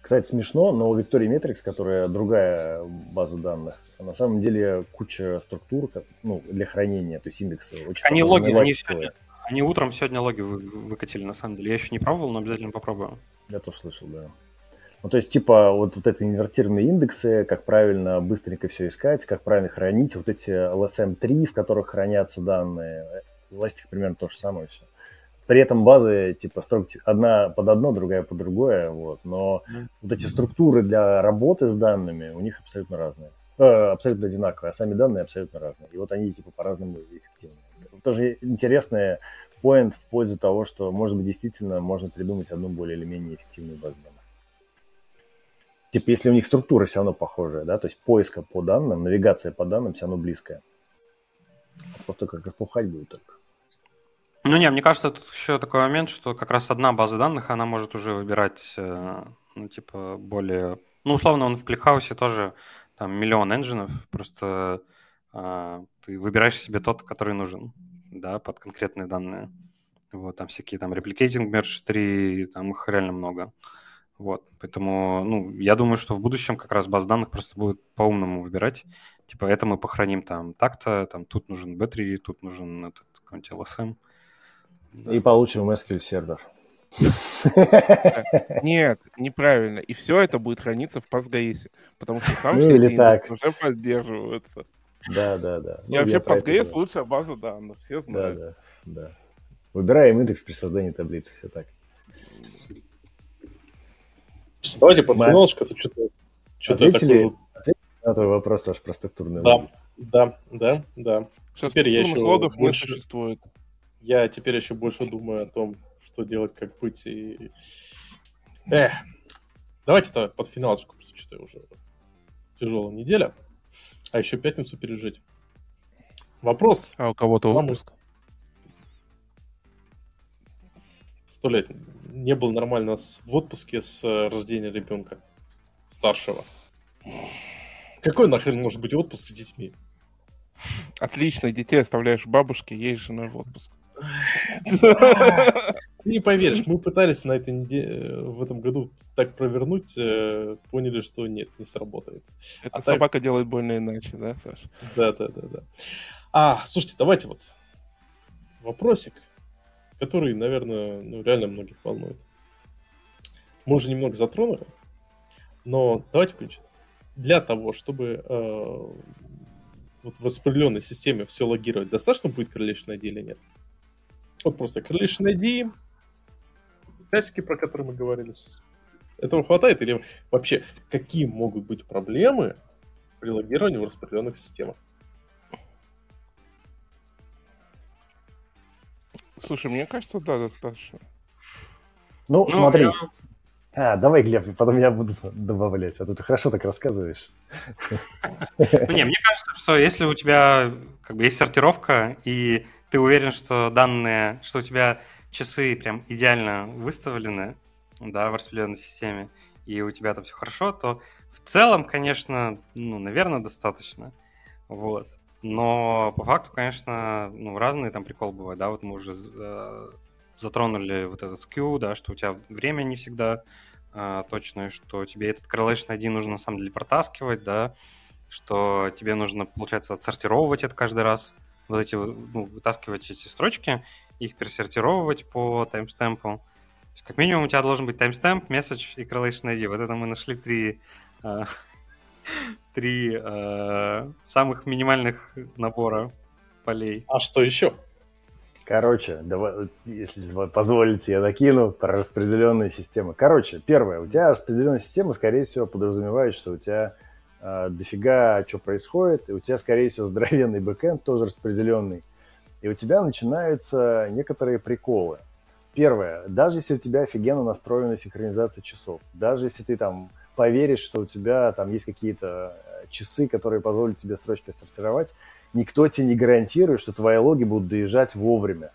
Кстати, смешно, но у Victoria Metrics, которая другая база данных, на самом деле куча структур ну, для хранения, то есть индексы. Очень они логи, они, сегодня, они утром сегодня логи вы, выкатили, на самом деле. Я еще не пробовал, но обязательно попробую. Я тоже слышал, да. Ну, то есть, типа, вот, вот это инвертированные индексы, как правильно быстренько все искать, как правильно хранить, вот эти LSM3, в которых хранятся данные, Elastic примерно то же самое все. При этом базы, типа, строго, одна под одно, другая под другое, вот. Но mm-hmm. вот эти структуры для работы с данными у них абсолютно разные. Э, абсолютно одинаковые, а сами данные абсолютно разные. И вот они типа по-разному эффективны. Тоже интересный поинт в пользу того, что, может быть, действительно можно придумать одну более или менее эффективную базу данных. Типа, если у них структура все равно похожая, да, то есть поиска по данным, навигация по данным все равно близкая. Просто как распухать будет только. Ну не, мне кажется, тут еще такой момент, что как раз одна база данных, она может уже выбирать, э, ну, типа, более... Ну, условно, он в кликхаусе тоже там миллион энджинов, просто а, ты выбираешь себе тот, который нужен, да, под конкретные данные. Вот, там всякие там replicating, merge 3, там их реально много. Вот, поэтому, ну, я думаю, что в будущем как раз баз данных просто будет по-умному выбирать. Типа, это мы похороним там так-то, там тут нужен B3, тут нужен этот какой-нибудь LSM. Да. И получим SQL сервер. Нет, неправильно. И все это будет храниться в Postgres, потому что там ну, так. уже поддерживаются. Да, да, да. И ну, вообще Postgres лучшая база данных, все знают. Да, да, да. Выбираем индекс при создании таблицы, все так. Давайте под финалочку, что-то что-то ответили, ответили на твой вопрос, Саш, про структурную Да, да, да, да. Теперь я еще логов больше... не существует я теперь еще больше думаю о том, что делать, как быть. И... Эх, давайте-то под финалочку, потому что уже тяжелая неделя, а еще пятницу пережить. Вопрос. А у кого-то отпуск? Сто лет не был нормально в отпуске с э, рождения ребенка старшего. Какой нахрен может быть отпуск с детьми? Отлично, детей оставляешь бабушке, ей с женой в отпуск. Ты не поверишь, мы пытались на этой неделе, в этом году так провернуть, э, поняли, что нет, не сработает. Это а собака так... делает больно иначе, да, Саша? Да, да, да, да. А, слушайте, давайте вот вопросик, который, наверное, ну, реально многих волнует. Мы уже немного затронули, но давайте понимать, для того, чтобы э, вот в распределенной системе все логировать, достаточно будет correlation ID или нет? Вот просто Correlation ID, классики, про которые мы говорили. Этого хватает или вообще какие могут быть проблемы при логировании в распределенных системах? Слушай, мне кажется, да, достаточно. Ну, ну смотри. Я... А, давай, Глеб, потом я буду добавлять, а то ты хорошо так рассказываешь. Ну, не, мне кажется, что если у тебя как бы есть сортировка, и ты уверен, что данные, что у тебя часы прям идеально выставлены, да, в распределенной системе, и у тебя там все хорошо, то в целом, конечно, ну, наверное, достаточно. Вот. Но по факту, конечно, ну, разные там приколы бывают, да, вот мы уже э, затронули вот этот skew, да, что у тебя время не всегда э, точное, что тебе этот correlation ID нужно на самом деле протаскивать, да, что тебе нужно, получается, отсортировывать это каждый раз, вот эти, ну, вытаскивать эти строчки, их пересортировывать по таймстемпу. как минимум у тебя должен быть таймстемп, message и correlation ID. Вот это мы нашли три, э, три э, самых минимальных набора полей. А что еще? Короче, давай, если позволите, я докину про распределенные системы. Короче, первое, у тебя распределенная система, скорее всего, подразумевает, что у тебя э, дофига что происходит, и у тебя, скорее всего, здоровенный бэкэнд тоже распределенный, и у тебя начинаются некоторые приколы. Первое, даже если у тебя офигенно настроена синхронизация часов, даже если ты там поверишь, что у тебя там есть какие-то часы, которые позволят тебе строчки сортировать, никто тебе не гарантирует, что твои логи будут доезжать вовремя.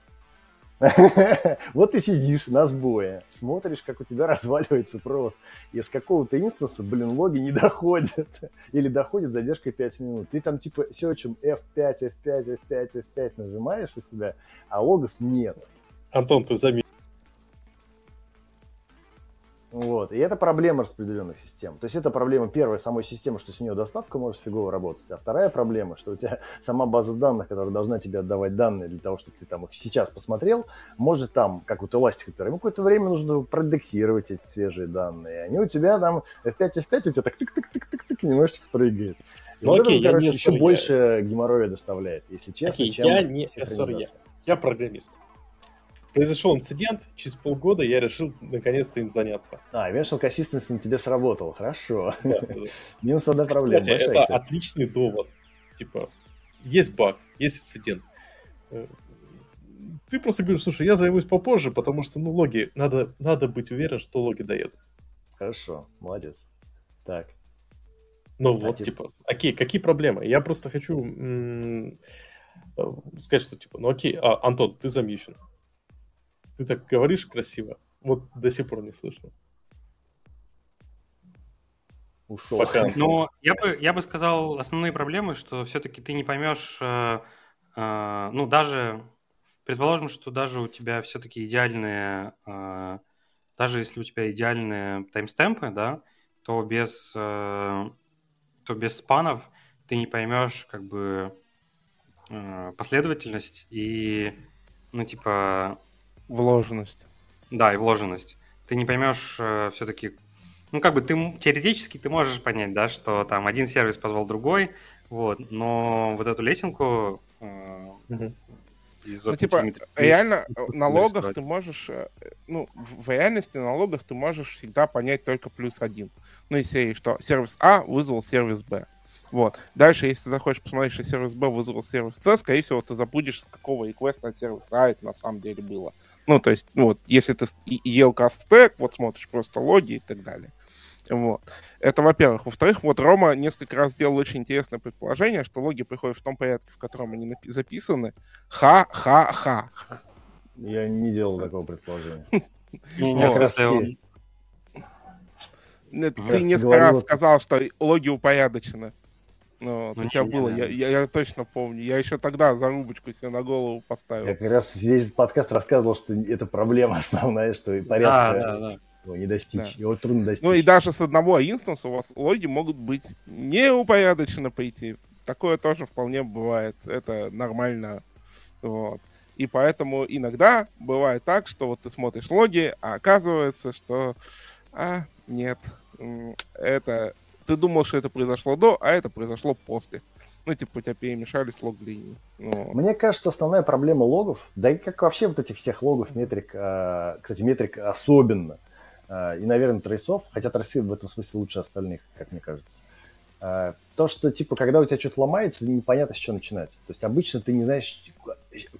Вот ты сидишь на сбое, смотришь, как у тебя разваливается провод, и с какого-то инстанса, блин, логи не доходят. Или доходит задержкой 5 минут. Ты там типа серчем F5, F5, F5, F5 нажимаешь у себя, а логов нет. Антон, ты заметил, вот. И это проблема распределенных систем. То есть это проблема первая самой системы, что с нее доставка может фигово работать. А вторая проблема, что у тебя сама база данных, которая должна тебе отдавать данные для того, чтобы ты там их сейчас посмотрел, может там, как вот Elastic, ему какое-то время нужно продексировать эти свежие данные. Они у тебя там F5, F5, у тебя так тык-тык-тык-тык-тык немножечко прыгает. И ну, вот окей, это, короче, еще больше геморроя доставляет, если честно, окей, чем я не SRE, я программист. Произошел инцидент, через полгода я решил наконец-то им заняться. А, Eventual Consistency на тебе сработал, хорошо. Минус одна проблема. Кстати, это отличный довод. Типа, есть баг, есть инцидент. Э, ты просто говоришь, слушай, я займусь попозже, потому что, ну, логи, надо, надо быть уверен, что логи доедут. Хорошо, молодец. Так. Ну а вот, типа, типа, окей, какие проблемы? Я просто хочу м- э, сказать, что, типа, ну окей, а, Антон, ты замьючен. Ты так говоришь красиво, вот до сих пор не слышно. Ушел. Пока. Но я бы, я бы сказал, основные проблемы, что все-таки ты не поймешь, э, э, ну, даже, предположим, что даже у тебя все-таки идеальные, э, даже если у тебя идеальные таймстемпы, да, то без, э, то без спанов ты не поймешь, как бы, э, последовательность и, ну, типа, Вложенность. Да, и вложенность. Ты не поймешь э, все-таки, ну как бы ты теоретически ты можешь понять, да, что там один сервис позвал другой, вот, но вот эту лесенку э, угу. из ну, типа, реально э, на логах ты можешь, э, ну, в реальности на логах ты можешь всегда понять только плюс один. Ну, из серии, что сервис А вызвал сервис Б. Вот. Дальше, если ты захочешь посмотреть, что сервис B вызвал сервис C, скорее всего, ты забудешь, с какого реквеста от сервиса А это на самом деле было. Ну, то есть, ну, вот, если ты ел стек, вот смотришь просто логи и так далее. Вот. Это, во-первых. Во-вторых, вот Рома несколько раз сделал очень интересное предположение, что логи приходят в том порядке, в котором они записаны. Ха-ха-ха. Я не делал такого предположения. Ты несколько раз сказал, что логи упорядочены. Ну, ну, у тебя было, я, я, я точно помню. Я еще тогда зарубочку себе на голову поставил. Я как раз весь подкаст рассказывал, что это проблема основная, что порядка да, да, да. не достичь. Да. Его трудно достичь. Ну и даже с одного инстанса у вас логи могут быть неупорядоченно пойти. Такое тоже вполне бывает. Это нормально. Вот. И поэтому иногда бывает так, что вот ты смотришь логи, а оказывается, что а, нет, это ты думал, что это произошло до, а это произошло после. Ну, типа, у тебя перемешались лог-линии. Ну. Мне кажется, основная проблема логов, да и как вообще вот этих всех логов, метрик, э, кстати, метрик особенно, э, и, наверное, трейсов, хотя трейсы в этом смысле лучше остальных, как мне кажется. Э, то, что, типа, когда у тебя что-то ломается, непонятно, с чего начинать. То есть обычно ты не знаешь,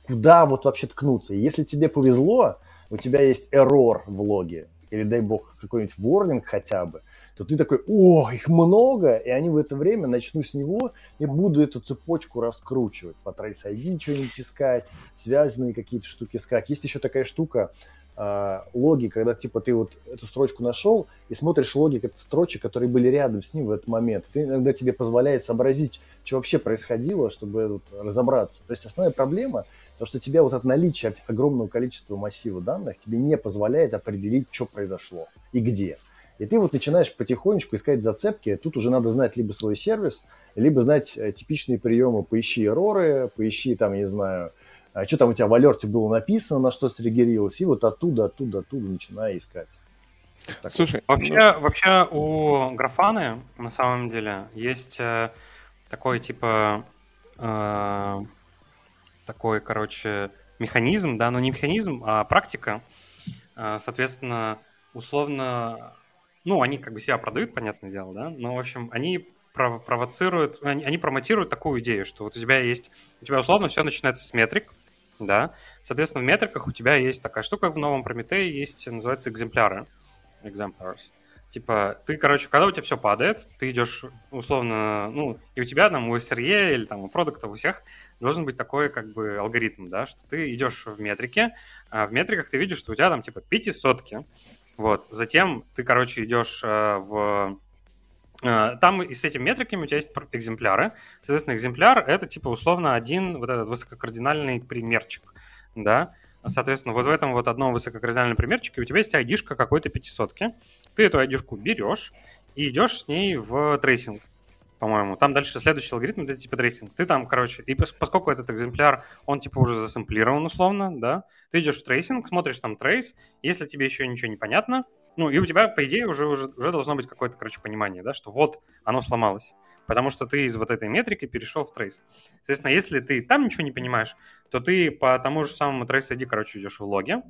куда вот вообще ткнуться. И если тебе повезло, у тебя есть error в логе, или, дай бог, какой-нибудь warning хотя бы, то ты такой, о, их много, и они в это время начну с него и буду эту цепочку раскручивать, по Trace ID что-нибудь искать, связанные какие-то штуки искать. Есть еще такая штука, э, логи, когда типа ты вот эту строчку нашел и смотришь логи строчек, которые были рядом с ним в этот момент. Это иногда тебе позволяет сообразить, что вообще происходило, чтобы вот разобраться. То есть основная проблема то, что тебе вот это наличие огромного количества массива данных тебе не позволяет определить, что произошло и где. И ты вот начинаешь потихонечку искать зацепки. Тут уже надо знать либо свой сервис, либо знать э, типичные приемы. Поищи эроры, поищи там, я не знаю, а что там у тебя в алерте было написано, на что срегерилось, и вот оттуда, оттуда, оттуда начинай искать. Так Слушай, вот. вообще, вообще у графаны на самом деле есть э, такой типа э, такой, короче, механизм, да, но не механизм, а практика. Э, соответственно, условно ну, они как бы себя продают, понятное дело, да, но, в общем, они провоцируют, они, они промотируют такую идею, что вот у тебя есть, у тебя условно все начинается с метрик, да, соответственно, в метриках у тебя есть такая штука в новом Прометее, есть, называется экземпляры, exemplars. Типа, ты, короче, когда у тебя все падает, ты идешь, условно, ну, и у тебя там у SRE или там у продукта у всех должен быть такой, как бы, алгоритм, да, что ты идешь в метрике, а в метриках ты видишь, что у тебя там, типа, пятисотки, вот. Затем ты, короче, идешь э, в... Э, там и с этими метриками у тебя есть экземпляры. Соответственно, экземпляр — это типа условно один вот этот высококардинальный примерчик, да. Соответственно, вот в этом вот одном высококардинальном примерчике у тебя есть айдишка какой-то пятисотки. Ты эту айдишку берешь и идешь с ней в трейсинг по-моему. Там дальше следующий алгоритм, это типа трейсинг. Ты там, короче, и поскольку этот экземпляр, он типа уже засэмплирован условно, да, ты идешь в трейсинг, смотришь там трейс, если тебе еще ничего не понятно, Ну, и у тебя, по идее, уже, уже, уже должно быть какое-то, короче, понимание, да, что вот оно сломалось, потому что ты из вот этой метрики перешел в трейс. Соответственно, если ты там ничего не понимаешь, то ты по тому же самому trace ID, короче, идешь в логи,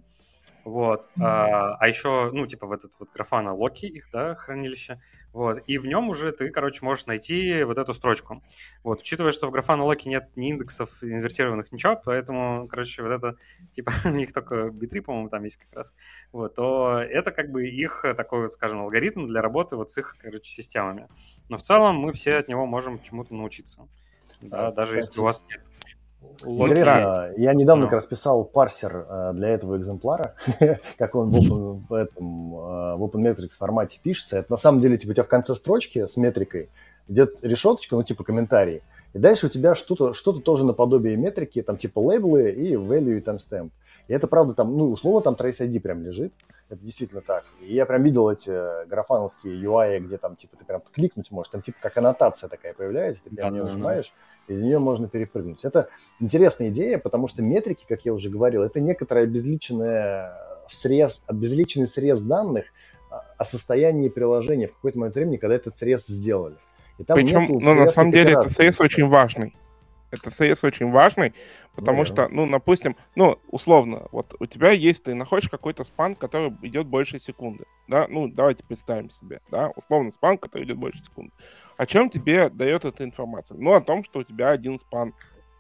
вот. А, а еще, ну, типа в этот вот графана локи их, да, хранилище. Вот. И в нем уже ты, короче, можешь найти вот эту строчку. Вот. Учитывая, что в графана локи нет ни индексов инвертированных, ничего, поэтому, короче, вот это, типа, у них только B3, по-моему, там есть как раз. Вот. То это как бы их такой, вот, скажем, алгоритм для работы вот с их, короче, системами. Но в целом мы все от него можем чему-то научиться. Да, а, даже кстати, если у вас нет Интересно, да. я недавно как раз писал парсер э, для этого экземпляра, как он в, open, в, этом, э, в OpenMetrics формате пишется. Это на самом деле, типа, у тебя в конце строчки с метрикой идет решеточка, ну, типа, комментарий. И дальше у тебя что-то что тоже наподобие метрики, там, типа, лейблы и value и timestamp. И это, правда, там, ну, условно, там Trace ID прям лежит. Это действительно так. И я прям видел эти графановские UI, где там, типа, ты прям кликнуть можешь, там, типа, как аннотация такая появляется, ты прям да, нее нажимаешь, из нее можно перепрыгнуть. Это интересная идея, потому что метрики, как я уже говорил, это некоторый обезличенный срез, обезличенный срез данных о состоянии приложения в какой-то момент времени, когда этот срез сделали. И там Причем, ну, на самом деле, этот срез очень важный. Это CS очень важный, потому что, ну, допустим, ну, условно, вот у тебя есть, ты находишь какой-то спан, который идет больше секунды, да, ну, давайте представим себе, да, условно спан, который идет больше секунды. О чем тебе дает эта информация? Ну, о том, что у тебя один спан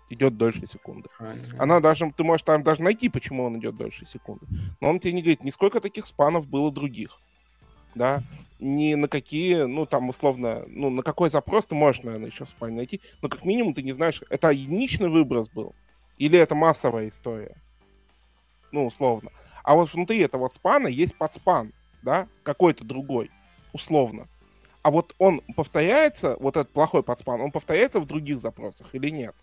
идет дольше секунды. Она даже, ты можешь там даже найти, почему он идет дольше секунды. Но он тебе не говорит, ни сколько таких спанов было других да, ни на какие, ну, там, условно, ну, на какой запрос ты можешь, наверное, еще в спане найти, но как минимум ты не знаешь, это единичный выброс был или это массовая история, ну, условно. А вот внутри этого спана есть подспан, да, какой-то другой, условно. А вот он повторяется, вот этот плохой подспан, он повторяется в других запросах или нет?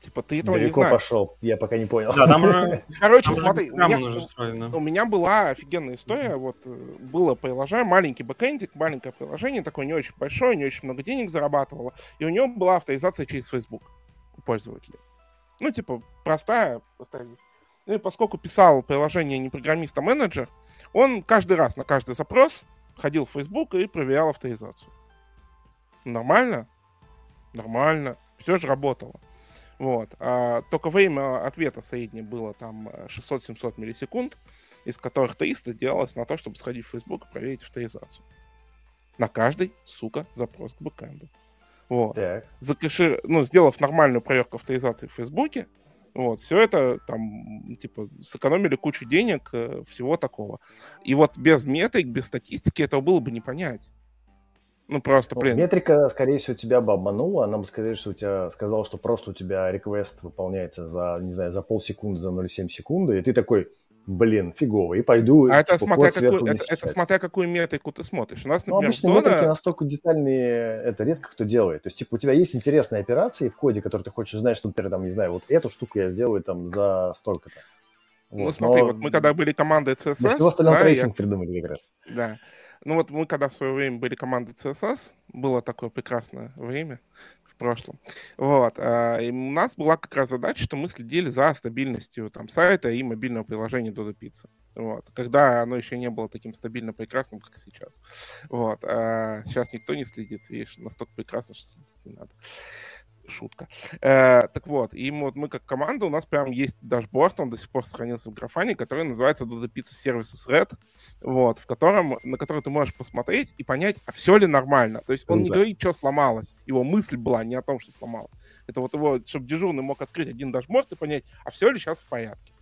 Типа, ты этого Далеко не знаешь. пошел, я пока не понял. Да, там уже... Короче, там смотри, у меня, у меня была офигенная история, вот, э, было приложение, маленький бэкэндик, маленькое приложение, такое не очень большое, не очень много денег зарабатывало, и у него была авторизация через Facebook пользователей. Ну, типа, простая, простая Ну, и поскольку писал приложение не программист, а менеджер, он каждый раз на каждый запрос ходил в Facebook и проверял авторизацию. Нормально? Нормально. Все же работало. Вот. А, только время ответа среднее было там 600-700 миллисекунд, из которых 300 делалось на то, чтобы сходить в Facebook и проверить авторизацию. На каждый, сука, запрос к бэкэнду. Вот. Так. Закэши... Ну, сделав нормальную проверку авторизации в Фейсбуке, вот, все это там, типа, сэкономили кучу денег, э, всего такого. И вот без метрик, без статистики этого было бы не понять. Ну, просто, блин. Метрика, скорее всего, тебя бы обманула. Она бы сказала, что у тебя сказала, что просто у тебя реквест выполняется за, не знаю, за полсекунды, за 0,7 секунды, и ты такой, блин, фигово, и пойду а это, типа, смотря какую, это, это смотря какую метрику ты смотришь. У нас, ну, например, ну, обычно Dona... метрики настолько детальные, это редко кто делает. То есть, типа, у тебя есть интересные операции в коде, которые ты хочешь знать, что, например, там, не знаю, вот эту штуку я сделаю там за столько-то. Ну, вот, ну, смотри, но... вот мы когда были командой CSS... Для всего остального да, трейсинг я... придумали как раз. Да. Ну вот мы когда в свое время были командой CSS, было такое прекрасное время прошлом. Вот. А, и у нас была как раз задача, что мы следили за стабильностью там, сайта и мобильного приложения Dodo Pizza. Вот. Когда оно еще не было таким стабильно прекрасным, как сейчас. Вот. А сейчас никто не следит, видишь, настолько прекрасно, что следить не надо шутка. Э, так вот, и вот мы как команда, у нас прям есть дашборд, он до сих пор сохранился в графане, который называется Dodo Pizza Services Red, вот, в котором, на который ты можешь посмотреть и понять, а все ли нормально. То есть он ну, не да. говорит, что сломалось. Его мысль была не о том, что сломалось. Это вот его, чтобы дежурный мог открыть один дашборд и понять, а все ли сейчас в порядке.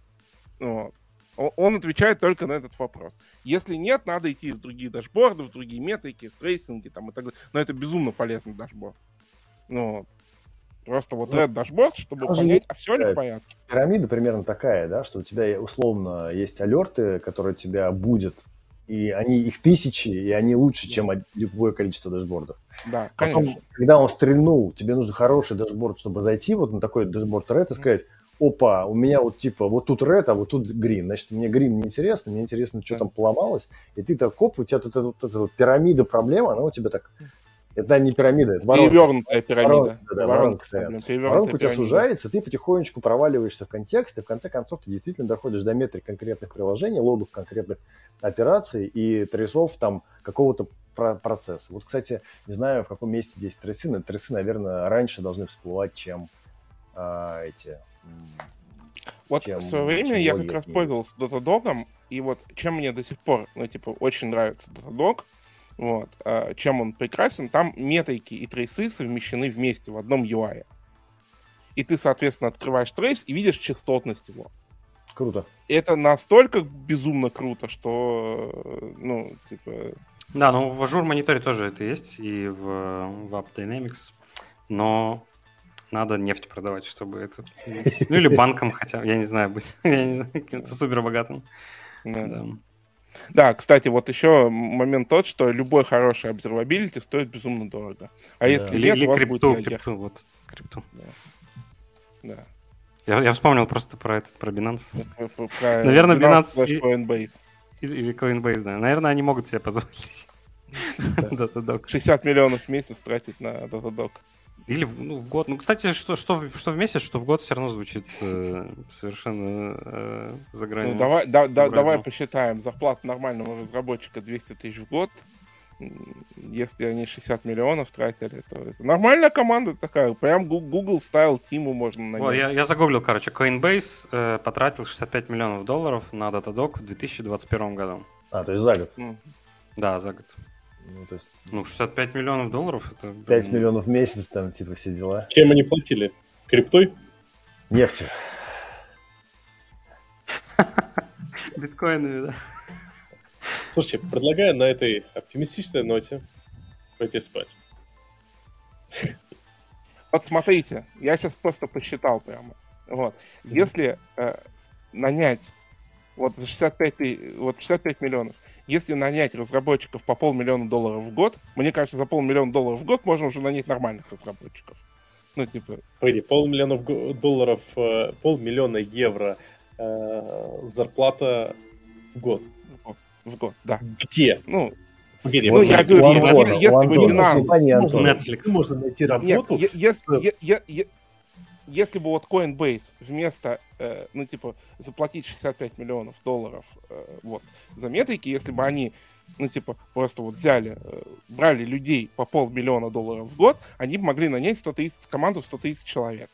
Вот. Он отвечает только на этот вопрос. Если нет, надо идти в другие дашборды, в другие метрики, в трейсинги там и так далее. Но это безумно полезный дашборд. Ну, вот. Просто вот ну, этот дашборд, чтобы понять, а все ли в порядке. Пирамида примерно такая, да, что у тебя условно есть алерты, которые тебя будут, и они их тысячи, и они лучше, чем любое количество дашбордов. Да, Потом, конечно. когда он стрельнул, тебе нужен хороший дашборд, чтобы зайти вот на такой дашборд Red и сказать, опа, у меня вот типа вот тут Red, а вот тут Green. Значит, мне Green не интересно, мне интересно, что там поломалось. И ты так, оп, у тебя тут эта вот пирамида проблем, она у тебя так Это не пирамида, это воронка. Перевернутая пирамида. Воронка, да, воронка, воронка, воронка у тебя сужается, ты потихонечку проваливаешься в контекст, и в конце концов ты действительно доходишь до метрик конкретных приложений, логов конкретных операций и трейсов там какого-то процесса. Вот, кстати, не знаю, в каком месте здесь трейсы, трейсы, наверное, раньше должны всплывать, чем а, эти... Вот чем, в свое время я как раз пользовался Datadog, и вот чем мне до сих пор, ну, типа, очень нравится Datadog, вот, а, чем он прекрасен, там метрики и трейсы совмещены вместе в одном UI. И ты, соответственно, открываешь трейс и видишь частотность его. Круто. Это настолько безумно круто, что, ну, типа... Да, ну в Azure мониторе тоже это есть, и в, в App Dynamics, но надо нефть продавать, чтобы это... Ну или банком хотя я не знаю, быть, я не знаю, каким-то супер богатым. Да. да. Да, кстати, вот еще момент тот, что любой хороший observability стоит безумно дорого. А да. если или, нет, или у вас крипту, будет крипту, вот, крипту. Да. да. Я, я вспомнил просто про этот, про Binance. Про Наверное, Binance, Binance и... Coinbase. Или Coinbase, да. Наверное, они могут себе позволить. Datadog. 60 миллионов в месяц тратить на Datadog. Или в, ну, в год. Ну, кстати, что, что, что в месяц, что в год все равно звучит э, совершенно э, за гранью. Ну, давай, да, да, давай посчитаем. Зарплата нормального разработчика 200 тысяч в год. Если они 60 миллионов тратили, то это нормальная команда такая. Прям Google Style Тиму можно нанять. Вот, я, я загуглил, короче. Coinbase э, потратил 65 миллионов долларов на Datadog в 2021 году. А, то есть за год? Mm. Да, за год. Ну, то есть... ну, 65 миллионов долларов это... 5 миллионов в месяц, там, типа, все дела. Чем они платили? Криптой? Нефтью. Биткоинами, да. Слушайте, предлагаю на этой оптимистичной ноте пойти спать. Вот смотрите, я сейчас просто посчитал прямо. Вот. Если э, нанять вот 65, вот 65 миллионов, если нанять разработчиков по полмиллиона долларов в год, мне кажется, за полмиллиона долларов в год можно уже нанять нормальных разработчиков. Ну, типа... Погоди, полмиллиона долларов, э, полмиллиона евро э, зарплата в год. В год, да. Где? Ну, Погоди, ну, я говорю, если бы Netflix. Можно найти работу. Нет, если, если бы вот Coinbase вместо, э, ну, типа, заплатить 65 миллионов долларов э, вот, за метрики, если бы они, ну, типа, просто вот взяли, э, брали людей по полмиллиона долларов в год, они бы могли нанять 100 тысяч, команду в 100 тысяч человек.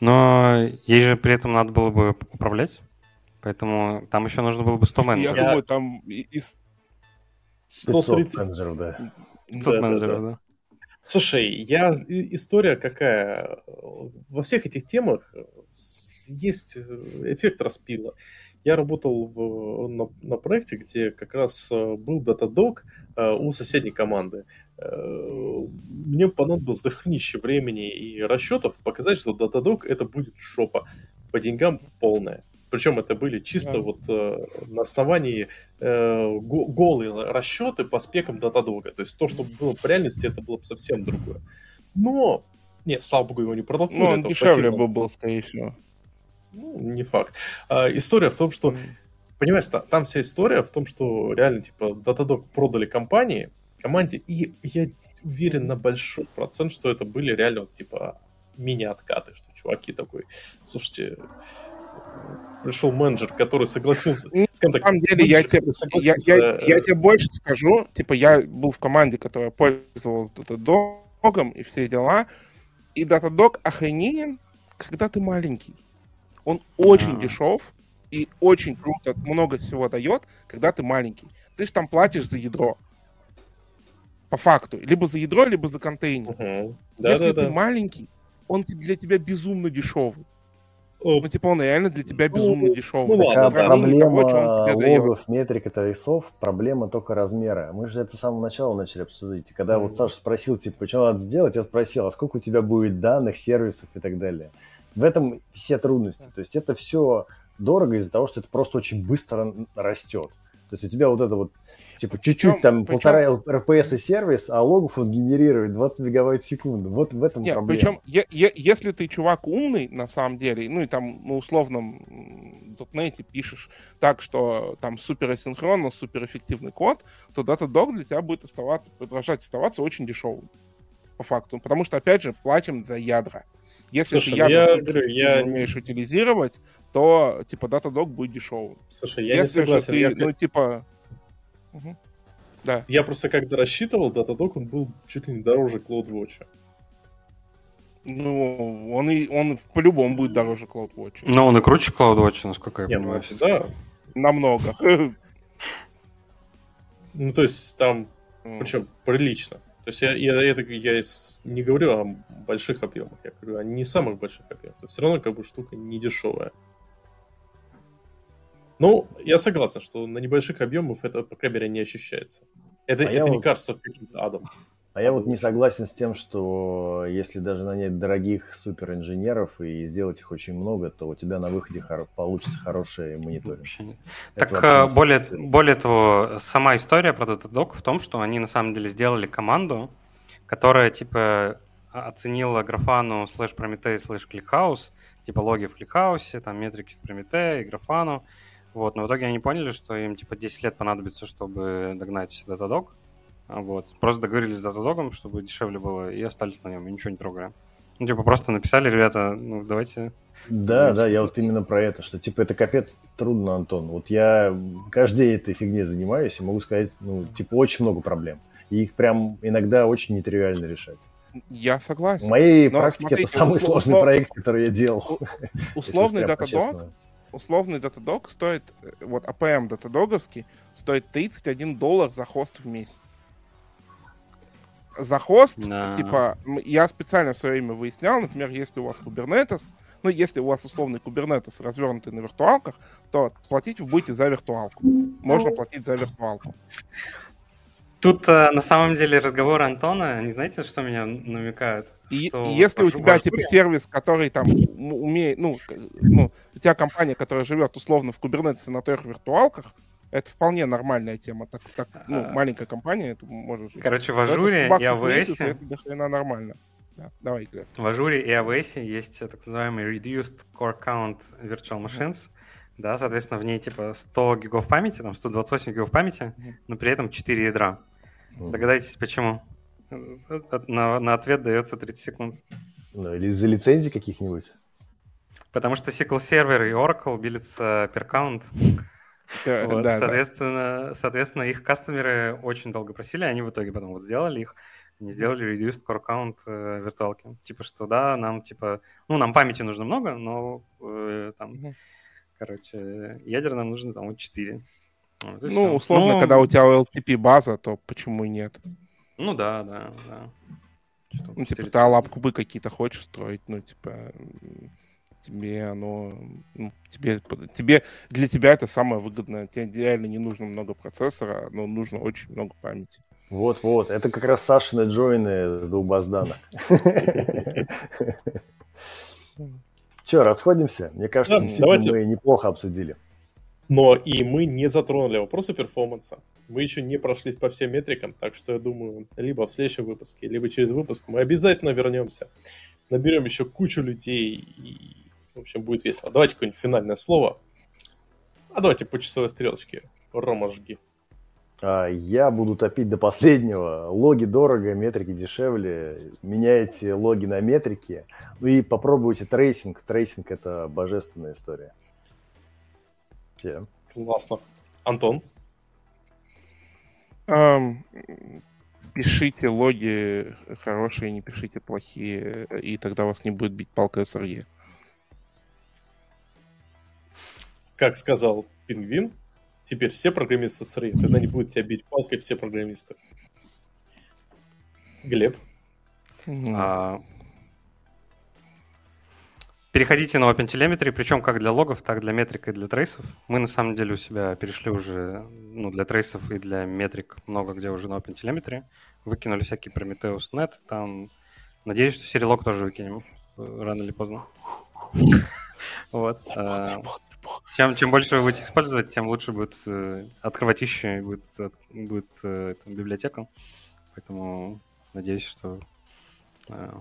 Но ей же при этом надо было бы управлять, поэтому там еще нужно было бы 100 менеджеров. Я думаю, там из... 130 менеджеров, да. 500 менеджеров, да. Слушай, я история какая? Во всех этих темах есть э, эффект распила. Я работал в, на, на проекте, где как раз э, был э, у соседней команды. Мне понадобилось дохренище времени и расчетов показать, что Datadog это будет шопа. По деньгам полная. Причем это были чисто да. вот э, на основании э, голые расчеты по спекам Datadog. То есть то, что было в реальности, это было бы совсем другое. Но, нет, слава богу, его не продолжили. Ну, он дешевле бы был, скорее всего. Ну, не факт. А, история в том, что, mm. понимаешь, та, там вся история в том, что реально, типа, Datadog продали компании, команде, и я уверен на большой процент, что это были реально, вот, типа, мини-откаты, что чуваки такой, слушайте, пришел менеджер, который согласился... Так, на самом деле, я тебе, я, я, я тебе больше скажу. Типа, я был в команде, которая пользовалась Datadog и все дела. И Datadog охрененен, когда ты маленький. Он очень А-а-а. дешев и очень круто, много всего дает, когда ты маленький. Ты же там платишь за ядро. По факту. Либо за ядро, либо за контейнер. Угу. Да, Если да, ты да. маленький, он для тебя безумно дешевый. Ну, типа, он реально для тебя безумно ну, дешевый. Ну, ладно, проблема того, логов, метрик и трейсов, проблема только размера. Мы же это с самого начала начали обсудить. И когда mm. вот Саша спросил, типа, что надо сделать, я спросил, а сколько у тебя будет данных, сервисов и так далее. В этом все трудности. То есть это все дорого из-за того, что это просто очень быстро растет. То есть у тебя вот это вот Типа чуть-чуть там причем... полтора РПС и сервис, а логов он генерирует 20 мегабайт в секунду. Вот в этом Нет, проблема. Причем, е- е- если ты чувак умный, на самом деле, ну и там на условном .NET пишешь так, что там супер асинхронно, супер эффективный код, то Datadog для тебя будет оставаться, продолжать оставаться очень дешевым по факту. Потому что, опять же, платим за ядра. Если Слушай, ты ядра я, говорю, я... умеешь утилизировать, то, типа, Datadog будет дешевым. Слушай, я Если не согласен. Ты, я... ну, типа... Угу. Да. Я просто когда рассчитывал, Datadog, он был чуть ли не дороже CloudWatch. Ну, он, и, он по-любому будет дороже CloudWatch. Но он и круче CloudWatch, насколько я Не, понимаю. Ну, да. Намного. Ну, то есть там, причем прилично. То есть я, я, я, я не говорю о больших объемах, я говорю о не самых больших объемах. То все равно как бы штука не дешевая. Ну, я согласен, что на небольших объемах это, по крайней мере, не ощущается. Это, а это не вот... кажется каким-то адом. А я вот не согласен с тем, что если даже нанять дорогих суперинженеров и сделать их очень много, то у тебя на выходе хор- получится хороший мониторинг. Так э, более, более того, сама история про Datadog в том, что они на самом деле сделали команду, которая типа оценила графану слэш Prometheus слэш ClickHouse, типа логи в ClickHouse, там метрики в и графану. Вот, но в итоге они поняли, что им типа 10 лет понадобится, чтобы догнать Datadog. А вот. Просто договорились с датадогом, чтобы дешевле было, и остались на нем, и ничего не трогаем. Ну, типа, просто написали, ребята, ну, давайте... Да, да, я вот именно про это, что, типа, это капец трудно, Антон. Вот я каждый день этой фигней занимаюсь и могу сказать, ну, типа, очень много проблем. И их прям иногда очень нетривиально решать. Я согласен. В моей Но, практике смотрите, это самый услов... сложный проект, который я делал. Условный датадог, условный датадог стоит, э, вот APM датадоговский, стоит 31 доллар за хост в месяц за хост, да. типа, я специально в свое время выяснял, например, если у вас Kubernetes, ну, если у вас условный Kubernetes развернутый на виртуалках, то платить вы будете за виртуалку. Можно платить за виртуалку. Тут э, на самом деле разговор Антона, не знаете, что меня намекают? И, что если у тебя типа сервис, который там умеет, ну, ну, у тебя компания, которая живет условно в Kubernetes на трех виртуалках, это вполне нормальная тема. Так, так ну, а... маленькая компания, это может жить. Короче, в Ажуре и AWS... Это до нормально. Да, давай, Глеб. В Ажуре и AWS есть так называемый Reduced Core Count Virtual Machines. Mm-hmm. Да, соответственно, в ней типа 100 гигов памяти, там 128 гигов памяти, mm-hmm. но при этом 4 ядра. Mm-hmm. Догадайтесь, почему? На, на ответ дается 30 секунд. Ну, или из-за лицензий каких-нибудь. Потому что SQL Server и Oracle билятся per count. Вот, да, соответственно, да. соответственно, их кастомеры очень долго просили, они в итоге потом вот сделали их, не сделали reduced core count э, виртуалки. Типа, что да, нам типа, ну, нам памяти нужно много, но э, там, mm-hmm. короче, ядер нам нужно там вот 4. Вот, ну, все. условно, ну, когда у тебя LTP база, то почему и нет? Ну да, да, да. ну, типа, ты лапкубы какие-то хочешь строить, ну, типа, тебе оно, ну, тебе, тебе, для тебя это самое выгодное. Тебе реально не нужно много процессора, но нужно очень много памяти. Вот-вот, это как раз Сашины джойны с двух баз данных. Че, расходимся? Мне кажется, давайте. мы неплохо обсудили. Но и мы не затронули вопросы перформанса. Мы еще не прошлись по всем метрикам, так что я думаю, либо в следующем выпуске, либо через выпуск мы обязательно вернемся. Наберем еще кучу людей и в общем, будет весело. Давайте какое-нибудь финальное слово. А давайте по часовой стрелочке. Рома, жги. А, я буду топить до последнего. Логи дорого, метрики дешевле. Меняйте логи на метрики. Ну и попробуйте трейсинг. Трейсинг – это божественная история. Все. Классно. Антон? Um, пишите логи хорошие, не пишите плохие, и тогда вас не будет бить палка SRE. Как сказал Пингвин, теперь все программисты сырые, тогда не будет тебя бить палкой все программисты. Глеб? А... Переходите на OpenTelemetry, причем как для логов, так для метрик и для трейсов. Мы на самом деле у себя перешли уже ну, для трейсов и для метрик много где уже на OpenTelemetry. Выкинули всякие Prometheus Net, там... Надеюсь, что сериалог тоже выкинем рано или поздно. Вот. Чем, чем больше вы будете использовать, тем лучше будет э, открывать еще и будет, будет э, эту библиотеку. Поэтому надеюсь, что э,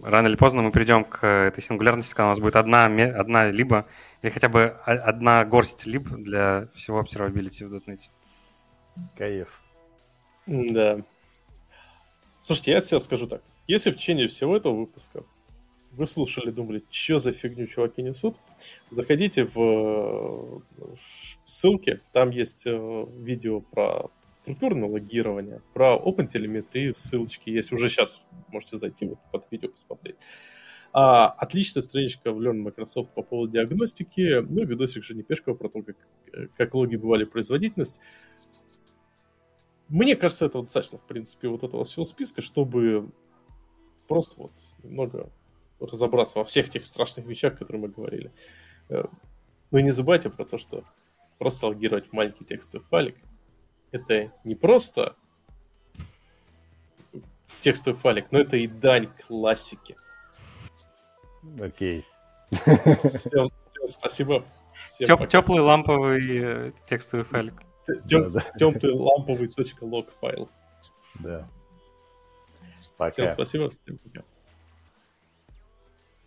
рано или поздно мы придем к этой сингулярности, когда у нас будет одна, одна либо, или хотя бы одна горсть либ для всего observability в .NET. Кайф. Да. Слушайте, я сейчас скажу так. Если в течение всего этого выпуска вы слушали, думали, что за фигню чуваки несут, заходите в, в ссылки, там есть э, видео про структурное логирование, про OpenTelemetry, ссылочки есть, уже сейчас можете зайти вот под видео посмотреть. А, отличная страничка в Learn Microsoft по поводу диагностики, ну и видосик Жени Пешкова про то, как, как логи бывали производительность. Мне кажется, этого достаточно, в принципе, вот этого всего списка, чтобы просто вот немного разобраться во всех тех страшных вещах, которые мы говорили. Э, но и не забывайте про то, что просто логировать маленький текстовый файлик это не просто текстовый файлик, но это и дань классики. Окей. Всем, всем спасибо. Всем Теп, теплый ламповый э, текстовый файлик. Тем, да, да. Теплый ламповый .log файл. Да. Пока. Всем спасибо, всем пока.